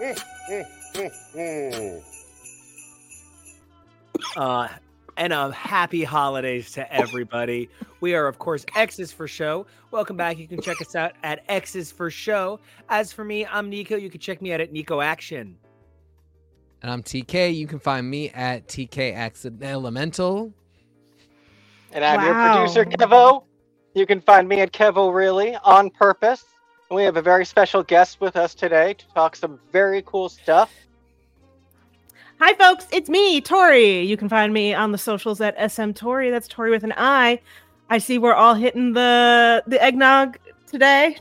嗯嗯嗯嗯嗯。啊 and a happy holidays to everybody. We are, of course, X's for Show. Welcome back. You can check us out at X's for Show. As for me, I'm Nico. You can check me out at Nico Action. And I'm TK. You can find me at TK Accident Elemental. And I'm your producer, Kevo. You can find me at Kevo Really on purpose. And we have a very special guest with us today to talk some very cool stuff. Hi, folks. It's me, Tori. You can find me on the socials at SM Tori. That's Tori with an I. I see we're all hitting the the eggnog today.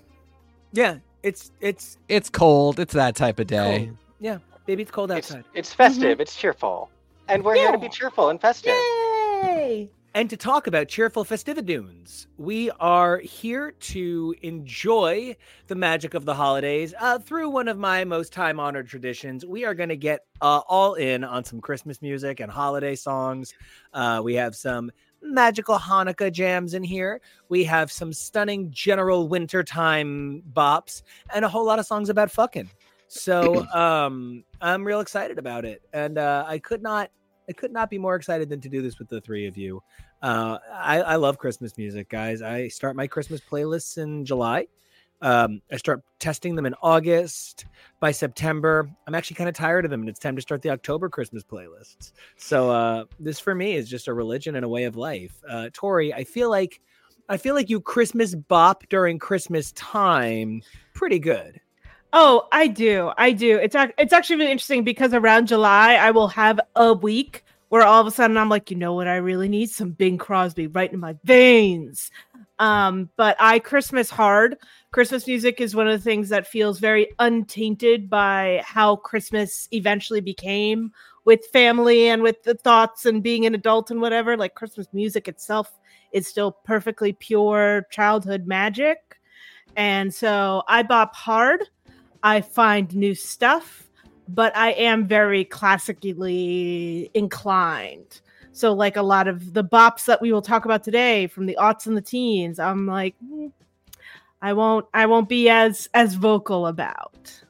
Yeah, it's it's It's cold. It's that type of day. cold. Yeah, baby, it's cold It's, outside. it's festive, mm-hmm. it's cheerful. And we're here to be cheerful and festive. Yay! And to talk about cheerful festividunes, we are here to enjoy the magic of the holidays uh, through one of my most time honored traditions. We are going to get uh, all in on some Christmas music and holiday songs. Uh, we have some magical Hanukkah jams in here. We have some stunning general wintertime bops and a whole lot of songs about fucking. So um, I'm real excited about it. And uh, I could not. I could not be more excited than to do this with the three of you. Uh, I, I love Christmas music, guys. I start my Christmas playlists in July. Um, I start testing them in August. By September, I'm actually kind of tired of them, and it's time to start the October Christmas playlists. So uh, this for me is just a religion and a way of life. Uh, Tori, I feel like I feel like you Christmas bop during Christmas time pretty good. Oh, I do. I do. It's ac- it's actually really interesting because around July I will have a week where all of a sudden I'm like, you know what I really need? Some Bing Crosby right in my veins. Um, but I Christmas hard. Christmas music is one of the things that feels very untainted by how Christmas eventually became with family and with the thoughts and being an adult and whatever. Like Christmas music itself is still perfectly pure childhood magic. And so I bop hard. I find new stuff, but I am very classically inclined. So, like a lot of the bops that we will talk about today from the aughts and the teens, I'm like, mm, I won't, I won't be as as vocal about.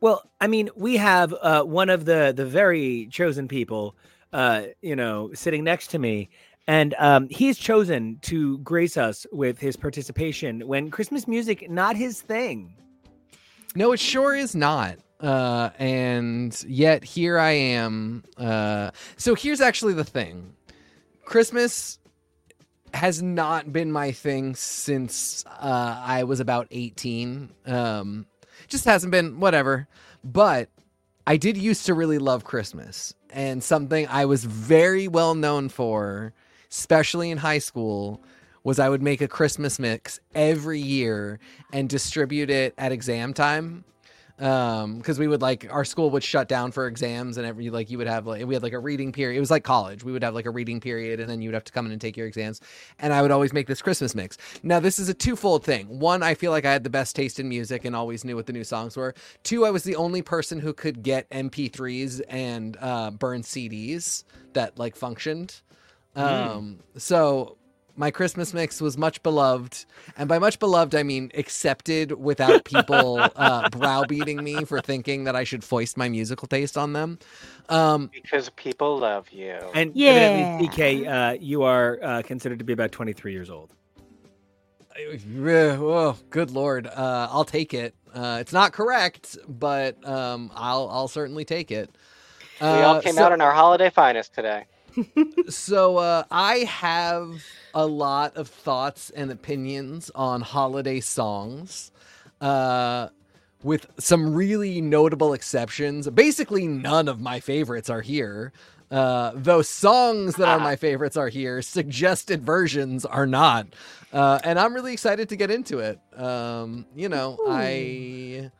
Well, I mean, we have uh, one of the the very chosen people, uh, you know, sitting next to me, and um, he's chosen to grace us with his participation when Christmas music not his thing. No, it sure is not. Uh, and yet here I am. Uh, so here's actually the thing Christmas has not been my thing since uh, I was about 18. Um, just hasn't been, whatever. But I did used to really love Christmas. And something I was very well known for, especially in high school, was I would make a Christmas mix every year and distribute it at exam time. Um because we would like our school would shut down for exams and every like you would have like we had like a reading period. It was like college. We would have like a reading period and then you would have to come in and take your exams. And i would always make this christmas mix. Now this is a twofold thing. One i feel like i had the best taste in music and always knew what the new songs were. Two i was the only person who could get mp3s and uh burn cds that like functioned. Um so my Christmas mix was much beloved, and by much beloved I mean accepted without people uh, browbeating me for thinking that I should foist my musical taste on them. Um, Because people love you. And Yeah. evidently, TK, uh, you are uh, considered to be about twenty three years old. oh, good lord, uh, I'll take it. Uh, it's not correct, but um, I'll I'll certainly take it. we all Uh, came so- out in our holiday finest today. So uh, I have a lot of thoughts and opinions on holiday songs, uh, with some really notable exceptions. Basically, none of my favorites are here. Uh, though songs that are my favorites are here, suggested versions are not. Uh, and I'm really excited to get into it. Um, you know, I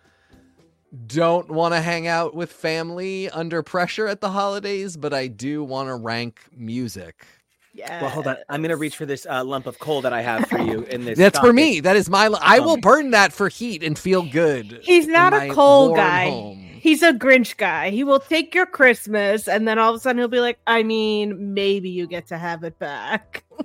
don't want to hang out with family under pressure at the holidays, but I do want to rank music. Yeah. Well, hold on. I'm gonna reach for this uh, lump of coal that I have for you in this. That's for me. That is my. I will Um, burn that for heat and feel good. He's not a coal guy. home. He's a Grinch guy. He will take your Christmas and then all of a sudden he'll be like, I mean, maybe you get to have it back.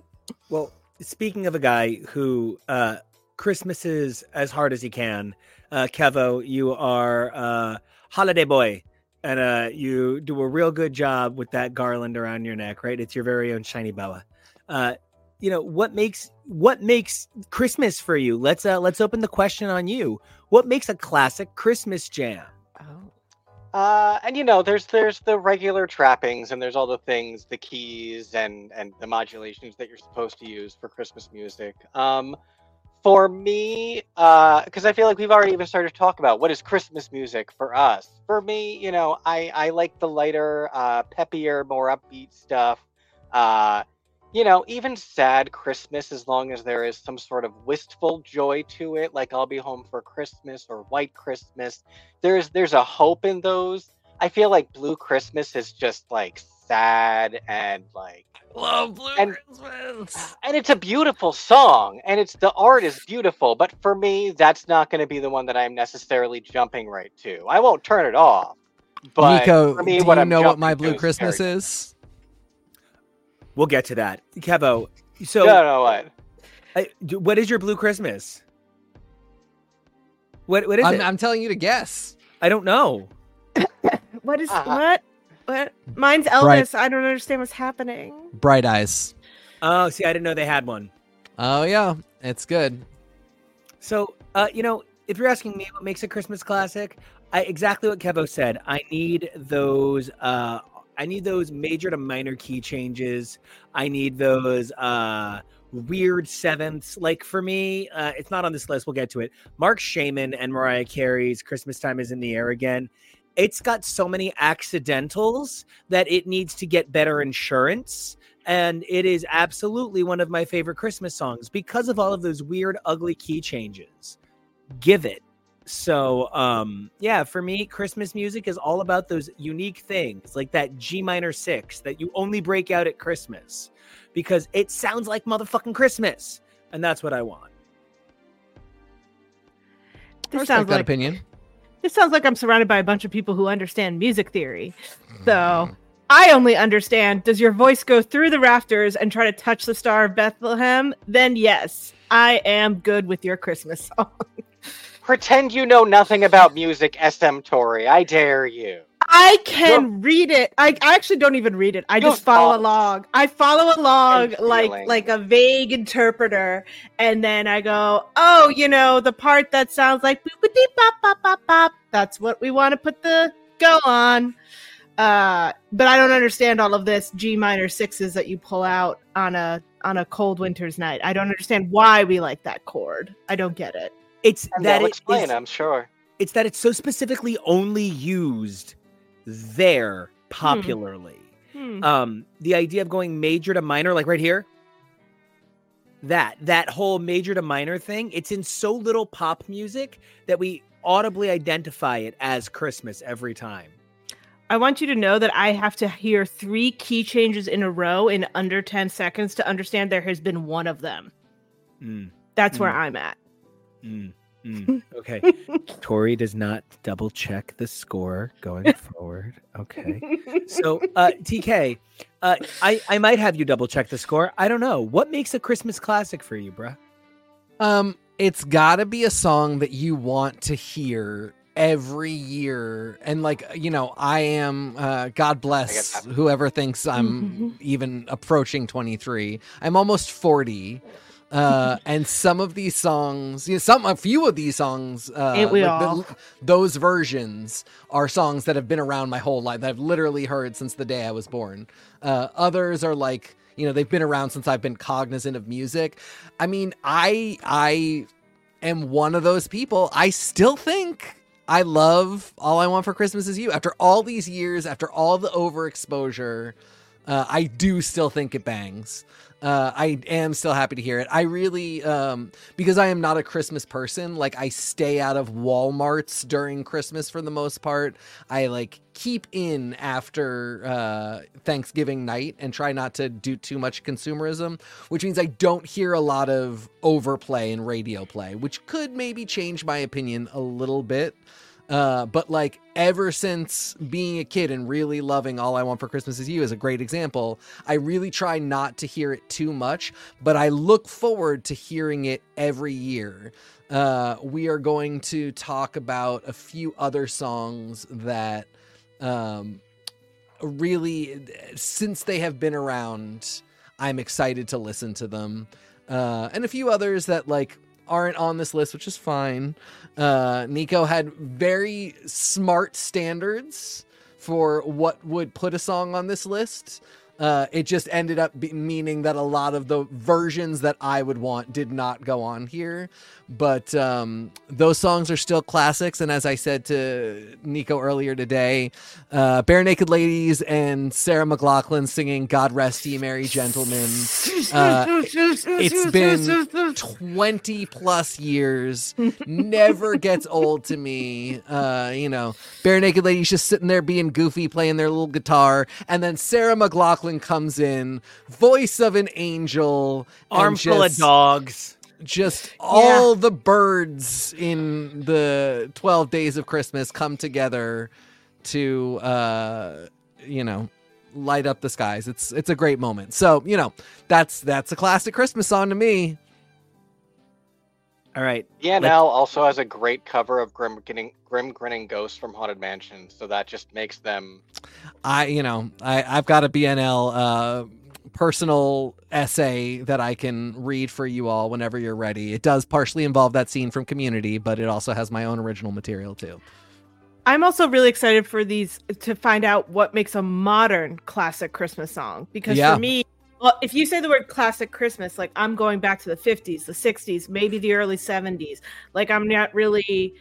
Well, speaking of a guy who uh, Christmases as hard as he can, uh, Kevo, you are uh, holiday boy, and uh, you do a real good job with that garland around your neck. Right, it's your very own shiny Bella. Uh, you know what makes what makes Christmas for you? Let's uh, let's open the question on you. What makes a classic Christmas jam? Oh. Uh, and you know, there's there's the regular trappings, and there's all the things, the keys, and and the modulations that you're supposed to use for Christmas music. Um, for me, because I feel like we've already even started to talk about what is Christmas music for us. For me, you know, I I like the lighter, uh, peppier, more upbeat stuff. Uh, you know, even sad Christmas, as long as there is some sort of wistful joy to it, like I'll be home for Christmas or White Christmas. There's there's a hope in those. I feel like Blue Christmas is just like sad and like Love Blue And- Christmas. and it's a beautiful song and it's the art is beautiful, but for me that's not going to be the one that I'm necessarily jumping right to. I won't turn it off. But Nico, for me, do what you I'm know what my Blue is Christmas very- is? We'll get to that, Kevo. So, no, no, what? I, do- what is your Blue Christmas? What what is I'm, it? I'm telling you to guess. I don't know. What is Uh-huh. what? What? Mine's Elvis. Right. I don't understand what's happening. Bright Eyes. Oh, see, I didn't know they had one. Oh yeah, it's good. So, uh, you know, if you're asking me what makes a Christmas classic, I exactly what Kevo said. I need those. Uh, I need those major to minor key changes. I need those uh, weird sevenths. Like for me, uh, it's not on this list. We'll get to it. Marc Shaiman and Mariah Carey's "Christmas Time Is in the Air Again." It's got so many accidentals that it needs to get better insurance. And it is absolutely one of my favorite Christmas songs because of all of those weird, ugly key changes. Give it. So, um, yeah, for me, Christmas music is all about those unique things, like that G minor six that you only break out at Christmas because it sounds like motherfucking Christmas. And that's what I want. I This respect sounds that like opinion. This sounds like I'm surrounded by a bunch of people who understand music theory. So hmm. I only understand does your voice go through the rafters and try to touch the Star of Bethlehem? Then yes, I am good with your Christmas song. Pretend you know nothing about music, SM Tori. I dare you. I can read it. I, I actually don't even read it. I Your just follow thoughts along. I follow along like like a vague interpreter, and then I go, oh, you know, the part that sounds like boop boop bop bop bop bop. That's what we want to put the go on. Uh, but I don't understand all of this G minor sixes that you pull out on a on a cold winter's night. I don't understand why we like that chord. I don't get it. It's And that they'll it explain, is- I'm sure. it's that it's so specifically only used there popularly. Hmm. um the idea of going major to minor like right here that that whole major to minor thing it's in so little pop music that we audibly identify it as christmas every time I want you to know that I have to hear three key changes in a row in under 10 seconds to understand there has been one of them. Mm, That's where Mm. I'm at. mm, mm. okay tori does not double check the score going forward okay so uh tk uh i i might have you double check the score i don't know what makes a christmas classic for you bruh Um, it's got to be a song that you want to hear every year, and like you know, I am. Uh, God bless whoever thinks I'm even approaching 23. I'm almost 40. Uh, and some of these songs, you know, some a few of these songs, uh, Ain't we like the- those versions are songs that have been around my whole life that I've literally heard since the day I was born. Uh, others are like, you know, they've been around since I've been cognizant of music. I mean, I I am one of those people. I still think I love All I Want for Christmas Is You. After all these years, after all the overexposure, uh, I do still think it bangs. Uh, I am still happy to hear it. I really, um, because I am not a Christmas person, like I stay out of Walmarts during Christmas for the most part. I like keep in after uh, Thanksgiving night and try not to do too much consumerism, which means I don't hear a lot of overplay and radio play, which could maybe change my opinion a little bit. Uh, but like ever since being a kid and really loving All I Want for Christmas Is You is a great example, I really try not to hear it too much, but I look forward to hearing it every year. Uh, we are going to talk about a few other songs that um, really, since they have been around, I'm excited to listen to them. Uh, and a few others that like aren't on this list, which is fine. Uh, Nico had very smart standards for what would put a song on this list. Uh, it just ended up be- meaning that a lot of the versions that I would want did not go on here. But um, those songs are still classics. And as I said to Nico earlier today, uh, Barenaked Ladies and Sarah McLachlan singing God Rest Ye Merry Gentlemen. Uh, it's been 20 plus years, never gets old to me. Uh, you know, Barenaked Ladies just sitting there being goofy, playing their little guitar. And then Sarah Comes in, voice of an angel, Armful of dogs. just all the birds in the 12 days of christmas come together to uh you know light up the skies. It's it's a great moment. So you know that's that's a classic christmas song to me All right. BNL also has a great cover of Grim Grinning, Grim Grinning Ghost from Haunted Mansion, so that just makes them. i you know i i've got a bnl uh personal essay that i can read for you all whenever you're ready it does partially involve that scene from community but it also has my own original material too I'm also really excited for these to find out what makes a modern classic Christmas song. Because Yeah. for me, well, if you say the word classic Christmas, like I'm going back to the 50s, the 60s, maybe the early 70s. Like I'm not really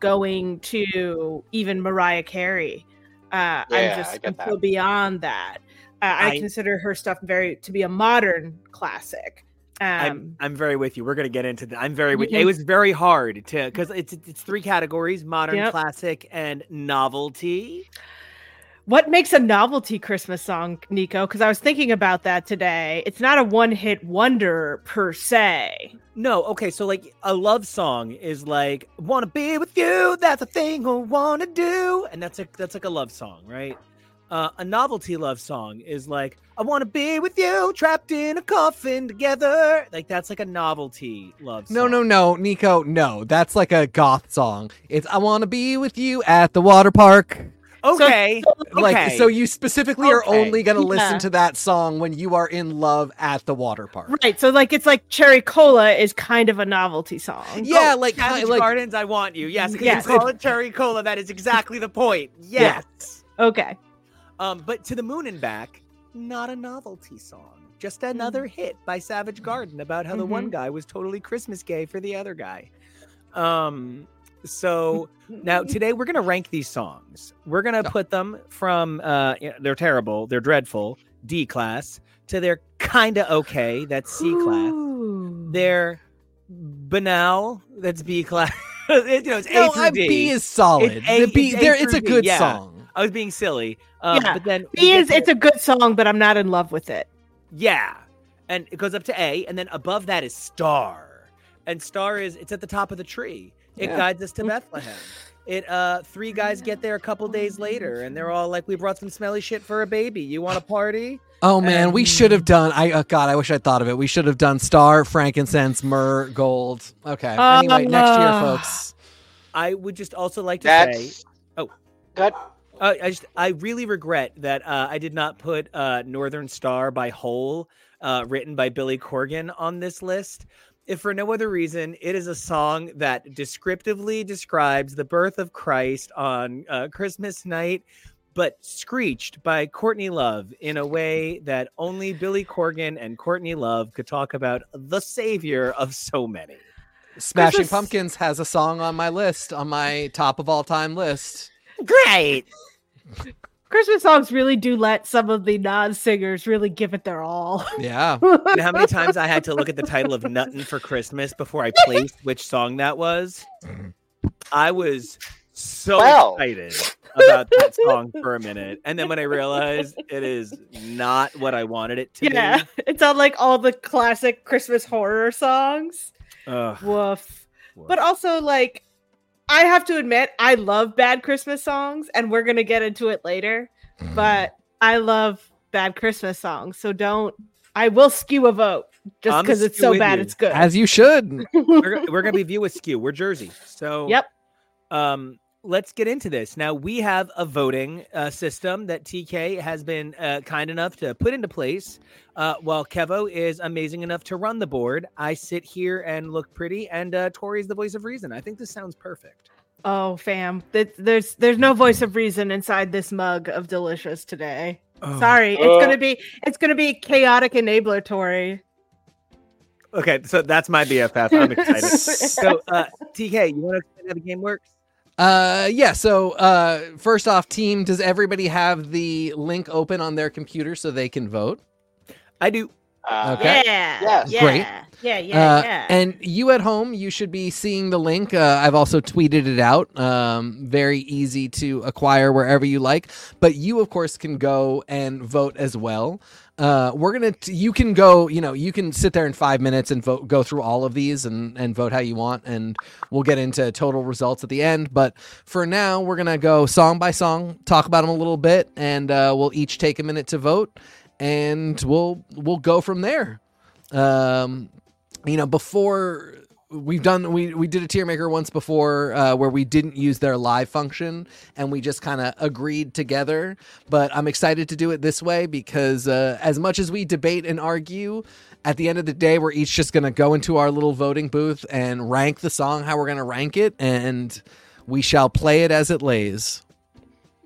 going to even Mariah Carey. Uh, Yeah, I'm just get I'm that. so beyond that. Uh, I, I- consider her stuff very to be a modern classic. Um, I'm I'm very with you. We're gonna get into that. I'm very with you. Mhm. It was very hard to because it's it's three categories: modern, Yep. classic, and novelty. What makes a novelty Christmas song, Nico? Because I was thinking about that today. It's not a one hit wonder per se. No, okay, so like a love song is like "Wanna be with you." That's a thing I wanna do, and that's a that's like a love song, right? Uh, a novelty love song is like "I wanna be with you, trapped in a coffin together." Like that's like a novelty love song. No, no, no, Nico, no. That's like a goth song. It's I want to be with you at the water park. Okay, Like okay. so you specifically are only going to listen to that song when you are in love at the water park. Right. So like it's like Cherry Cola is kind of a novelty song. Yeah, Oh, like Savage like Gardens, I want you. Yes, because Yes. you call it cherry cola. That is exactly the point. Yeah. Yes. Okay. Um, but to the moon and back, not a novelty song. Just another hit by Savage Garden about how the one Mhm. guy was totally Christmas gay for the other guy. Um, so now today we're gonna rank these songs. We're gonna put them from uh they're terrible, they're dreadful, D class, to they're kinda okay, that's C class. Ooh. They're banal, that's B class. It- you know, it's A through D. B is solid. It's A- the B, it's A there, it's through a D, good yeah. song. I was being silly. Um, Yeah. but then B is it's a good song, but I'm not in love with it. Yeah. And it goes up to A, and then above that is star. And star is it's at the top of the tree. It Yeah. guides us to Bethlehem. It uh three guys get there a couple days later and they're all like, We brought some smelly shit for a baby. You want a party? Oh man, we should have done. I oh god, I wish I'd thought of it. We should have done star, frankincense, myrrh, gold. Okay. anyway, next year, Ah. folks. I would just also like to say Oh. Good. uh, I just I really regret that uh, I did not put uh, Northern Star by Hole, uh, written by Billy Corgan, on this list. If for no other reason, it is a song that descriptively describes the birth of Christ on uh, Christmas night, but screeched by Courtney Love in a way that only Billy Corgan and Courtney Love could talk about the savior of so many. Smashing Christmas- Pumpkins has a song on my list, on my top of all time list. Great. Christmas songs really do let some of the non-singers really give it their all. Yeah. You know how many times I had to look at the title of Nuttin' for Christmas before I placed which song that was? I was so Wow. excited about that song for a minute. And then when I realized it is not what I wanted it to yeah, it's on like all the classic Christmas horror songs. be. Ugh. Woof. But also, like, I have to admit, I love bad Christmas songs, and we're gonna get into it later. But I love bad Christmas songs, so don't. I will skew a vote just because it's so bad you. it's good. As you should. we're, we're gonna be view askew. We're Jersey. So yep. um let's get into this. Now we have a voting uh, system that tk has been uh, kind enough to put into place. Uh, while kevo is amazing enough to run the board i sit here and look pretty and uh, tori is the voice of reason. I think this sounds perfect. Oh, fam, Th- there's there's no voice of reason inside this mug of delicious today. Oh. Sorry, Uh. it's gonna be it's gonna be chaotic enabler, Tori. okay so that's my bff i'm excited. So uh, tk you want to explain how the game works Uh yeah, so uh first off, team, does everybody have the link open on their computer so they can vote? i do Uh, Okay. Yeah, Yes. yeah, Great. yeah, yeah, Uh, yeah. And you at home, you should be seeing the link. Uh, I've also tweeted it out. Um, very easy to acquire wherever you like. But you, of course, can go and vote as well. Uh, we're gonna. T- you can go. You know, you can sit there in five minutes and vote. Go through all of these and and vote how you want. And we'll get into total results at the end. But for now, we're gonna go song by song, talk about them a little bit, and uh, we'll each take a minute to vote, and we'll we'll go from there. Um, you know before we've done we we did a tier maker once before uh, where we didn't use their live function and we just kind of agreed together but i'm excited to do it this way because uh, as much as we debate and argue at the end of the day we're each just going to go into our little voting booth and rank the song how we're going to rank it and we shall play it as it lays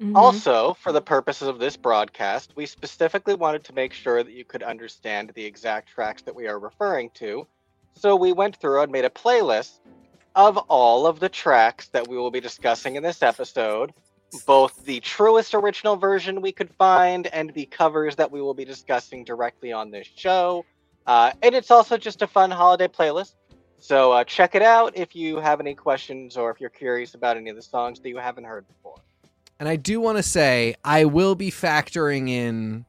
Mhm. Also, for the purposes of this broadcast, we specifically wanted to make sure that you could understand the exact tracks that we are referring to. So we went through and made a playlist of all of the tracks that we will be discussing in this episode, both the truest original version we could find and the covers that we will be discussing directly on this show. Uh, and it's also just a fun holiday playlist. So uh, check it out if you have any questions or if you're curious about any of the songs that you haven't heard before. And I do want to say I will be factoring in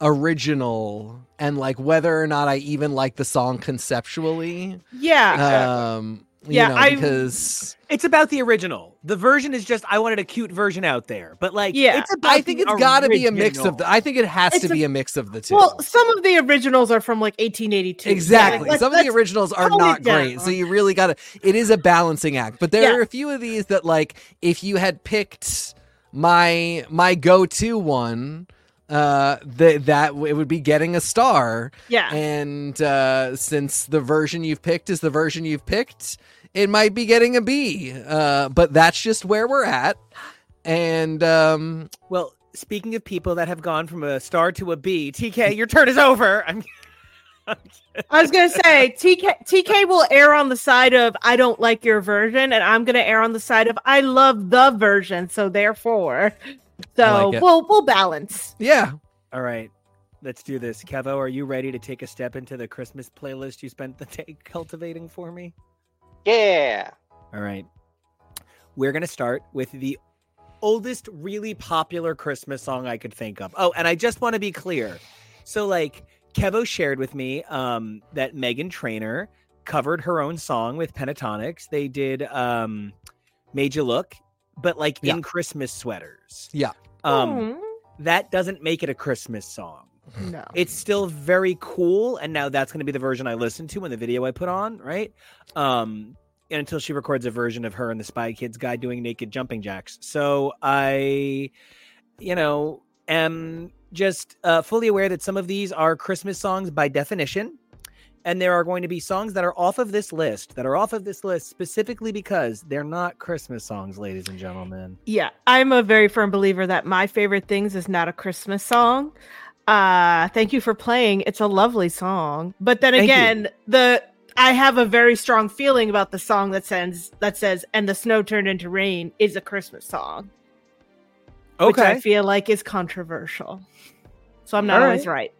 original and like whether or not I even like the song conceptually. yeah, Exactly. Um you Yeah, know, I- because it's about the original the version is just i wanted a cute version out there but like Yeah, it's about I think it's got to be a mix of the I think it has It's to a- be a mix of the two. well, some of the originals are from like 1882. Exactly. Let's- Some of the originals are not great. So you really got to it is a balancing act. But there Yeah. are a few of these that like if you had picked my my go-to one uh that that it would be getting a star yeah, and uh since the version you've picked is the version you've picked it might be getting a b uh but that's just where we're at and um Well, speaking of people that have gone from a star to a B, TK, your turn is over. I'm I was gonna say TK TK will err on the side of I don't like your version, and I'm gonna err on the side of I love the version. So therefore, so like we'll we'll balance. yeah all right. Let's do this. Kevo, are you ready to take a step into the Christmas playlist you spent the day cultivating for me? Yeah. All right. We're going to start with the oldest really popular Christmas song I could think of. Oh, and I just want to be clear. So like Kevo shared with me um that Meghan Trainor covered her own song with Pentatonix. They did um Made You Look, but like Yeah. in Christmas sweaters. Yeah. Um that doesn't make it a Christmas song. Hmm, no. It's still very cool, and now that's going to be the version I listen to in the video I put on, right? Um, and until she records a version of her and the Spy Kids guy doing naked jumping jacks. So I, you know, am just uh, fully aware that some of these are Christmas songs by definition. And there are going to be songs that are off of this list that are off of this list specifically because they're not Christmas songs, ladies and gentlemen. Yeah, I'm a very firm believer that my favorite things is not a Christmas song. Uh thank you for playing. It's a lovely song. But then again, the I have a very strong feeling about the song that says that says and the snow turned into rain is a Christmas song. Okay. Which I feel like is controversial. So I'm not always right.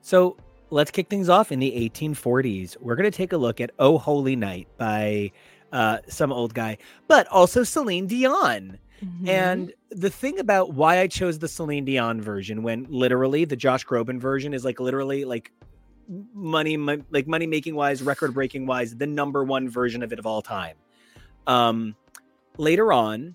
So let's kick things off in the 1840s. We're going to take a look at Oh Holy Night by uh, some old guy, but also Celine Dion. Mhm. And the thing about why I chose the Celine Dion version when literally the Josh Groban version is like literally like money mon- like money making wise, record breaking wise, the number one version of it of all time. Um later on,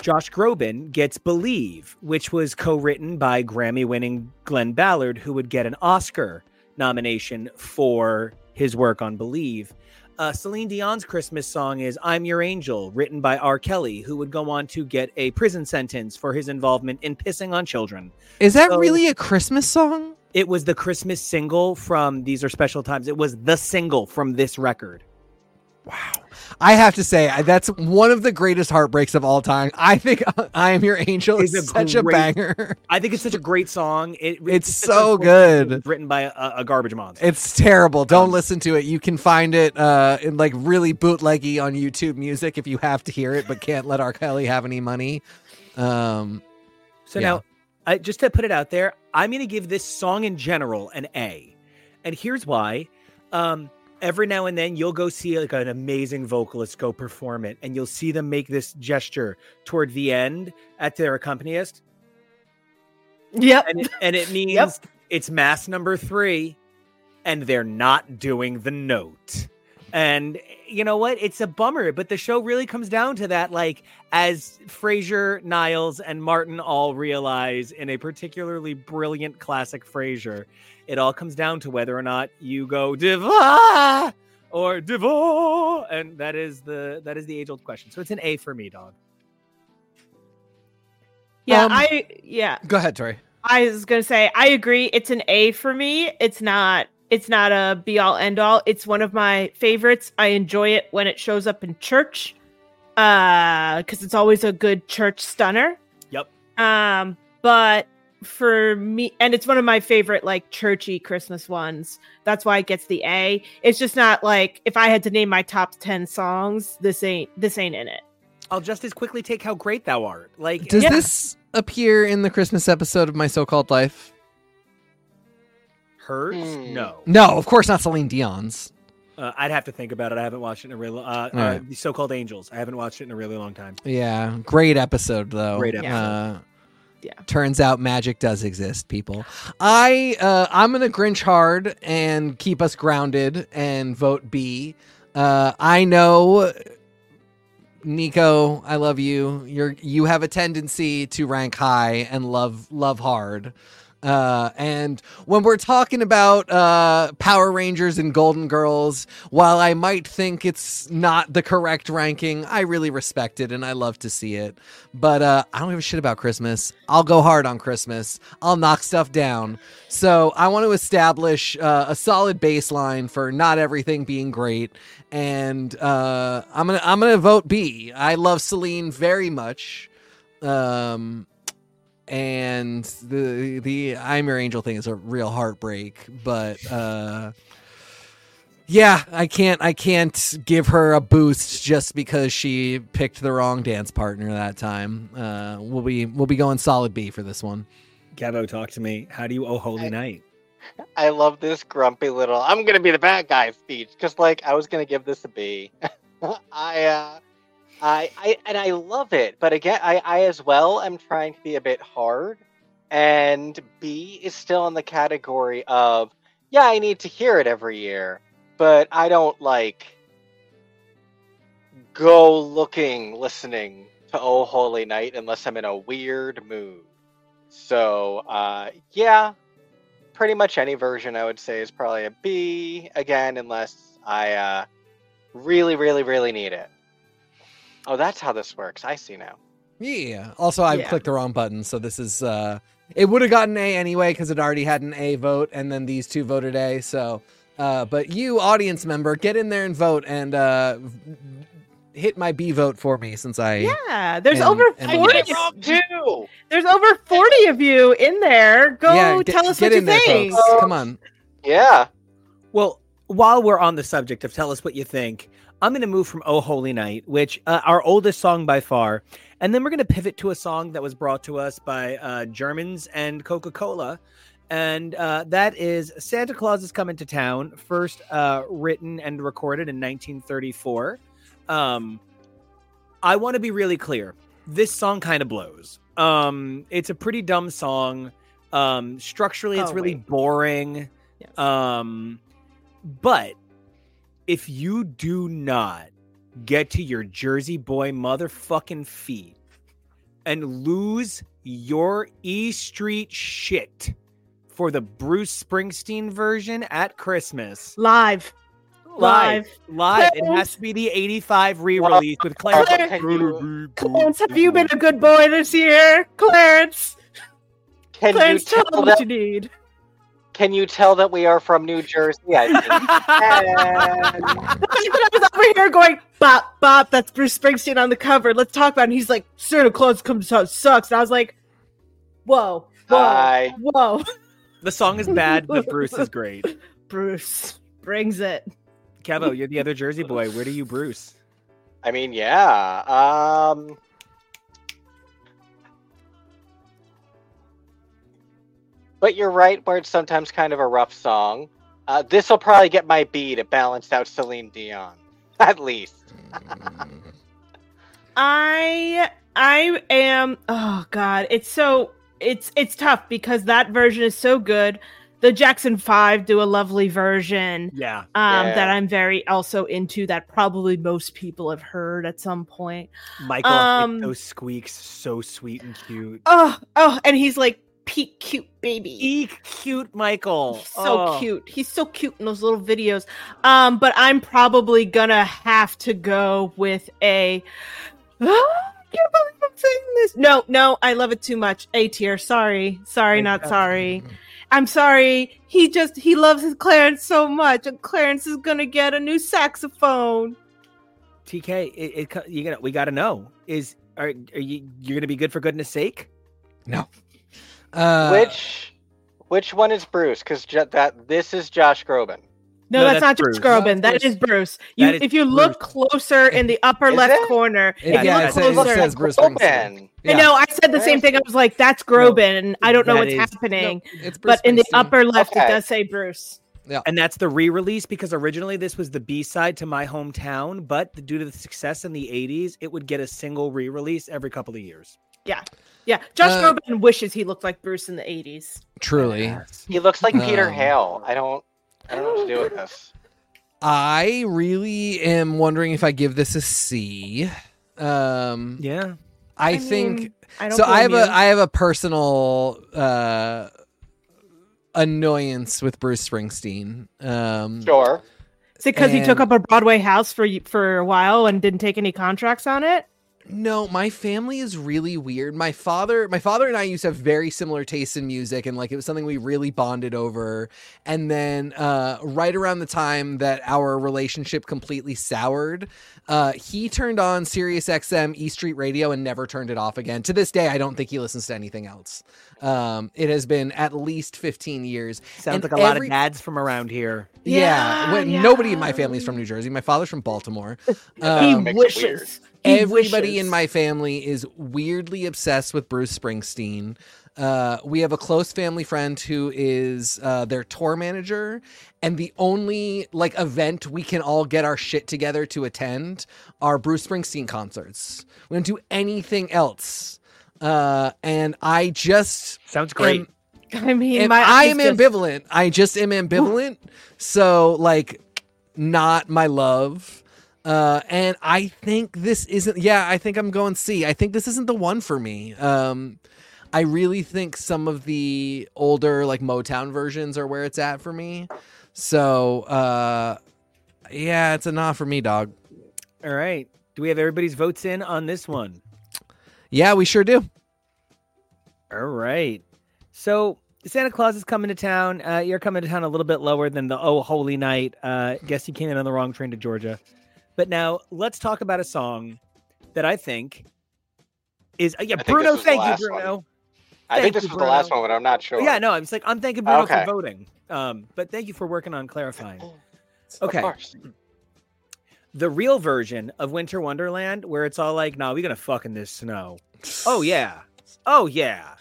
Josh Groban gets Believe, which was co-written by Grammy-winning Glen Ballard who would get an Oscar nomination for his work on Believe. Uh, Celine Dion's Christmas song is I'm Your Angel, written by R. Kelly, who would go on to get a prison sentence for his involvement in pissing on children. Is that So- really a Christmas song? It was the Christmas single from These Are Special Times. It was the single from this record. Wow. I have to say, that's one of the greatest heartbreaks of all time. I think I Am Your Angel is a such a banger. I think it's such a great song. It, It's just so good. it written by a, a garbage monster. It's terrible. Don't Um, listen to it. You can find it uh, in like really bootleggy on YouTube Music if you have to hear it, but can't let R. Kelly have any money. Um, So Yeah. now, I, just to put it out there, I'm going to give this song in general an A, and here's why. Um, every now and then, you'll go see like an amazing vocalist go perform it, and you'll see them make this gesture toward the end at their accompanist, Yep. and it, and it means it's mass number three, and they're not doing the note. And you know what? It's a bummer, but the show really comes down to that. Like, as Frasier, Niles, and Martin all realize in a particularly brilliant classic Frasier, it all comes down to whether or not you go diva or diva, and that is the that is the age old question. So it's an A for me, dog. Yeah, Um, I yeah. go ahead, Tori. I was gonna say I agree. It's an A for me. It's not. It's not a be all end all. It's one of my favorites. I enjoy it when it shows up in church, uh, because it's always a good church stunner. Yep. Um, but for me, and it's one of my favorite like churchy Christmas ones. That's why it gets the A. It's just not like if I had to name my top ten songs, this ain't this ain't in it. I'll just as quickly take how great thou art. Like, Does Yeah. this appear in the Christmas episode of My So Called Life? hers? Hmm. No. No, of course not Celine Dion's. Uh, I'd have to think about it. I haven't watched it in a really Uh, uh, right. the so-called angels. I haven't watched it in a really long time. Yeah, great episode though. Great episode. Yeah. Turns out magic does exist, people. I uh, I'm gonna Grinch hard and keep us grounded and vote B. Uh, I know, Nico, I love you. You're you have a tendency to rank high and love love hard. Uh, and when we're talking about uh, Power Rangers and Golden Girls, while I might think it's not the correct ranking, I really respect it and I love to see it. But uh, I don't give a shit about Christmas. I'll go hard on Christmas. I'll knock stuff down. So I want to establish uh, a solid baseline for not everything being great, and uh, I'm gonna I'm gonna vote B. I love Celine very much. Um, and the the I'm Your Angel thing is a real heartbreak, but uh yeah, I can't I can't give her a boost just because she picked the wrong dance partner that time. Uh we'll be we'll be going solid B for this one. Kevo, talk to me. How do you? Oh, holy I- night. I love this grumpy little I'm gonna be the bad guy speech because like I was gonna give this a B. I uh I I and I love it, but again I, I as well am trying to be a bit hard and B is still in the category of yeah, I need to hear it every year, but I don't like go looking listening to Oh Holy Night unless I'm in a weird mood. So uh yeah, pretty much any version I would say is probably a B again, unless I uh, really, really, really need it. Oh, that's how this works. I see now. Yeah. Also I Yeah. clicked the wrong button, so this is uh it would have gotten A anyway because it already had an A vote and then these two voted A, so uh but you audience member, get in there and vote and uh hit my B vote for me since I Yeah, there's And- over forty. did too. There's over forty of you in there. Go yeah, get, tell us get what in you there, think. folks. Come on. Yeah. Well, while we're on the subject of tell us what you think, I'm going to move from Oh Holy Night, which uh, our oldest song by far, and then we're going to pivot to a song that was brought to us by uh, Germans and Coca Cola. And uh, that is Santa Claus is Coming to Town, first uh, written and recorded in 1934. Um, I want to be really clear. This song kind of blows. Um, it's a pretty dumb song. Um, structurally, it's Oh, really wait. boring. Yes. Um, but if you do not get to your Jersey boy motherfucking feet and lose your E Street shit for the Bruce Springsteen version at Christmas, Live. live, Live. live, it has to be the 85 re release with Clarence. Clarence, Clarence, have you been a good boy this year? Clarence. Can Clarence, you tell tell them what you need. Can you tell that we are from New Jersey? I think. And- The I was over here going, bop, bop, that's Bruce Springsteen on the cover. Let's talk about it. And he's like, Santa Claus comes to town sucks. And I was like, whoa, whoa, Hi. whoa. the song is bad, but Bruce is great. Bruce brings it. Kevo, you're the other Jersey boy. Where do you Bruce? I mean, yeah. Um. But you're right, where it's sometimes kind of a rough song. Uh, this will probably get my B to balance out Celine Dion, at least. I I am oh god, it's so it's it's tough because that version is so good. The Jackson 5 do a lovely version Yeah. um Yeah. that I'm very also into that probably most people have heard at some point. Michael, Um, those squeaks so sweet and cute. Oh, oh, and he's like peak cute baby. Eek, cute Michael. He's so Oh. cute. He's so cute in those little videos. Um, but I'm probably gonna have to go with a. I can't believe I'm saying this. No, no, I love it too much. A tier. Sorry, sorry, Wake not up. sorry. I'm sorry. He just he loves his Clarence so much, and Clarence is gonna get a new saxophone. TK, it, it co- you gonna we got to know is are, are you you're gonna be good for goodness sake? No. Uh, which, which one is Bruce? Because that this is Josh Groban. No, No, that's, that's not Bruce. Josh Groban. No, That Bruce. is Bruce. You, That is if you look closer in the upper Is left it? corner, Yeah, if you yeah, look it says- it closer, says Bruce Springsteen. I know. I said the same thing. I was like, "That's Groban," and I don't know what's is- happening. It's Bruce but in the upper left, it does say Bruce. Yeah. And that's the re-release because originally this was the B-side to my hometown, but due to the success in the 80s, it would get a single re-release every couple of years. Yeah, Yeah, Josh Uh, Groban wishes he looked like Bruce in the '80s. Truly. He looks like Peter Um, Hale. I don't. I don't know what to do with this. I really am wondering if I give this a C. Um, Yeah. I, I think mean, I don't so. I have blame a you. I have a personal uh, annoyance with Bruce Springsteen. Um, Sure. Is it because he took up a Broadway house for for a while and didn't take any contracts on it? No, my family is really weird. My father, my father and I used to have very similar tastes in music, and like it was something we really bonded over. And then, uh, right around the time that our relationship completely soured, uh, he turned on Sirius XM E Street Radio and never turned it off again. To this day, I don't think he listens to anything else. Um, it has been at least fifteen years. Sounds And like a lot of dads from around here. Yeah, Yeah, when- yeah. nobody in my family is from New Jersey. My father's from Baltimore. that he Um, makes it wishes. Everybody in my family is weirdly obsessed with Bruce Springsteen. Uh, we have a close family friend who is uh, their tour manager, and the only like event we can all get our shit together to attend are Bruce Springsteen concerts. We don't do anything else, uh, and I just Sounds great. am- I mean, am- my I am just- ambivalent. I just am ambivalent. so like, not my love. Uh, and I think this isn't. Yeah, I think I'm going C. I think this isn't the one for me. Um, I really think some of the older like Motown versions are where it's at for me. So, uh, yeah, it's a nah for me, dog. All right. Do we have everybody's votes in on this one? Yeah, we sure do. All right. So Santa Claus is coming to town. Uh, you're coming to town a little bit lower than the Oh Holy Night. Uh, guess you came in on the wrong train to Georgia. But now let's talk about a song that I think is uh, yeah. I Bruno, this was the thank you, last one. Bruno. I Thank think this you, was the last one, but I'm not sure. Yeah, no, I'm just like I'm thanking Bruno Okay. for voting. Um, but thank you for working on clarifying. Okay. The real version of Winter Wonderland, where it's all like, "Nah, we're gonna fuck in this snow." Oh yeah. Oh yeah.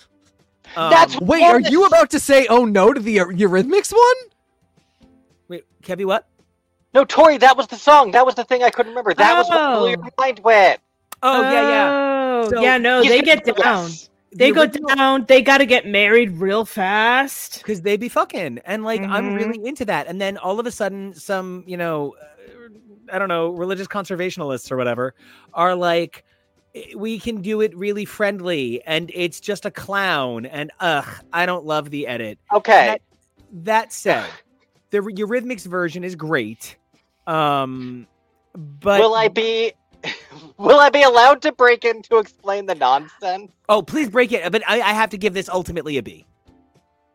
Um, That's Wait, are you about to say oh no to the Eurythmics one? wait, Kevy, what? No, Tori, that was the song. That was the thing I couldn't remember. That was what blew your Oh. mind with. Oh yeah, yeah. Oh, So- yeah, no, they get do down. this. They The go original- down. They got to get married real fast. because they be fucking and like i'm Mhm. really into that and then all of a sudden some you know uh, i don't know religious conservationalists or whatever are like "Eh, we can do it really friendly and it's just a clown and ugh i don't love the edit Okay. That- that said the eurythmics version is great um but will I be will I be allowed to break in to explain the nonsense? oh please break it but I, I have to give this ultimately a b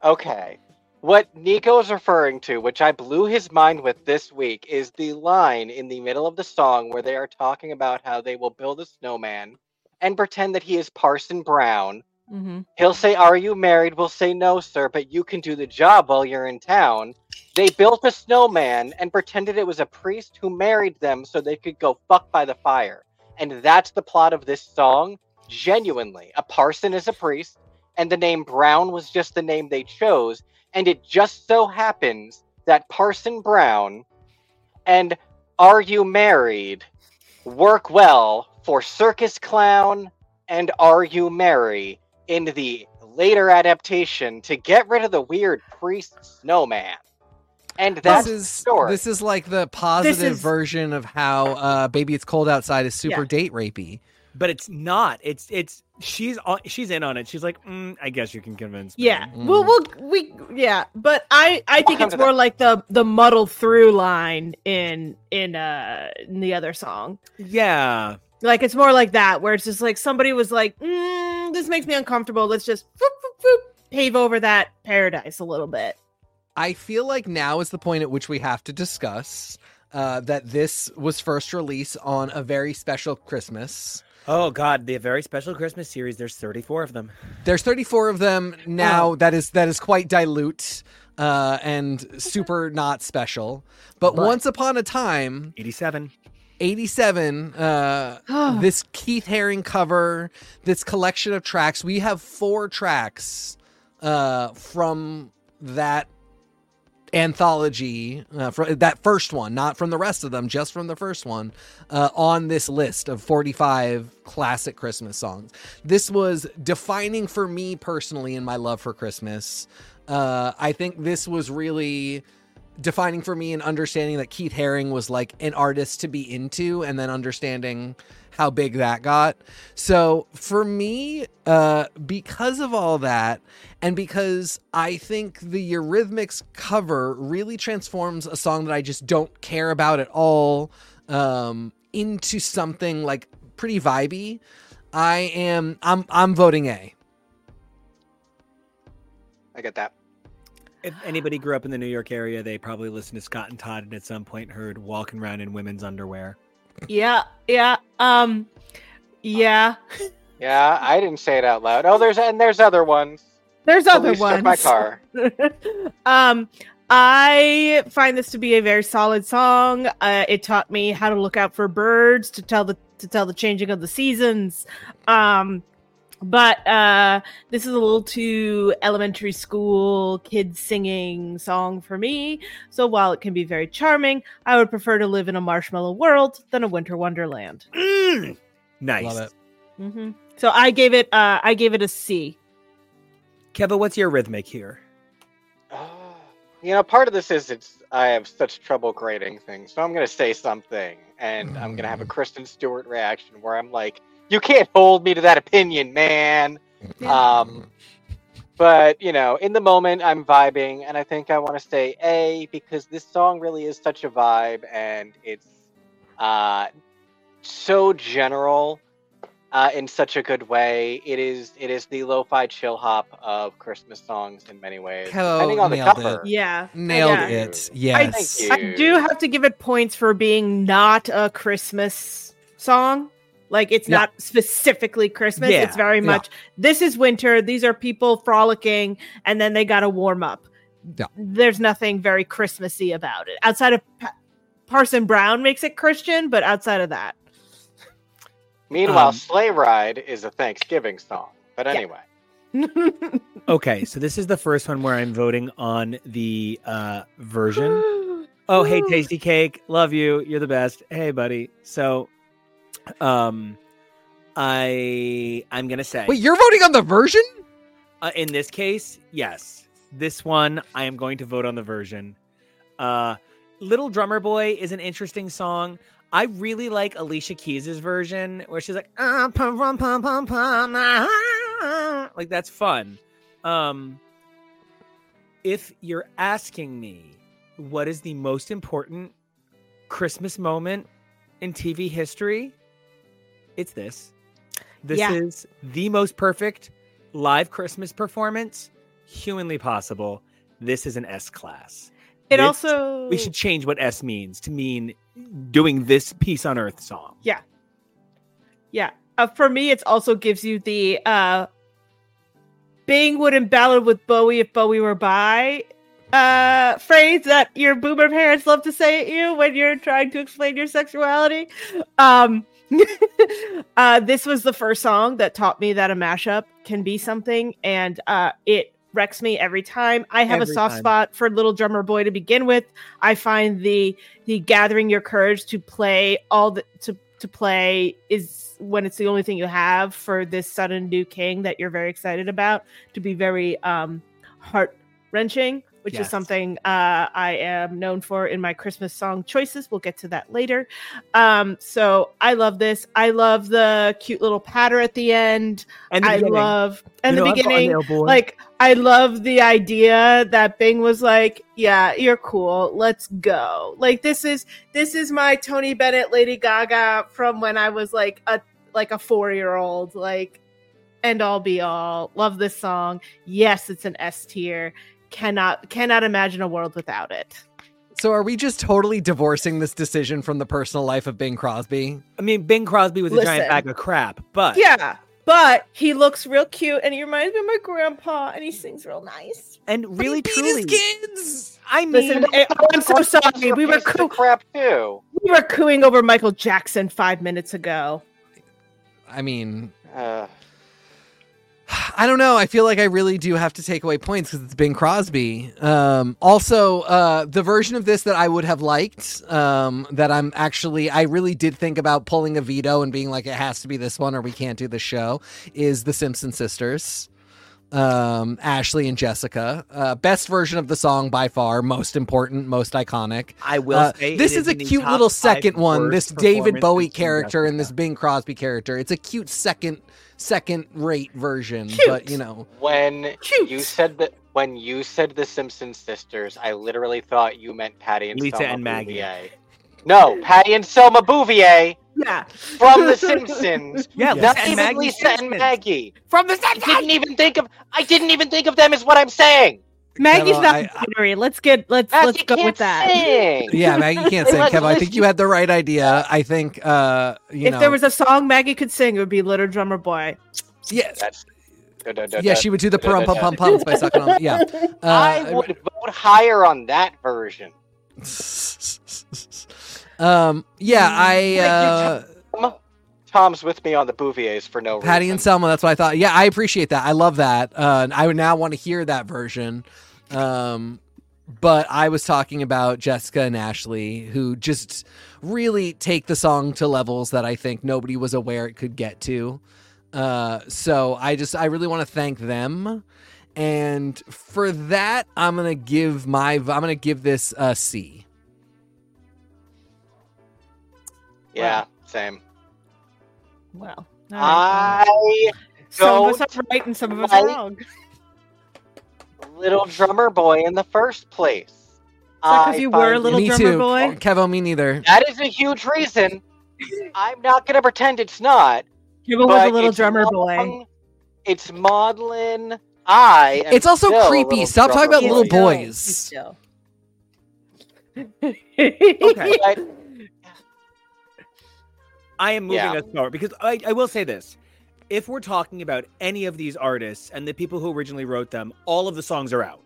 Okay. What Nico is referring to, which I blew his mind with this week, is the line in the middle of the song where they are talking about how they will build a snowman and pretend that he is Parson Brown. Mm-hmm. He'll say, Are you married? We'll say, No, sir, but you can do the job while you're in town. They built a snowman and pretended it was a priest who married them so they could go fuck by the fire. And that's the plot of this song. Genuinely. A parson is a priest, and the name Brown was just the name they chose. And it just so happens that Parson Brown and Are You Married work well for Circus Clown and Are You Merry in the later adaptation to get rid of the weird priest snowman. And that's this is story. this is like the positive is- version of how uh, "Baby It's Cold Outside" is super Yeah. date rapey. but it's not it's it's she's on she's in on it she's like mm, i guess you can convince me Yeah. Mm. Well, we'll we yeah, but I I think it's more like the the muddle through line in in uh in the other song. yeah Like it's more like that where it's just like somebody was like, mm, "This makes me uncomfortable. Let's just whoop, whoop, whoop, pave over that paradise a little bit." I feel like now is the point at which we have to discuss uh, that this was first released on a very special Christmas. Oh God, the very special Christmas series. There's 34 of them. There's 34 of them now. Oh. That is that is quite dilute uh, and super not special. But, But- once upon a time, 87. 87 uh this keith haring cover this collection of tracks. We have four tracks uh from that anthology uh, fr- that first one not from the rest of them just from the first one uh, on this list of 45 classic christmas songs. This was defining for me personally in my love for christmas. Uh, i think this was really defining for me and understanding that Keith Haring was like an artist to be into and then understanding how big that got. So for me, uh, because of all that, and because I think the Eurythmics cover really transforms a song that I just don't care about at all um, into something like pretty vibey, I am I'm I'm voting A. I get that. If anybody grew up in the New York area, they probably listened to Scott and Todd and at some point heard "Walking Around in Women's Underwear." Yeah, yeah. Um yeah. Yeah, I didn't say it out loud. Oh, there's and there's other ones. There's other Police took ones. my car. um I find this to be a very solid song. Uh, it taught me how to look out for birds to tell the to tell the changing of the seasons. Um, but uh, this is a little too elementary school kids singing song for me. So while it can be very charming, I would prefer to live in a marshmallow world than a winter wonderland. Mm, nice. Love it. hmm So I gave it uh, I gave it a C. Kevo, what's your rhythmic here? You know, part of this is it's I have such trouble grading things, so I'm gonna say something, and I'm gonna have a Kristen Stewart reaction where I'm like, "You can't hold me to that opinion, man." Um, but you know, in the moment, I'm vibing, and I think I want to say A because this song really is such a vibe, and it's uh, so general uh, in such a good way. It is it is the lo-fi chill hop of Christmas songs in many ways, Hello, depending on the nailed cover. Yeah. Nailed Yeah. it. Yes. Thank you. I do have to give it points for being not a Christmas song. Like it's Yeah. not specifically Christmas. Yeah, It's very yeah. much this is winter. These are people frolicking, and then they got to warm up. Yeah. There's nothing very Christmassy about it outside of pa- Parson Brown makes it Christian, but outside of that, Meanwhile, Um, Sleigh Ride is a Thanksgiving song. But Yeah. anyway, Okay, so this is the first one where I'm voting on the uh, version. Oh, hey, Tasty Cake, love you. You're the best. Hey, buddy. So, um, I I'm gonna say Wait, you're voting on the version? uh, in this case, yes, this one I am going to vote on the version. Uh, Little Drummer Boy is an interesting song. I really like Alicia Keys' version where she's like, "Ah, pum, pum, pum, pum, pum, ah." like that's fun. Um, if you're asking me what is the most important Christmas moment in TV history, it's this. This Yeah. is the most perfect live Christmas performance humanly possible. This is an S class. it This- also We should change what S means to mean doing this peace on earth song. Yeah. Uh, for me, it also gives you the uh Bing would have ballad with Bowie if Bowie were by uh phrase that your boomer parents love to say at you when you're trying to explain your sexuality. Um uh this was the first song that taught me that a mashup can be something and uh it wrecks me every time. I have Every a soft time. spot for Little Drummer Boy to begin with. I find the the gathering your courage to play all the to to play is when it's the only thing you have for this sudden new king that you're very excited about to be very um heart wrenching which Yes. is something uh, I am known for in my Christmas song choices. We'll get to that later. Um, so I love this. I love the cute little patter at the end. And the I beginning. love and You the know, I've got a beginning. Like I love the idea that Bing was like, "Yeah, you're cool. Let's go." Like this is this is my Tony Bennett, Lady Gaga from when I was like a like a four year old. Like end all be all. Love this song. Yes, it's an S tier. Cannot cannot imagine a world without it. So are we just totally divorcing this decision from the personal life of Bing Crosby? I mean, Bing Crosby was a giant bag of crap, but Yeah. But he looks real cute and he reminds me of my grandpa and he sings real nice. and really But he beat his truly, kids. I mean, Listen, eh, oh, I'm so sorry. We were Piece coo- crap too. we were cooing over Michael Jackson five minutes ago. I mean, Uh, I don't know. I feel like I really do have to take away points because it's Bing Crosby. Um, also, uh, the version of this that I would have liked, um, that I'm actually, I really did think about pulling a veto and being like, it has to be this one or we can't do the show, is The Simpson Sisters. Um, Ashley and Jessica. Uh, best version of the song by far, most important, most iconic. I will Uh, say this it is a cute little second one. This David Bowie performances from character and this Bing Crosby character. It's a cute second second rate version, Cute. but you know. when Cute. you said that, when you said the Simpson sisters, I literally thought you meant Patty and Lisa Selma and Maggie. Bouvier. No, Patty and Selma Bouvier Yeah. from The Simpsons. Yeah, Yes. Not and even Maggie Lisa and Maggie. from the Simpsons. I didn't even think of. I didn't even think of them as what I'm saying. Maggie's Kevo, not I- a binary. Let's get let's Maggie let's go with that. Sing. Yeah, Maggie can't sing. Like, Kev, I think you had the right idea. I think uh you if know there was a song Maggie could sing, it would be Little Drummer Boy. yeah, That's. yeah, she would do the pum pum pum pums by sucking on yeah. Uh, I would vote higher on that version. Um yeah, I uh Tom, Tom's with me on the Bouviers for no reason. Patty reason. and Selma, that's what I thought. Yeah, I appreciate that. I love that. Uh I would now want to hear that version. Um but I was talking about Jessica and Ashley who just really take the song to levels that I think nobody was aware it could get to. Uh so I just I really want to thank them. And for that, I'm gonna give my I'm gonna give this a C. Yeah, same. Well, I some of us don't are right and some of us are wrong. little drummer boy in the first place. that 'cause I you were a little me drummer too. boy? Oh, Kevo, me neither. That is a huge reason. I'm not gonna pretend it's not. Cuba was a little it's drummer boy. long, It's maudlin. I. Am It's also creepy. Stop talking drummer about little boys. Okay. But I am moving Yeah. us forward because I, I will say this. If we're talking about any of these artists and the people who originally wrote them, all of the songs are out.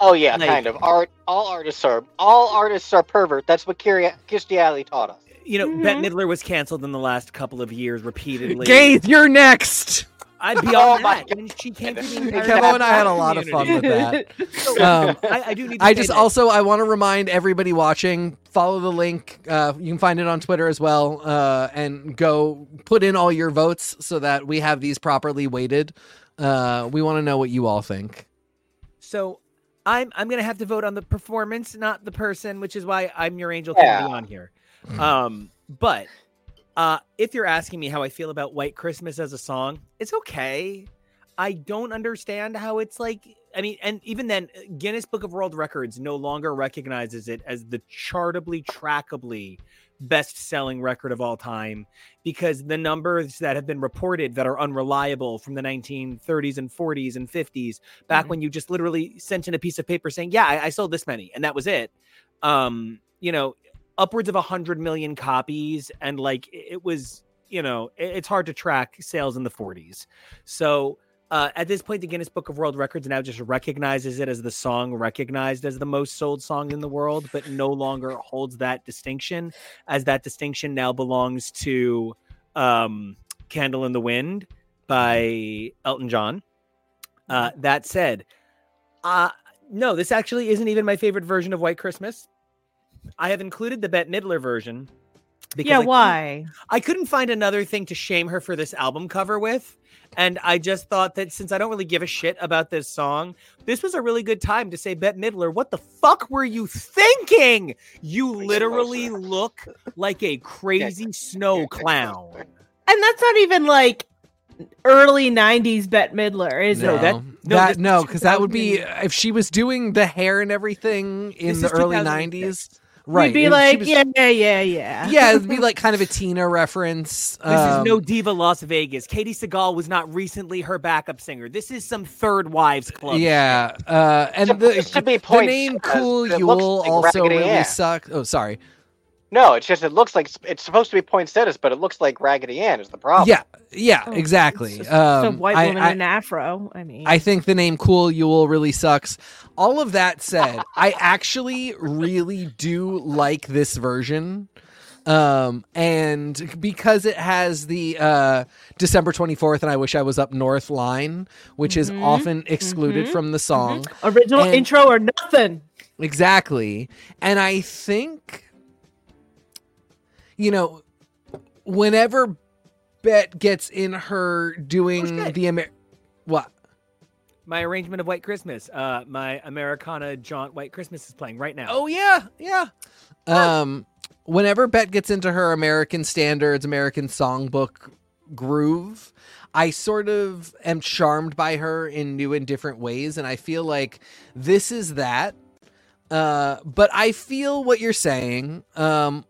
Oh yeah, Like- kind of. Art. All artists are. All artists are pervert. That's what Kirstie Kirstie Alley taught us. You know, Bette Mhm. Midler was canceled in the last couple of years repeatedly. Gaze, you're next. I'd be Oh on my that. And she came to the Hey, Kevo and I had a black lot of fun with that. So, Um, I, I do need. To I just that. also I want to remind everybody watching follow the link. Uh, you can find it on Twitter as well, uh, and go put in all your votes so that we have these properly weighted. Uh, we want to know what you all think. So I'm I'm gonna have to vote on the performance, not the person, which is why I'm your angel Yeah. Kennedy on here. Um, but uh, if you're asking me how I feel about White Christmas as a song, it's okay. I don't understand how it's like. I mean, and even then, Guinness Book of World Records no longer recognizes it as the chartably, trackably best-selling record of all time because the numbers that have been reported that are unreliable from the 1930s and 40s and 50s back Mhm. when you just literally sent in a piece of paper saying yeah I, I sold this many and that was it um you know upwards of a hundred million copies and like it it was you know it's hard to track sales in the 40s so uh, at this point, the Guinness Book of World Records now just recognizes it as the song recognized as the most sold song in the world, but no longer holds that distinction, as that distinction now belongs to um, "Candle in the Wind" by Elton John. Uh, that said, uh, no, this actually isn't even my favorite version of White Christmas. I have included the Bette Midler version. because yeah, I couldn't- why? I couldn't find another thing to shame her for this album cover with. And I just thought that since I don't really give a shit about this song, this was a really good time to say, Bette Midler, what the fuck were you thinking? You literally look like a crazy snow clown. And that's not even like early '90s Bette Midler, is No, it? that- no, that this no, because that would be if she was doing the hair and everything in the early 2006. '90s. Right, We'd be if she like, was- yeah, yeah, yeah, yeah. yeah, it'd be like kind of a Tina reference. This Um, is no Diva Las Vegas. Katey Sagal was not recently her backup singer. This is some third wives club. Yeah, uh, and Supposed the, to be the points name "Cool it looks Yule" like also Raggedy really Ann. sucked. Oh, sorry. No, it's just it looks like it's supposed to be poinsettias, but it looks like Raggedy Ann is the problem. Yeah, yeah, Oh, exactly. It's just Um, some white I- woman I, in an afro. I mean, I think the name Cool Yule really sucks. All of that said, I actually really do like this version. Um, and because it has the uh, December 24th and I Wish I Was Up North line, which is Mhm, often excluded mhm, from the song. original and- intro or nothing. Exactly. And I think, you know, whenever Bette gets in her doing shit. the Amer- what? My arrangement of White Christmas. Uh, my Americana Jaunt White Christmas is playing right now. Oh yeah, yeah. Um, whenever Bette gets into her American standards, American songbook groove, I sort of am charmed by her in new and different ways, and I feel like this is that. Uh, but I feel what you're saying. Um,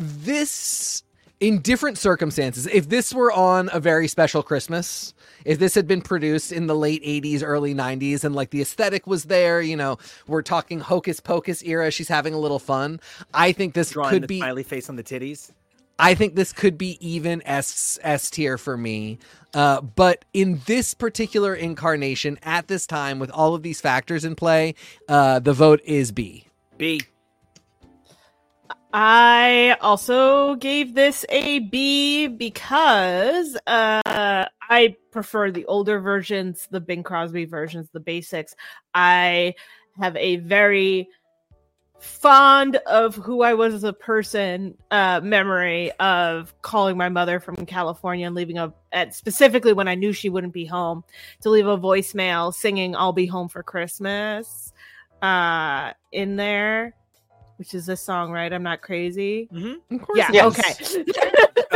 this in different circumstances. If this were on a very special Christmas, if this had been produced in the late 80s, early 90s, and like the aesthetic was there, you know, we're talking hocus pocus era, she's having a little fun. I think this Drawing could the be smiley face on the titties. I think this could be even S S tier for me. Uh, but in this particular incarnation, at this time, with all of these factors in play, uh, the vote is B. B. I also gave this a B because uh, I prefer the older versions, the Bing Crosby versions, the basics. I have a very fond of who I was as a person uh, memory of calling my mother from California and leaving a at specifically when I knew she wouldn't be home to leave a voicemail singing "I'll be home for Christmas" uh, in there, which is this song, right? I'm not crazy. Mm-hmm. Of course, Yeah. it is. Okay.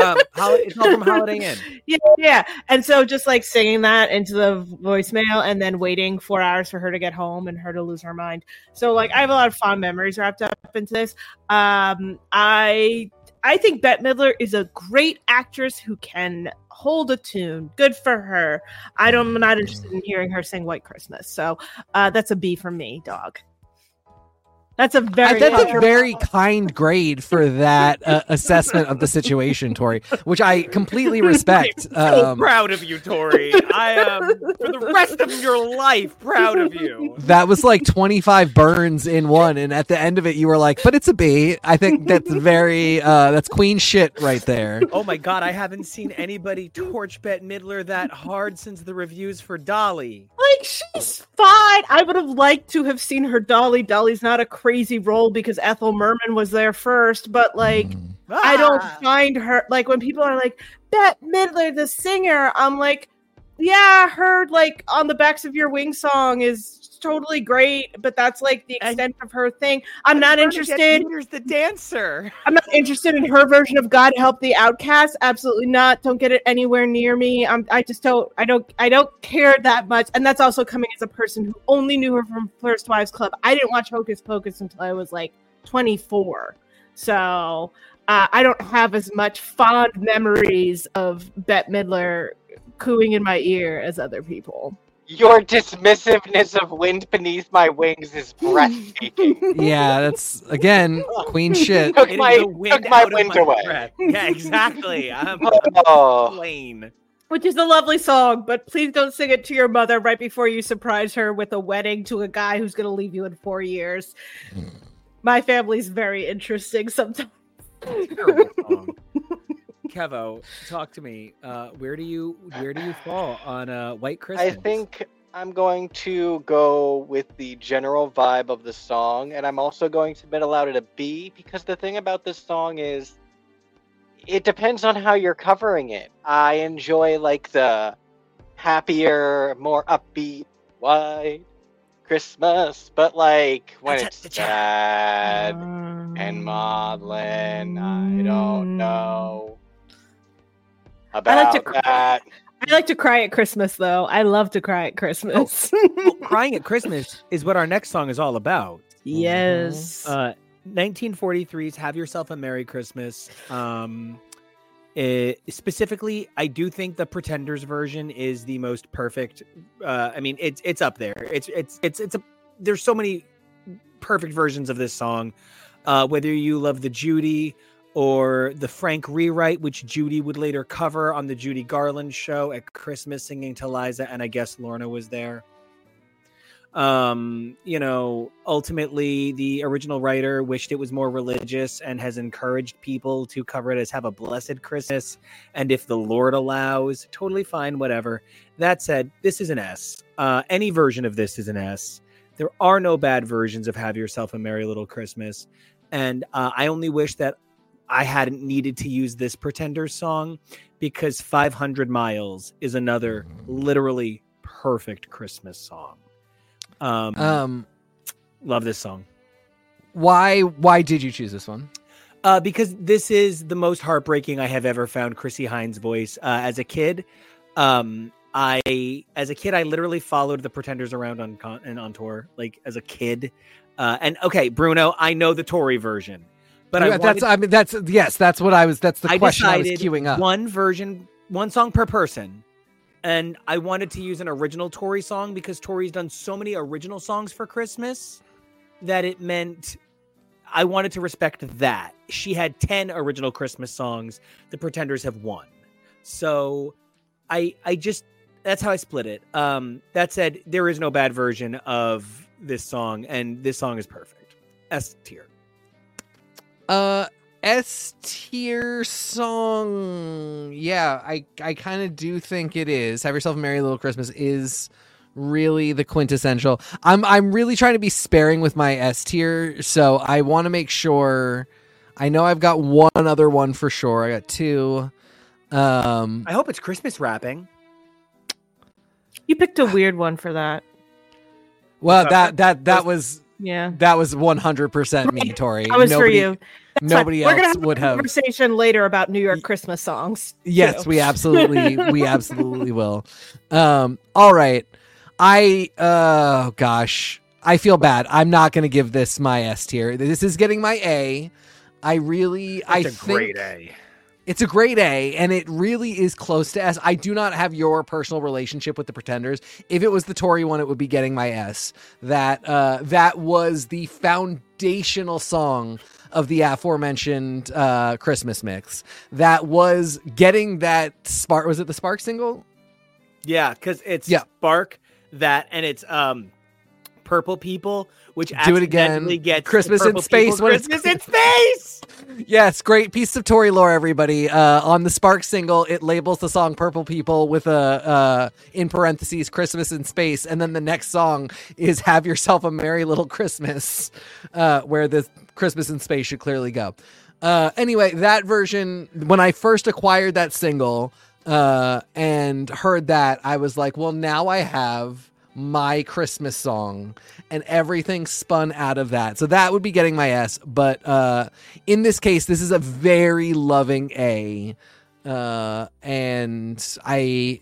Um, hol- it's all from Holiday Inn. yeah, yeah. And so just like singing that into the voicemail and then waiting four hours for her to get home and her to lose her mind. So like I have a lot of fond memories wrapped up into this. Um I I think Bette Midler is a great actress who can hold a tune. Good for her. I don't I'm not interested in hearing her sing White Christmas. So uh that's a B for me, dog. That's a very I- that's a very kind grade for that uh, assessment of the situation, Tori, which I completely respect. so Um, proud of you, Tori. I am for the rest of your life proud of you. that was like 25 burns in one, and at the end of it, you were like, "But it's a B." I think that's very uh, that's queen shit right there. Oh my god, I haven't seen anybody torch Bette Midler that hard since the reviews for Dolly. Like she's fine. I would have liked to have seen her Dolly. Dolly's not a crazy role because Ethel Merman was there first, but like I don't Ah! find her like when people are like Bette Midler, the singer. I'm like, yeah, heard like on the backs of your wing song is totally great, but that's like the And- extent of her thing. I'm not interested. Peters, the dancer. I'm not interested in her version of God Help the Outcast. Absolutely not. Don't get it anywhere near me. I'm, I just don't. I don't. I don't care that much. And that's also coming as a person who only knew her from First Wives Club. I didn't watch Hocus Pocus until I was like 24. So uh, I don't have as much fond memories of Bette Midler cooing in my ear as other people. Your dismissiveness of wind beneath my wings is breathtaking. Yeah, that's again queen shit. Took It is my- the wind took my out of wind away. breath. Yeah, exactly. I'm oh, plain. Which is a lovely song, but please don't sing it to your mother right before you surprise her with a wedding to a guy who's going to leave you in four years. Hmm. My family's very interesting sometimes. Terrible song. Kevo, talk to me. Uh, where do you where do you fall on uh, White Christmas? I think I'm going to go with the general vibe of the song, and I'm also going to middle out at a B because the thing about this song is it depends on how you're covering it. I enjoy like the happier, more upbeat, white Christmas, but like when That's it's a- sad and maudlin, I don't know about to cry. that. I like to cry at Christmas, though. I love to cry at Christmas. Well, crying at Christmas is what our next song is all about. yes. Uh, 1943's "Have Yourself a Merry Christmas." Um, eh, specifically, I do think the Pretenders version is the most perfect. Uh, I mean, it's it's up there. It's it's it's it's a. There's so many perfect versions of this song. Uh, whether you love the Judy or the Frank rewrite, which Judy would later cover on the Judy Garland show at Christmas, singing to Liza, and I guess Lorna was there. Um you know ultimately the original writer wished it was more religious and has encouraged people to cover it as have a blessed christmas and if the lord allows totally fine whatever. That said this is an s. Uh any version of this is an s. There are no bad versions of have yourself a merry little christmas and uh, i only wish that i hadn't needed to use this pretender song because 500 miles is another literally perfect christmas song um, Um, love this song. why why did you choose this one? Uh, because this is the most heartbreaking I have ever found Chrissie Hynde's voice. Uh, as a kid, um, I as a kid I literally followed the Pretenders around on con- and on tour, like as a kid. Uh, and okay, Bruno, I know the Tori version, but I Yeah, that's I mean that's yes, that's what I was. That's the I question I was queuing up. one version, one song per person. And I wanted to use an original Tori song because Tori's done so many original songs for Christmas that it meant I wanted to respect that. She had 10 original Christmas songs. The Pretenders have one. So I I just that's how I split it. Um that said, there is no bad version of this song and this song is perfect. S tier. Uh, S tier song. Yeah, I I kind of do think it is. Have yourself a merry little Christmas is really the quintessential. I'm I'm really trying to be sparing with my S tier, so I want to make sure. I know I've got one other one for sure. I got two. Um, I hope it's Christmas wrapping. you picked a weird one for that. well, that that that was Yeah. that was 100% me, Tori. That was for Nobody- you. That's fine. Nobody We're gonna else have would a have. conversation later about New York Christmas songs. Yes, too. we absolutely we absolutely will. Um all right. I uh gosh, I feel bad. I'm not going to give this my S tier. This is getting my A. I really I It's a think great A. it's a great A and it really is close to S. I do not have your personal relationship with the Pretenders. If it was the Tori one it would be getting my S. That uh that was the foundational song of the aforementioned uh, Christmas mix. That was getting that spark. Was it the Spark single? Yeah, because it's Yeah. Spark that, and it's um, Purple People, which Do it again. gets Christmas in Space People when it's- Christmas in space. Yes, great piece of Tori lore, everybody. Uh, on the Spark single, it labels the song "Purple People" with a uh, in parentheses "Christmas in Space," and then the next song is "Have Yourself a Merry Little Christmas," uh, where the Christmas in Space should clearly go. Uh, anyway, that version, when I first acquired that single uh, and heard that, I was like, well, now I have my Christmas song, and everything spun out of that. So that would be getting my S. But uh, in this case, this is a very loving A, uh, and I.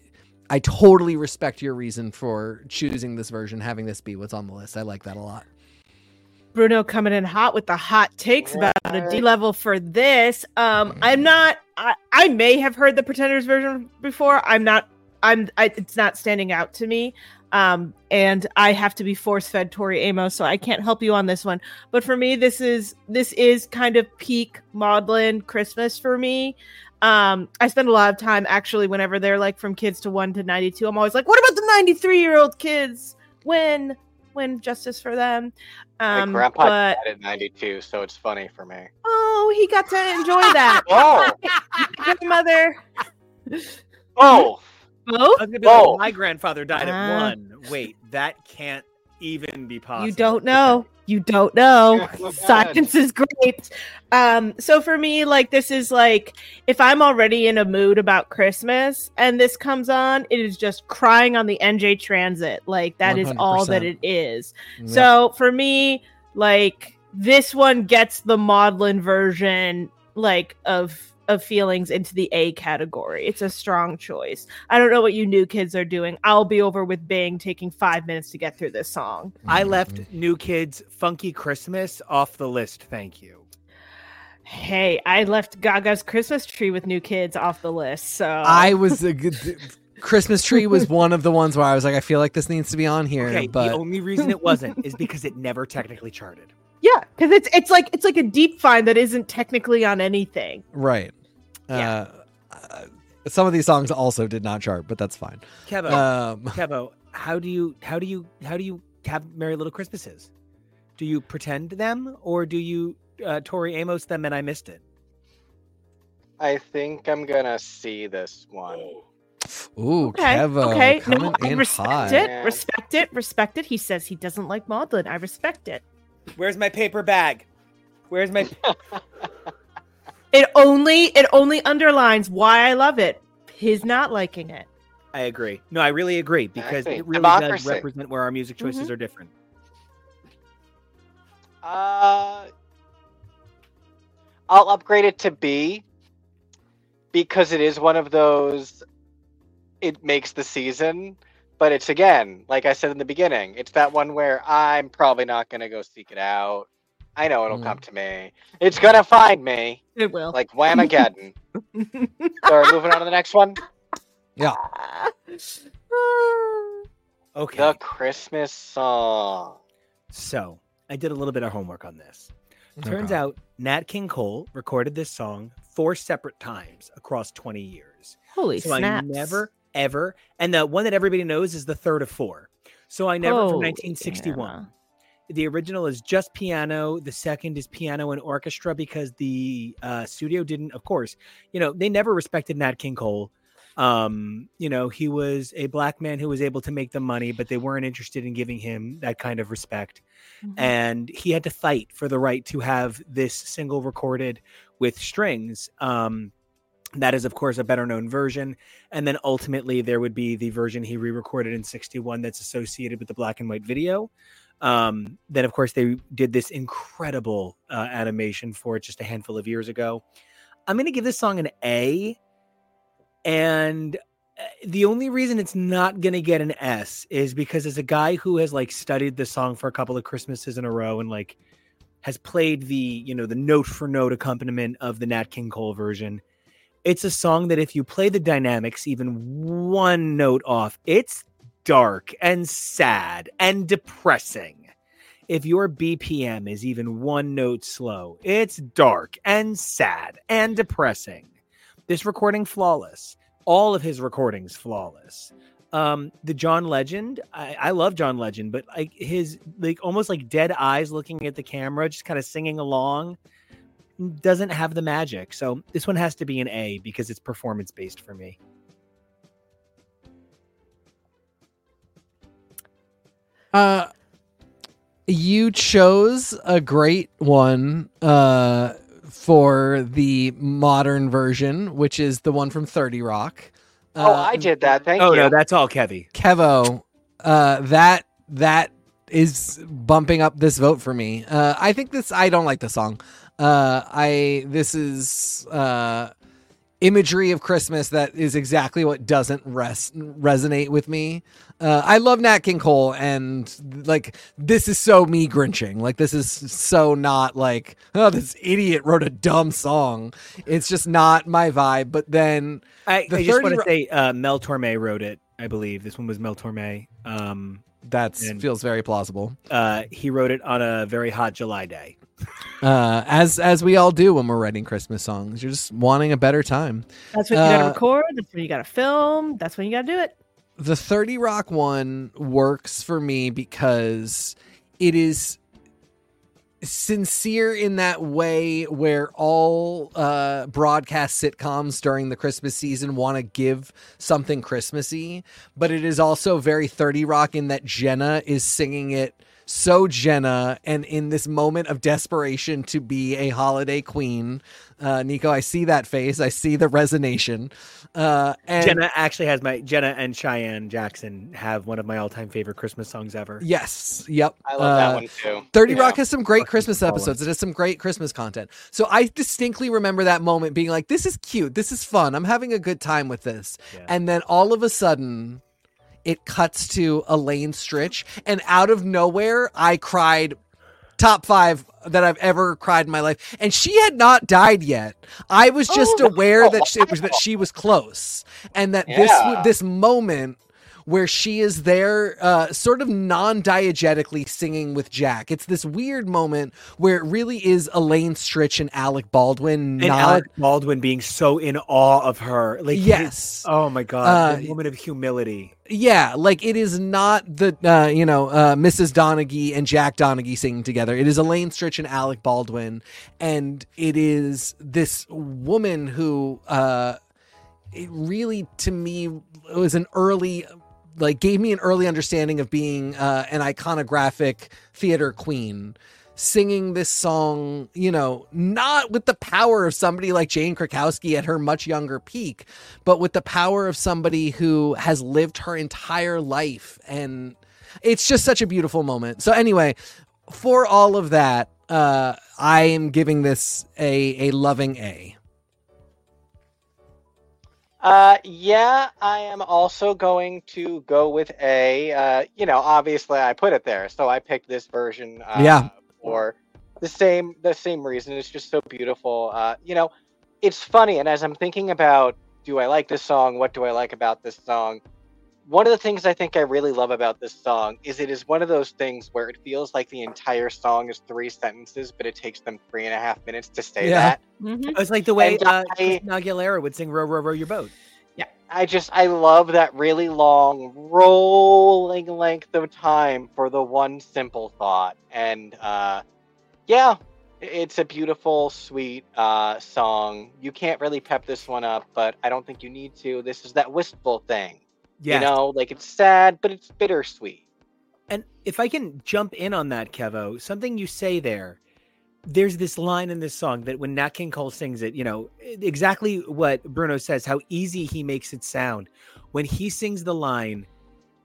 I totally respect your reason for choosing this version, having this be what's on the list. I like that a lot. Bruno coming in hot with the hot takes about a D level for this. Um, I'm not. I, I may have heard the Pretenders version before. I'm not. I'm. I, it's not standing out to me. Um, and I have to be force fed Tori Amos, so I can't help you on this one. But for me, this is this is kind of peak maudlin Christmas for me. Um, I spend a lot of time actually whenever they're like from kids to one to ninety two. I'm always like, what about the ninety three year old kids? When when justice for them? My Um, grandpa but died at 92, so it's funny for me. oh, he got to enjoy that. Oh, Grandmother, oh, both. I was gonna be like, Whoa. my grandfather died at Uh. one. Wait, that can't even be possible. You don't know. You don't know. Science is great. Um, so for me, like this is like if I'm already in a mood about Christmas and this comes on, it is just crying on the NJ Transit. Like that is all that 100%. it is. So for me, like this one gets the maudlin version like of of feelings into the A category. It's a strong choice. I don't know what you new kids are doing. I'll be over with Bing taking five minutes to get through this song. I mm-hmm. left New Kids Funky Christmas off the list. Thank you. Hey, I left Gaga's Christmas tree with new kids off the list. So I was a good. Christmas tree was one of the ones where I was like, I feel like this needs to be on here, Okay, but the only reason it wasn't is because it never technically charted. Yeah, because it's it's like it's like a deep find that isn't technically on anything. right. Yeah. Uh, uh, some of these songs also did not chart, but that's fine. Kevo, Um, Kevo, how do you how do you how do you have Merry Little Christmases? Do you pretend them or do you uh, Tori Amos them and I missed it? I think I'm gonna see this one. ooh, Okay, Kevo, okay, coming no, I in respect hot. it, respect it, respect it. He says he doesn't like maudlin. I respect it. Where's my paper bag? Where's my It only it only underlines why I love it. His not liking it. I agree. No, I really agree because Exactly. it really does represent where our music choices are different. Uh, I'll upgrade it to B because it is one of those. It makes the season, but it's again, like I said in the beginning, it's that one where I'm probably not gonna go seek it out. I know it'll Mm. come to me. It's gonna find me, It will. like Whamageddon. Sorry, moving on to the next one. Yeah. Okay. The Christmas song. So I did a little bit of homework on this. Turns Okay. out Nat King Cole recorded this song four separate times across 20 years. Holy so snaps! I never, ever, and the one that everybody knows is the third of four. So I never from 1961. Anna. The original is just piano. The second is piano and orchestra because the uh, studio didn't, of course, you know, they never respected Nat King Cole. Um, you know, he was a black man who was able to make the money, but they weren't interested in giving him that kind of respect Mhm. and he had to fight for the right to have this single recorded with strings. Um, that is, of course, a better known version. And then ultimately, there would be the version he re recorded in 61 that's associated with the black and white video. Um, then, of course, they did this incredible uh, animation for it just a handful of years ago. I'm going to give this song an A. And uh, the only reason it's not going to get an S is because as a guy who has like studied the song for a couple of Christmases in a row and like has played the, you know, the note for note accompaniment of the Nat King Cole version, it's a song that if you play the dynamics even one note off, it's dark and sad and depressing. if your BPM is even one note slow, it's dark and sad and depressing. This recording flawless. All of his recordings flawless. Um, the John Legend, I, I love John Legend, but like his like almost like dead eyes looking at the camera, just kind of singing along, doesn't have the magic. So this one has to be an A because it's performance based for me. Uh, you chose a great one uh, for the modern version, which is the one from 30 Rock. oh, Uh, I did that. Thank oh you. Oh, no, that's all Kevy. Kevo, uh, that that is bumping up this vote for me. Uh, I think this. I don't like the song. Uh, I this is uh, imagery of Christmas that is exactly what doesn't res- resonate with me. Uh, I love Nat King Cole, and like this is so me grinching. Like this is so not like oh this idiot wrote a dumb song. It's just not my vibe. But then I, The I just want to say uh, Mel Torme wrote it. I believe this one was Mel Torme. Um, that And- feels very plausible. uh, he wrote it on a very hot July day. uh, as as we all do when we're writing Christmas songs. You're just wanting a better time. That's when you gotta Uh, record. That's when you gotta film. That's when you gotta do it. The 30 Rock one works for me because it is sincere in that way where all uh, broadcast sitcoms during the Christmas season want to give something Christmassy, but it is also very 30 Rock in that Jenna is singing it so Jenna and in this moment of desperation to be a holiday queen. Uh, Nico, I see that face. I see the resonation. Uh, and Jenna actually has my Jenna and Cheyenne Jackson have one of my all-time favorite Christmas songs ever. Yes. Yep. I love that Uh, one too. 30 Yeah. Rock has some great Christmas episodes. It has some great Christmas content. So I distinctly remember that moment being like, this is cute. This is fun. I'm having a good time with this. Yeah. And then all of a sudden, it cuts to Elaine Stritch. And out of nowhere, I cried top five that I've ever cried in my life. And she had not died yet. I was just Oh, aware that she, it was that she was close. And that this this moment where she is there uh, sort of non-diegetically singing with Jack. It's this weird moment where it really is Elaine Stritch and Alec Baldwin and not Alec Baldwin being so in awe of her. Like yes. oh my god, Uh, moment of humility. Yeah, like it is not the uh, you know uh, Mrs. Donaghy and Jack Donaghy singing together. It is Elaine Stritch and Alec Baldwin, and it is this woman who uh, it really to me was an early like gave me an early understanding of being uh, an iconographic theater queen singing this song, you know, not with the power of somebody like Jane Krakowski at her much younger peak, but with the power of somebody who has lived her entire life. And it's just such a beautiful moment. So, anyway, for all of that, uh, I am giving this a, a loving A. Uh, yeah, I am also going to go with A. Uh, you know, obviously I put it there, so I picked this version. Uh, Yeah. For the same the same reason. It's just so beautiful. Uh, you know, it's funny, and as I'm thinking about, do I like this song? What do I like about this song? One of the things I think I really love about this song is it is one of those things where it feels like the entire song is three sentences, but it takes them three and a half minutes to say Yeah. that. Mhm. It's like the way And uh, I- Aguilera would sing "Row, row, row your boat." Yeah, I just I love that really long rolling length of time for the one simple thought. And uh yeah, it's a beautiful, sweet uh song. You can't really pep this one up, but I don't think you need to. This is that wistful thing. Yeah, You know, like it's sad, but it's bittersweet. And if I can jump in on that, Kevo, something you say there, there's this line in this song that when Nat King Cole sings it, you know, exactly what Bruno says, how easy he makes it sound. When he sings the line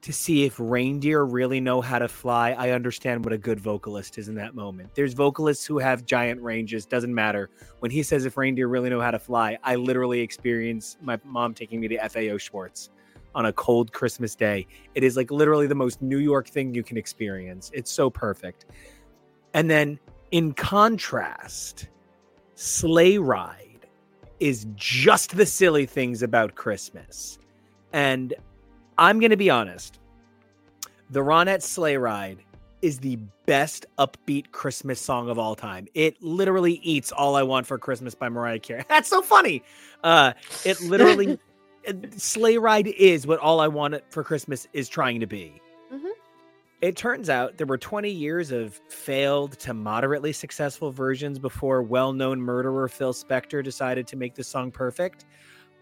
to see if reindeer really know how to fly, I understand what a good vocalist is in that moment. There's vocalists who have giant ranges, doesn't matter. When he says if reindeer really know how to fly, I literally experience my mom taking me to FAO Schwarz on a cold Christmas day. It is like literally the most New York thing you can experience. It's so perfect. And then in contrast, Sleigh Ride is just the silly things about Christmas. And I'm going to be honest. The Ronette Sleigh Ride is the best upbeat Christmas song of all time. It literally eats All I Want for Christmas by Mariah Carey. That's so funny. Uh, it literally, Sleigh Ride is what All I Want for Christmas is trying to be. Mhm. It turns out there were 20 years of failed to moderately successful versions before well known murderer Phil Spector decided to make the song perfect.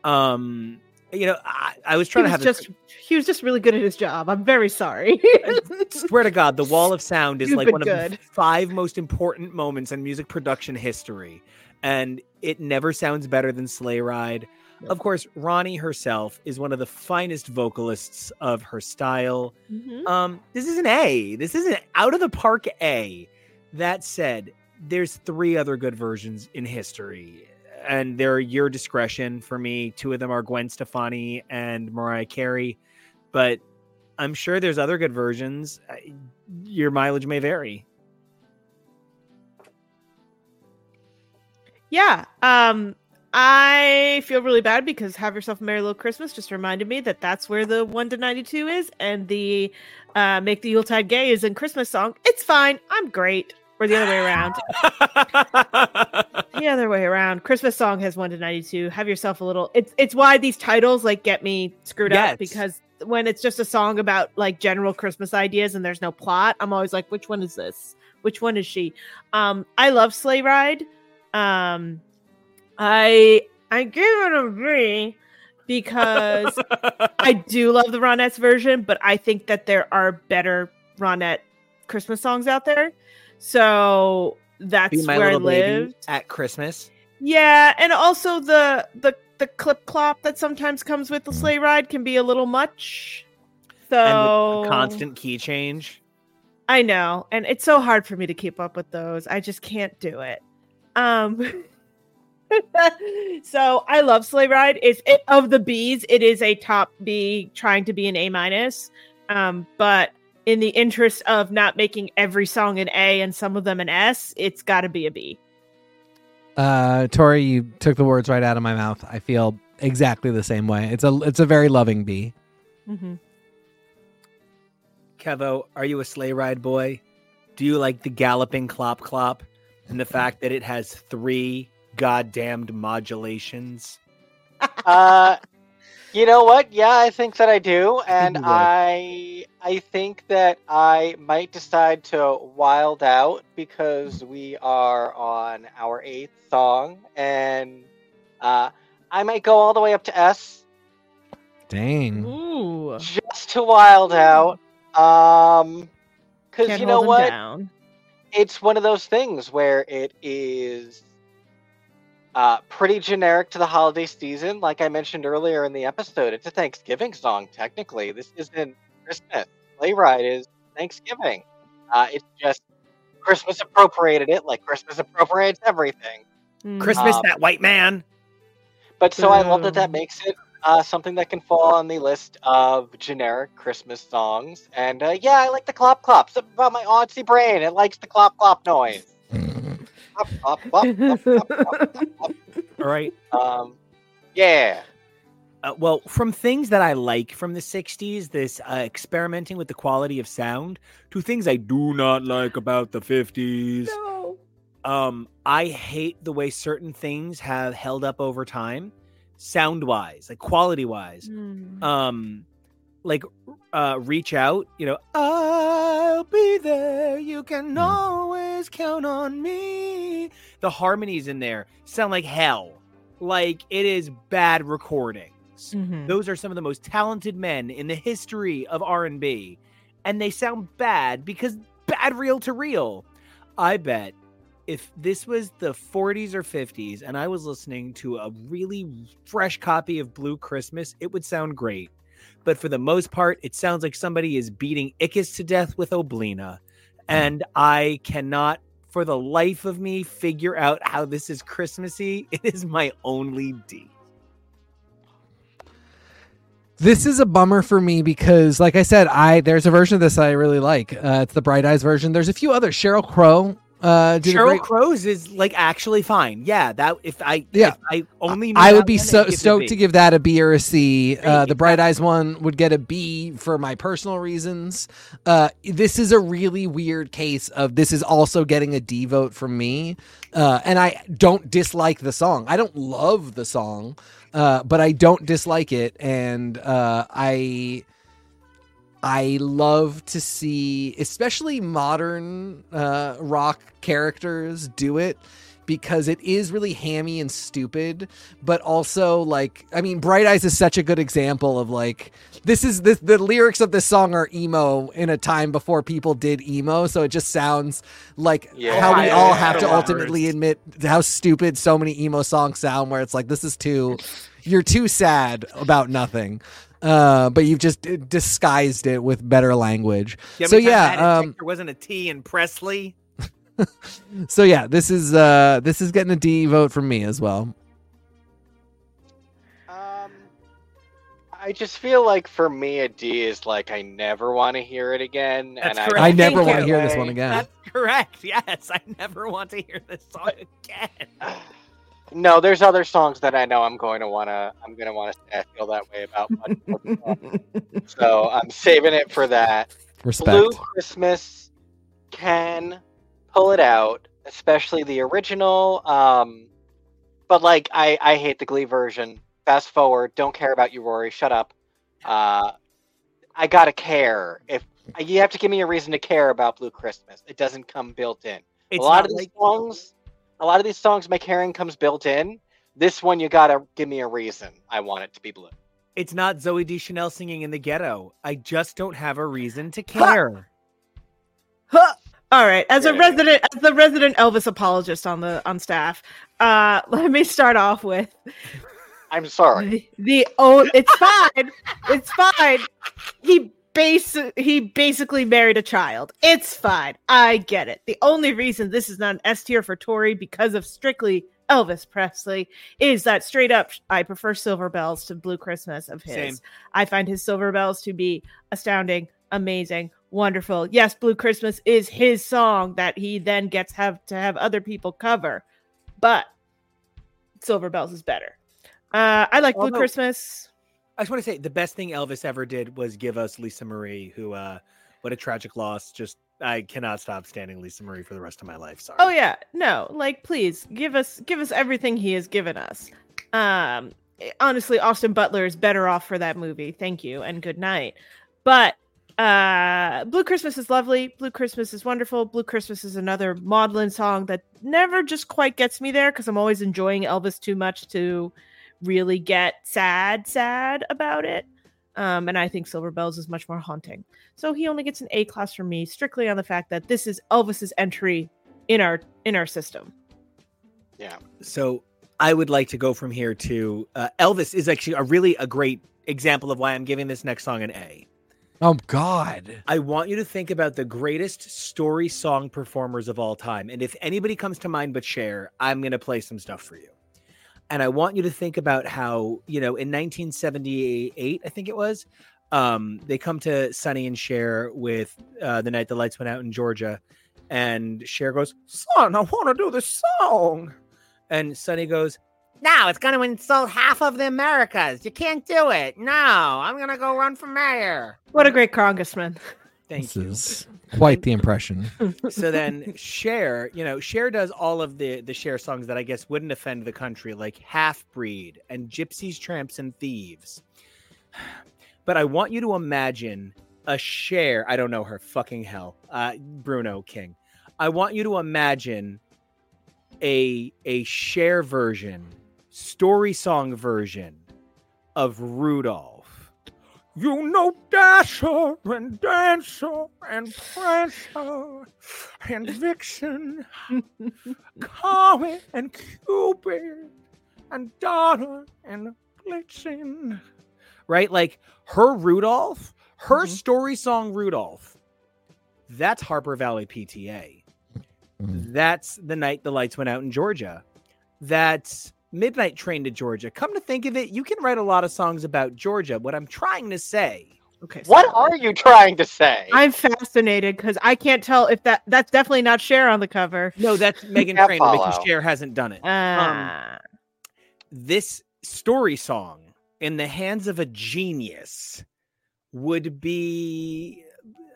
Um, you know, I, I was trying to have a- just he was just really good at his job. I'm very sorry. swear to God, the Wall of Sound is You've like one of the five most important moments in music production history. And it never sounds better than Sleigh Ride. Of course, Ronnie herself is one of the finest vocalists of her style. Mhm. Um, this is an A. This is an out of the park A. That said, there's three other good versions in history, and they're your discretion for me. Two of them are Gwen Stefani and Mariah Carey, but I'm sure there's other good versions. Your mileage may vary. Yeah. Um I feel really bad because Have Yourself a Merry Little Christmas just reminded me that that's where the 1 to 92 is and the uh Make the Yuletide Gay is in Christmas song. It's fine. I'm great. Or the other way around. the other way around. Christmas song has 1 to 92. Have yourself a little It's it's why these titles like get me screwed Yes. up because when it's just a song about like general Christmas ideas and there's no plot, I'm always like which one is this? Which one is she? Um I love Sleigh Ride. Um I I give it a B because I do love the Ronettes version, but I think that there are better Ronette Christmas songs out there. So that's my where I little lived. at Christmas. Yeah, and also the the the clip clop that sometimes comes with the Mm. sleigh ride can be a little much. And So the constant key change. I know, and it's so hard for me to keep up with those. I just can't do it. Um so I love Sleigh Ride. It's it, of the B's, it is a top B trying to be an A minus. Um, but in the interest of not making every song an A and some of them an S, it's gotta be a B. Uh, Tori, you took the words right out of my mouth. I feel exactly the same way. It's a it's a very loving B. Mm-hmm. Kevo, are you a sleigh ride boy? Do you like the galloping clop clop and the fact that it has three goddamned modulations? uh, you know what? Yeah, I think that I do, and. I I think that I might decide to wild out because we are on our eighth song, and uh, I might go all the way up to S Dang. Ooh. just to wild out. Um, because you know what? down. it's one of those things where it is uh, pretty generic to the holiday season. Like I mentioned earlier in the episode, it's a Thanksgiving song, technically. This isn't Christmas. Sleigh Ride is Thanksgiving. Uh, it's just Christmas appropriated it like Christmas appropriates everything. Mm. Christmas, Um, that white man. But so I love that that makes it uh, something that can fall on the list of generic Christmas songs. And uh, yeah, I like the clop clop. Something about my artsy brain. It likes the clop clop noise. Clop, clop, clop. All right. Um, yeah. Uh, well, from things that I like from the 60s, this uh, experimenting with the quality of sound, to things I do not like about the 50s. No. Um, I hate the way certain things have held up over time, sound wise, like quality wise. Mm. Um, like uh, reach out, you know, I'll be there. You can always count on me. The harmonies in there sound like hell. Like it is bad recordings. Mhm. Those are some of the most talented men in the history of R&B and they sound bad because bad reel to reel. I bet if this was the 40s or 50s and I was listening to a really fresh copy of Blue Christmas, it would sound great. But for the most part, it sounds like somebody is beating Ickis to death with Oblina. And I cannot, for the life of me, figure out how this is Christmassy. It is my only D. This is a bummer for me because, like I said, I there's a version of this I really like. Uh, it's the Bright Eyes version. There's a few others. Sheryl Crow uh, Sheryl Crow's is like actually fine. Yeah, that if I Yeah. if I only I would be so stoked to give that a B or a C. Uh, the Bright Eyes one would get a B for my personal reasons. Uh, this is a really weird case of this is also getting a D vote from me. Uh, and I don't dislike the song. I don't love the song, uh, but I don't dislike it. And uh, I. I love to see, especially modern uh, rock characters, do it because it is really hammy and stupid, but also like I mean, Bright Eyes is such a good example of like this is this the lyrics of this song are emo in a time before people did emo, so it just sounds like Yeah. how we Yeah, all yeah, have to yeah. ultimately admit how stupid so many emo songs sound where it's like this is too you're too sad about nothing. Uh, but you've just disguised it with better language. Yeah, so yeah, um, there wasn't a T in Presley. so yeah, this is uh, this is getting a D vote from me as well. Um, I just feel like for me a D is like I never want to hear it again, That's and I, correct. I Thank never want to hear this one again. That's correct. Yes, I never want to hear this song again. No, there's other songs that I know I'm going to wanna. I'm gonna want to say I feel that way about. so I'm saving it for that. Respect. Blue Christmas can pull it out, especially the original. Um, but like I, I hate the Glee version. Fast forward. Don't care about you, Rory. Shut up. Uh, I gotta care. If you have to give me a reason to care about Blue Christmas, it doesn't come built in. It's a lot of these like songs, a lot of these songs, my caring comes built in. This one, you gotta give me a reason. I want it to be blue. it's not Zooey Deschanel singing in the ghetto. I just don't have a reason to care. All right, as a resident, as the resident Elvis apologist on the on staff, uh, let me start off with I'm sorry. the, the oh, it's fine, it's fine. He base he basically married a child. It's fine. I get it. The only reason this is not an S tier for Tori because of strictly Elvis Presley is that straight up I prefer Silver Bells to Blue Christmas of his. Same. I find his Silver Bells to be astounding, amazing, wonderful. Yes, Blue Christmas is his song that he then gets have to have other people cover, but Silver Bells is better. Uh, I like Blue Although- Christmas. I just want to say the best thing Elvis ever did was give us Lisa Marie, who uh what a tragic loss. Just I cannot stop standing Lisa Marie for the rest of my life. Sorry. Oh yeah, no, like please give us give us everything he has given us. Um, honestly, Austin Butler is better off for that movie. Thank you and good night. But uh, Blue Christmas is lovely. Blue Christmas is wonderful. Blue Christmas is another maudlin song that never just quite gets me there because I'm always enjoying Elvis too much to really get sad, sad about it. Um, and I think Silver Bells is much more haunting. So he only gets an A class from me strictly on the fact that this is Elvis's entry in our in our system. Yeah. So I would like to go from here to uh, Elvis is actually a really a great example of why I'm giving this next song an A. Oh God. I want you to think about the greatest story song performers of all time. And if anybody comes to mind but Cher, I'm going to play some stuff for you. And I want you to think about how, you know, in 1978, I think it was, um, they come to Sonny and Cher with uh, The Night the Lights Went Out in Georgia. And Cher goes, Son, I want to do this song. And Sonny goes, No, it's going to insult half of the Americas. You can't do it. No, I'm going to go run for mayor. What a great congressman. Thank this you. is quite the impression. so then Cher, you know, Cher does all of the the Cher songs that I guess wouldn't offend the country, like Half Breed and Gypsies, Tramps, and Thieves. But I want you to imagine a Cher. I don't know her. Fucking hell, uh, Bruno King. I want you to imagine a a Cher version, story song version of Rudolph. You know Dasher and Dancer and Prancer and Vixen, Comet and Cupid and Donner and Blitzen. Right? Like her Rudolph, her Mhm. story song Rudolph. That's Harper Valley PTA. Mhm. That's the night the lights went out in Georgia. That's Midnight Train to Georgia. Come to think of it, you can write a lot of songs about Georgia. What I'm trying to say Okay. What are you trying to say? I'm fascinated because I can't tell if that that's definitely not Cher on the cover. No, that's Meghan Can't Trainor because follow. Cher hasn't done it. Ah. this story song in the hands of a genius would be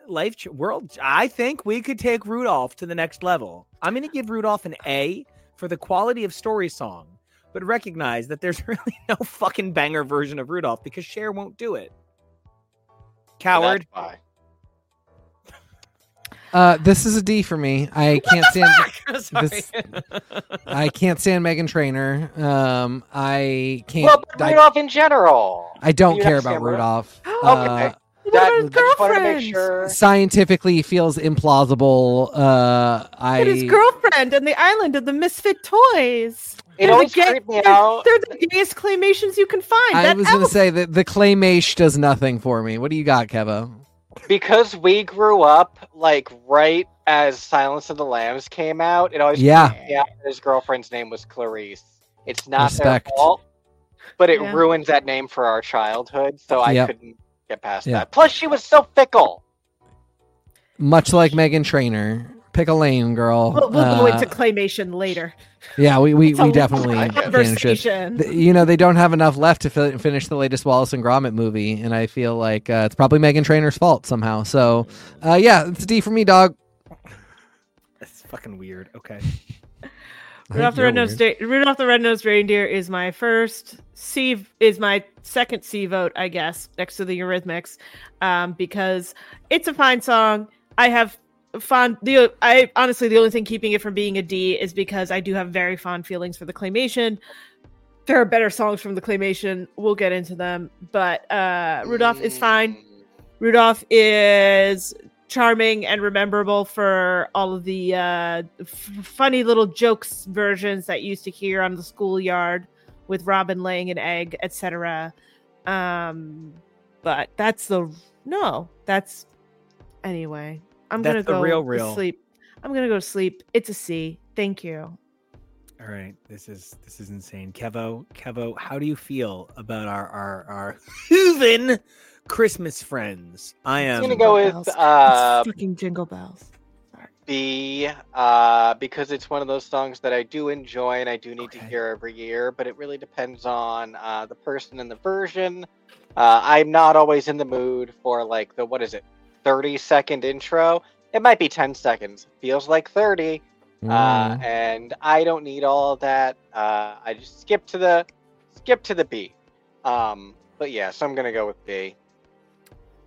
life ch- world i think we could take rudolph to the next level i'm going to give rudolph an a for the quality of story song but recognize that there's really no fucking banger version of rudolph because Cher won't do it coward Uh, this is a D for me. I can't stand. Sorry. This- I can't stand Meghan Trainor. Um, I can't. Well, but I, Rudolph in general. I don't you care about Rudolph? Rudolph. Okay. Uh, What That, about his I just wanted to make girlfriend? sure. scientifically feels implausible. Uh, I. But his girlfriend and the island of the misfit toys. It They're always the gay- creeped me they're- They're the gayest claymations you can find. I that was gonna say that the claymation does nothing for me. What do you got, Kevo? because we grew up like right as Silence of the Lambs came out. It always Yeah. creeped me out that his girlfriend's name was Clarice. It's not Respect. their fault, but it Yeah. ruins that name for our childhood. So I Yep. couldn't get past Yeah. that. Plus, she was so fickle. Much like Meghan Trainor, pick a lane, girl. We'll, we'll go Uh, into claymation later. yeah, we we, we definitely finish it. conversation. You know they don't have enough left to fi- finish the latest Wallace and Gromit movie, and I feel like uh, it's probably Meghan Trainor's fault somehow. So, uh, yeah, it's a D for me, dog. that's fucking weird okay Rudolph the Red-Nosed. Da- Rudolph the Red-Nosed Reindeer is my first C is my second C vote, I guess, next to the Eurythmics, um, because it's a fine song. I have fond the I honestly the only thing keeping it from being a D is because I do have very fond feelings for the claymation. There are better songs from the claymation. We'll get into them, but uh, Rudolph is fine. Rudolph is charming and rememberable for all of the uh, f- funny little jokes versions that you used to hear on the schoolyard with Robin laying an egg, etc. Um, but that's the no. That's anyway. I'm That's gonna go real to real. sleep. I'm gonna go to sleep. It's a C. Thank you. All right, this is this is insane. Kevo, Kevo, how do you feel about our our our Hooven Christmas friends? I I'm gonna go with uh, it's fucking jingle bells. B uh, because it's one of those songs that I do enjoy and I do need to hear every year, but it really depends on uh, the person and the version. Uh, I'm not always in the mood for like the what is it, 30 second intro. It might be 10 seconds. Feels like 30, uh, Mm. and I don't need all of that. Uh, I just skip to the skip to the B. Um, but yeah, so I'm gonna go with B.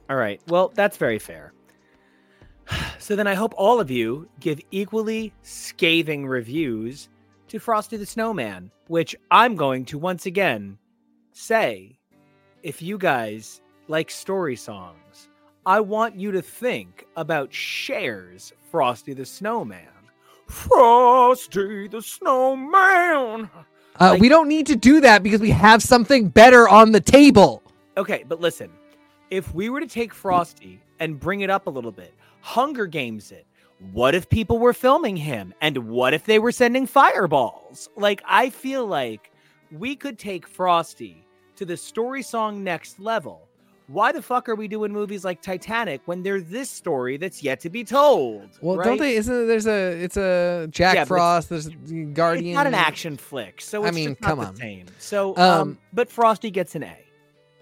All right. Well, that's very fair. So then I hope all of you give equally scathing reviews to Frosty the Snowman, which I'm going to once again say if you guys like story songs, I want you to think about Cher's Frosty the Snowman. Frosty the Snowman. Uh, like- we don't need to do that because we have something better on the table. Okay, but listen, if we were to take Frosty and bring it up a little bit, Hunger Games it. What if people were filming him? And what if they were sending fireballs? Like, I feel like we could take Frosty to the story song next level. Why the fuck are we doing movies like Titanic when there's this story that's yet to be told? Well, right? don't they? Isn't there's a? It's a Jack Yeah, Frost. There's Guardian. It's not an action flick, so I mean, come the on. same. So, Um, um, but Frosty gets an A.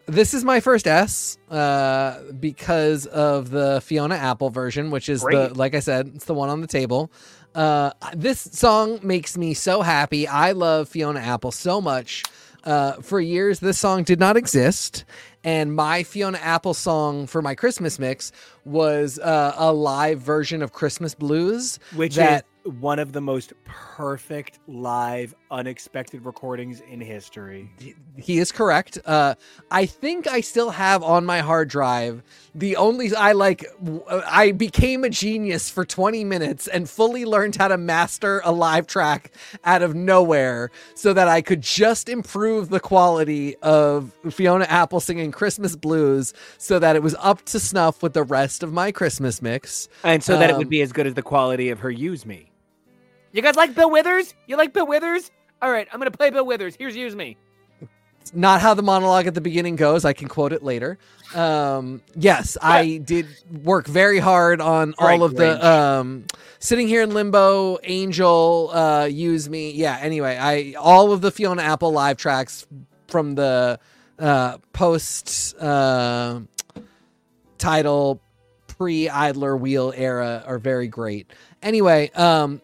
This is my first S uh, because of the Fiona Apple version, which is the like I said, it's the one on the table. Uh, this song makes me so happy. I love Fiona Apple so much. Uh, for years, this song did not exist, and my Fiona Apple song for my Christmas mix was uh, a live version of Christmas Blues. which that- is one of the most perfect live unexpected recordings in history. He is correct. Uh, I think I still have on my hard drive the only I like. I became a genius for 20 minutes and fully learned how to master a live track out of nowhere, so that I could just improve the quality of Fiona Apple singing Christmas blues, so that it was up to snuff with the rest of my Christmas mix. And so that it Um, would be as good as the quality of her Use Me. You guys like Bill Withers? You like Bill Withers? All right, I'm going to play Bill Withers. Here's Use Me. not how the monologue at the beginning goes. I can quote it later. Um, yes, I did work very hard on all of the um, sitting here in limbo, Angel, uh, use me. Yeah. Anyway, I all of the Fiona Apple live tracks from the uh, post uh, Tidal pre Idler Wheel era are very great. Anyway, um,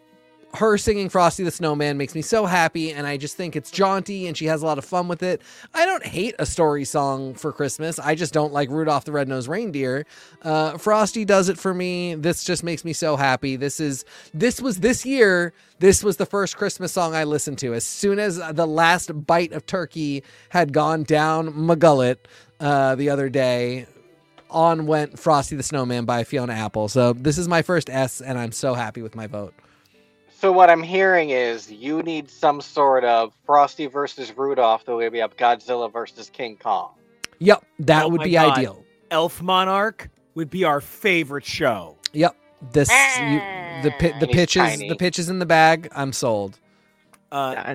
her singing Frosty the Snowman makes me so happy, and I just think it's jaunty and she has a lot of fun with it. I don't hate a story song for Christmas. I just don't like Rudolph the Red-Nosed Reindeer. Uh, Frosty does it for me. This just makes me so happy. This is this was this year. This was the first Christmas song I listened to. As soon as the last bite of turkey had gone down my gullet uh, the other day, on went Frosty the Snowman by Fiona Apple. So this is my first S, and I'm so happy with my vote. So what I'm hearing is you need some sort of Frosty versus Rudolph the way we have Godzilla versus King Kong. Yep, that Oh would be God. ideal. Elf Monarch would be our favorite show. Yep, this you, the the pitches tiny. the pitches in the bag. I'm sold. Uh,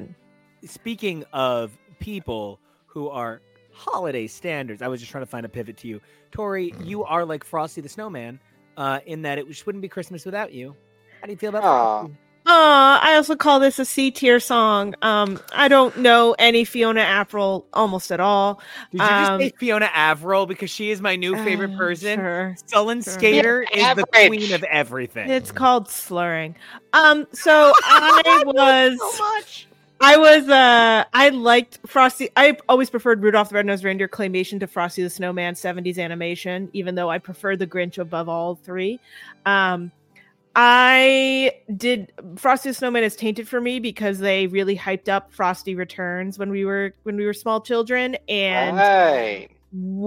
speaking of people who are holiday standards, I was just trying to find a pivot to you. Tori, you are like Frosty the Snowman uh, in that it just wouldn't be Christmas without you. How do you feel about Aw. Frosty? Uh, I also call this a C tier song. Um, I don't know any Fiona April almost at all. Did you just Um, say Fiona Avril because she is my new favorite Uh, person? sure. Sullen Sure. Skater is the queen of everything. It's called slurring. Um, so I was so much. I was uh I liked Frosty. I always preferred Rudolph the Red-Nosed Reindeer claymation to Frosty the Snowman 70s animation, even though I prefer the Grinch above all three. Um I did Frosty the Snowman is tainted for me because they really hyped up Frosty Returns when we were when we were small children and right.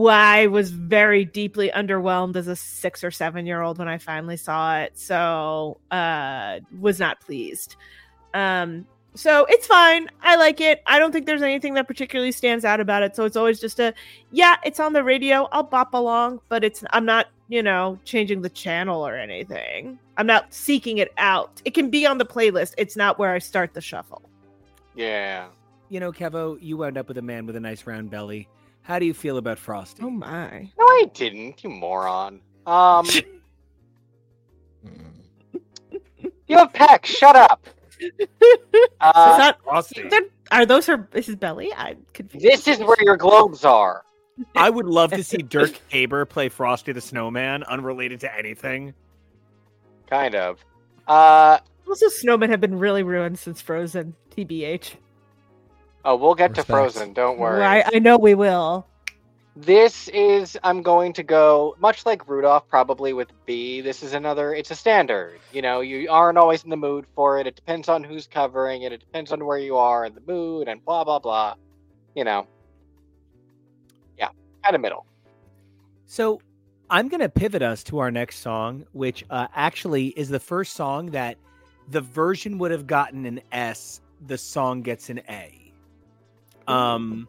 I was very deeply underwhelmed as a six or seven year old when I finally saw it. So uh was not pleased. Um so it's fine. I like it. I don't think there's anything that particularly stands out about it. So it's always just a yeah, it's on the radio. I'll bop along, but it's I'm not, you know, changing the channel or anything. I'm not seeking it out. It can be on the playlist. It's not where I start the shuffle. Yeah. You know, Kevo, you wound up with a man with a nice round belly. How do you feel about Frosty? Oh my. No, I didn't, you moron. Um, you have pecs. Shut up. Is Uh, that- Frosty. They're- are those her is his belly? I'm confused. this is where your globes are. I would love to see Dirk Haber play Frosty the Snowman, unrelated to anything. Kind of. Uh, Also, snowmen have been really ruined since Frozen. TBH. oh, we'll get Respect. to Frozen. Don't worry. I, I know we will. This is I'm going to go much like Rudolph probably with B. This is another it's a standard. You know, you aren't always in the mood for it. It depends on who's covering it. It depends on where you are in the mood and blah blah blah. You know. Kind of middle. So I'm going to pivot us to our next song, which uh, actually is the first song that the version would have gotten an S. The song gets an A. Um,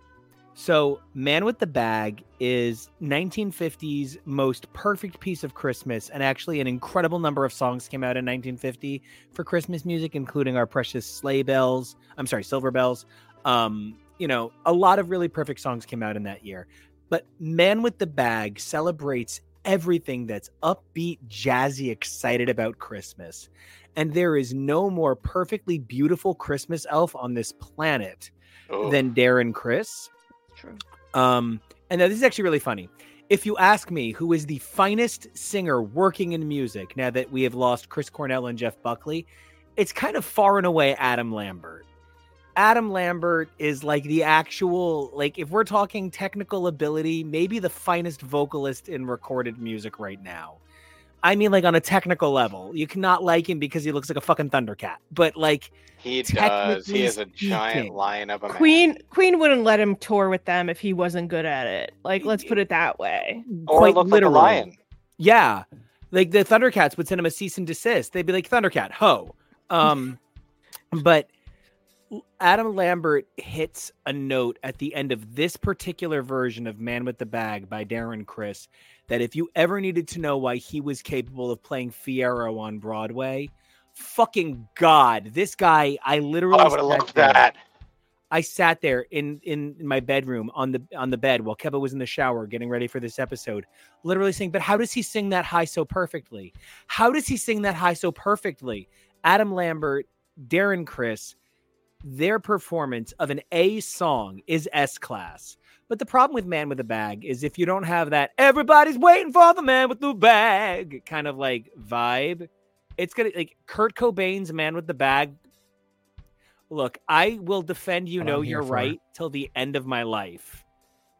so Man with the Bag is 1950's most perfect piece of Christmas, and actually an incredible number of songs came out in 1950 for Christmas music, including our precious sleigh bells. I'm sorry, silver bells. Um, you know, a lot of really perfect songs came out in that year. But Man with the Bag celebrates everything that's upbeat, jazzy, excited about Christmas. And there is no more perfectly beautiful Christmas elf on this planet Ooh. than Darren Criss. True. Um, and now this is actually really funny. If you ask me who is the finest singer working in music now that we have lost Chris Cornell and Jeff Buckley, it's kind of far and away Adam Lambert. Adam Lambert is like the actual, like, if we're talking technical ability, maybe the finest vocalist in recorded music right now. I mean, like, on a technical level. You cannot like him because he looks like a fucking Thundercat. But, like, he does. He is a giant speaking, lion of a man. Queen Queen wouldn't let him tour with them if he wasn't good at it. Like, let's put it that way. or quite look literally. like a lion. Yeah. Like the Thundercats would send him a cease and desist. They'd be like, Thundercat, ho. Um, but Adam Lambert hits a note at the end of this particular version of Man with the Bag by Darren Criss that if you ever needed to know why he was capable of playing Fiyero on Broadway, fucking God, this guy, I Oh, literally I would have sat loved there- that. I sat there in, in in my bedroom on the on the bed while Kevin was in the shower getting ready for this episode, literally saying, "But how does he sing that high so perfectly? How does he sing that high so perfectly?" Adam Lambert, Darren Criss, their performance of an A song is S class. But the problem with Man with a Bag is if you don't have that everybody's waiting for the man with the bag kind of like vibe, it's gonna like Kurt Cobain's Man with the Bag. Look, I will defend you know you're right till the end of my life.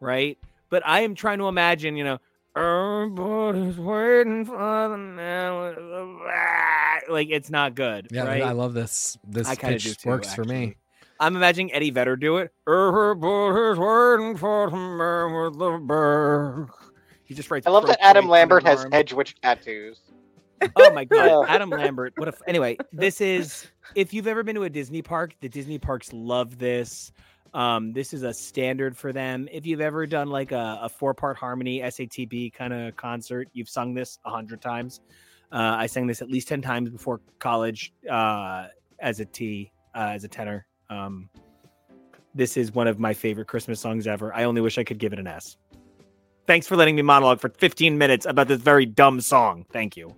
Right? But I am trying to imagine, you know, everybody's waiting for the man with the bag. Like it's not good. Yeah, right? I love this. This I kinda pitch too, works for me. I'm imagining Eddie Vedder do it. Everybody's waiting for the man with the bag. He just writes. I love that pro Adam points on Lambert his has arm. Edgewitch tattoos. Oh my god, Yeah. Adam Lambert. What a f- anyway. This is if you've ever been to a Disney park, the Disney parks love this. Um, this is a standard for them. If you've ever done like a, a four part harmony SATB kind of concert, you've sung this a hundred times. Uh, I sang this at least ten times before college uh, as a T, uh, as a tenor. Um, this is one of my favorite Christmas songs ever. I only wish I could give it an S. Thanks for letting me monologue for 15 minutes about this very dumb song. Thank you.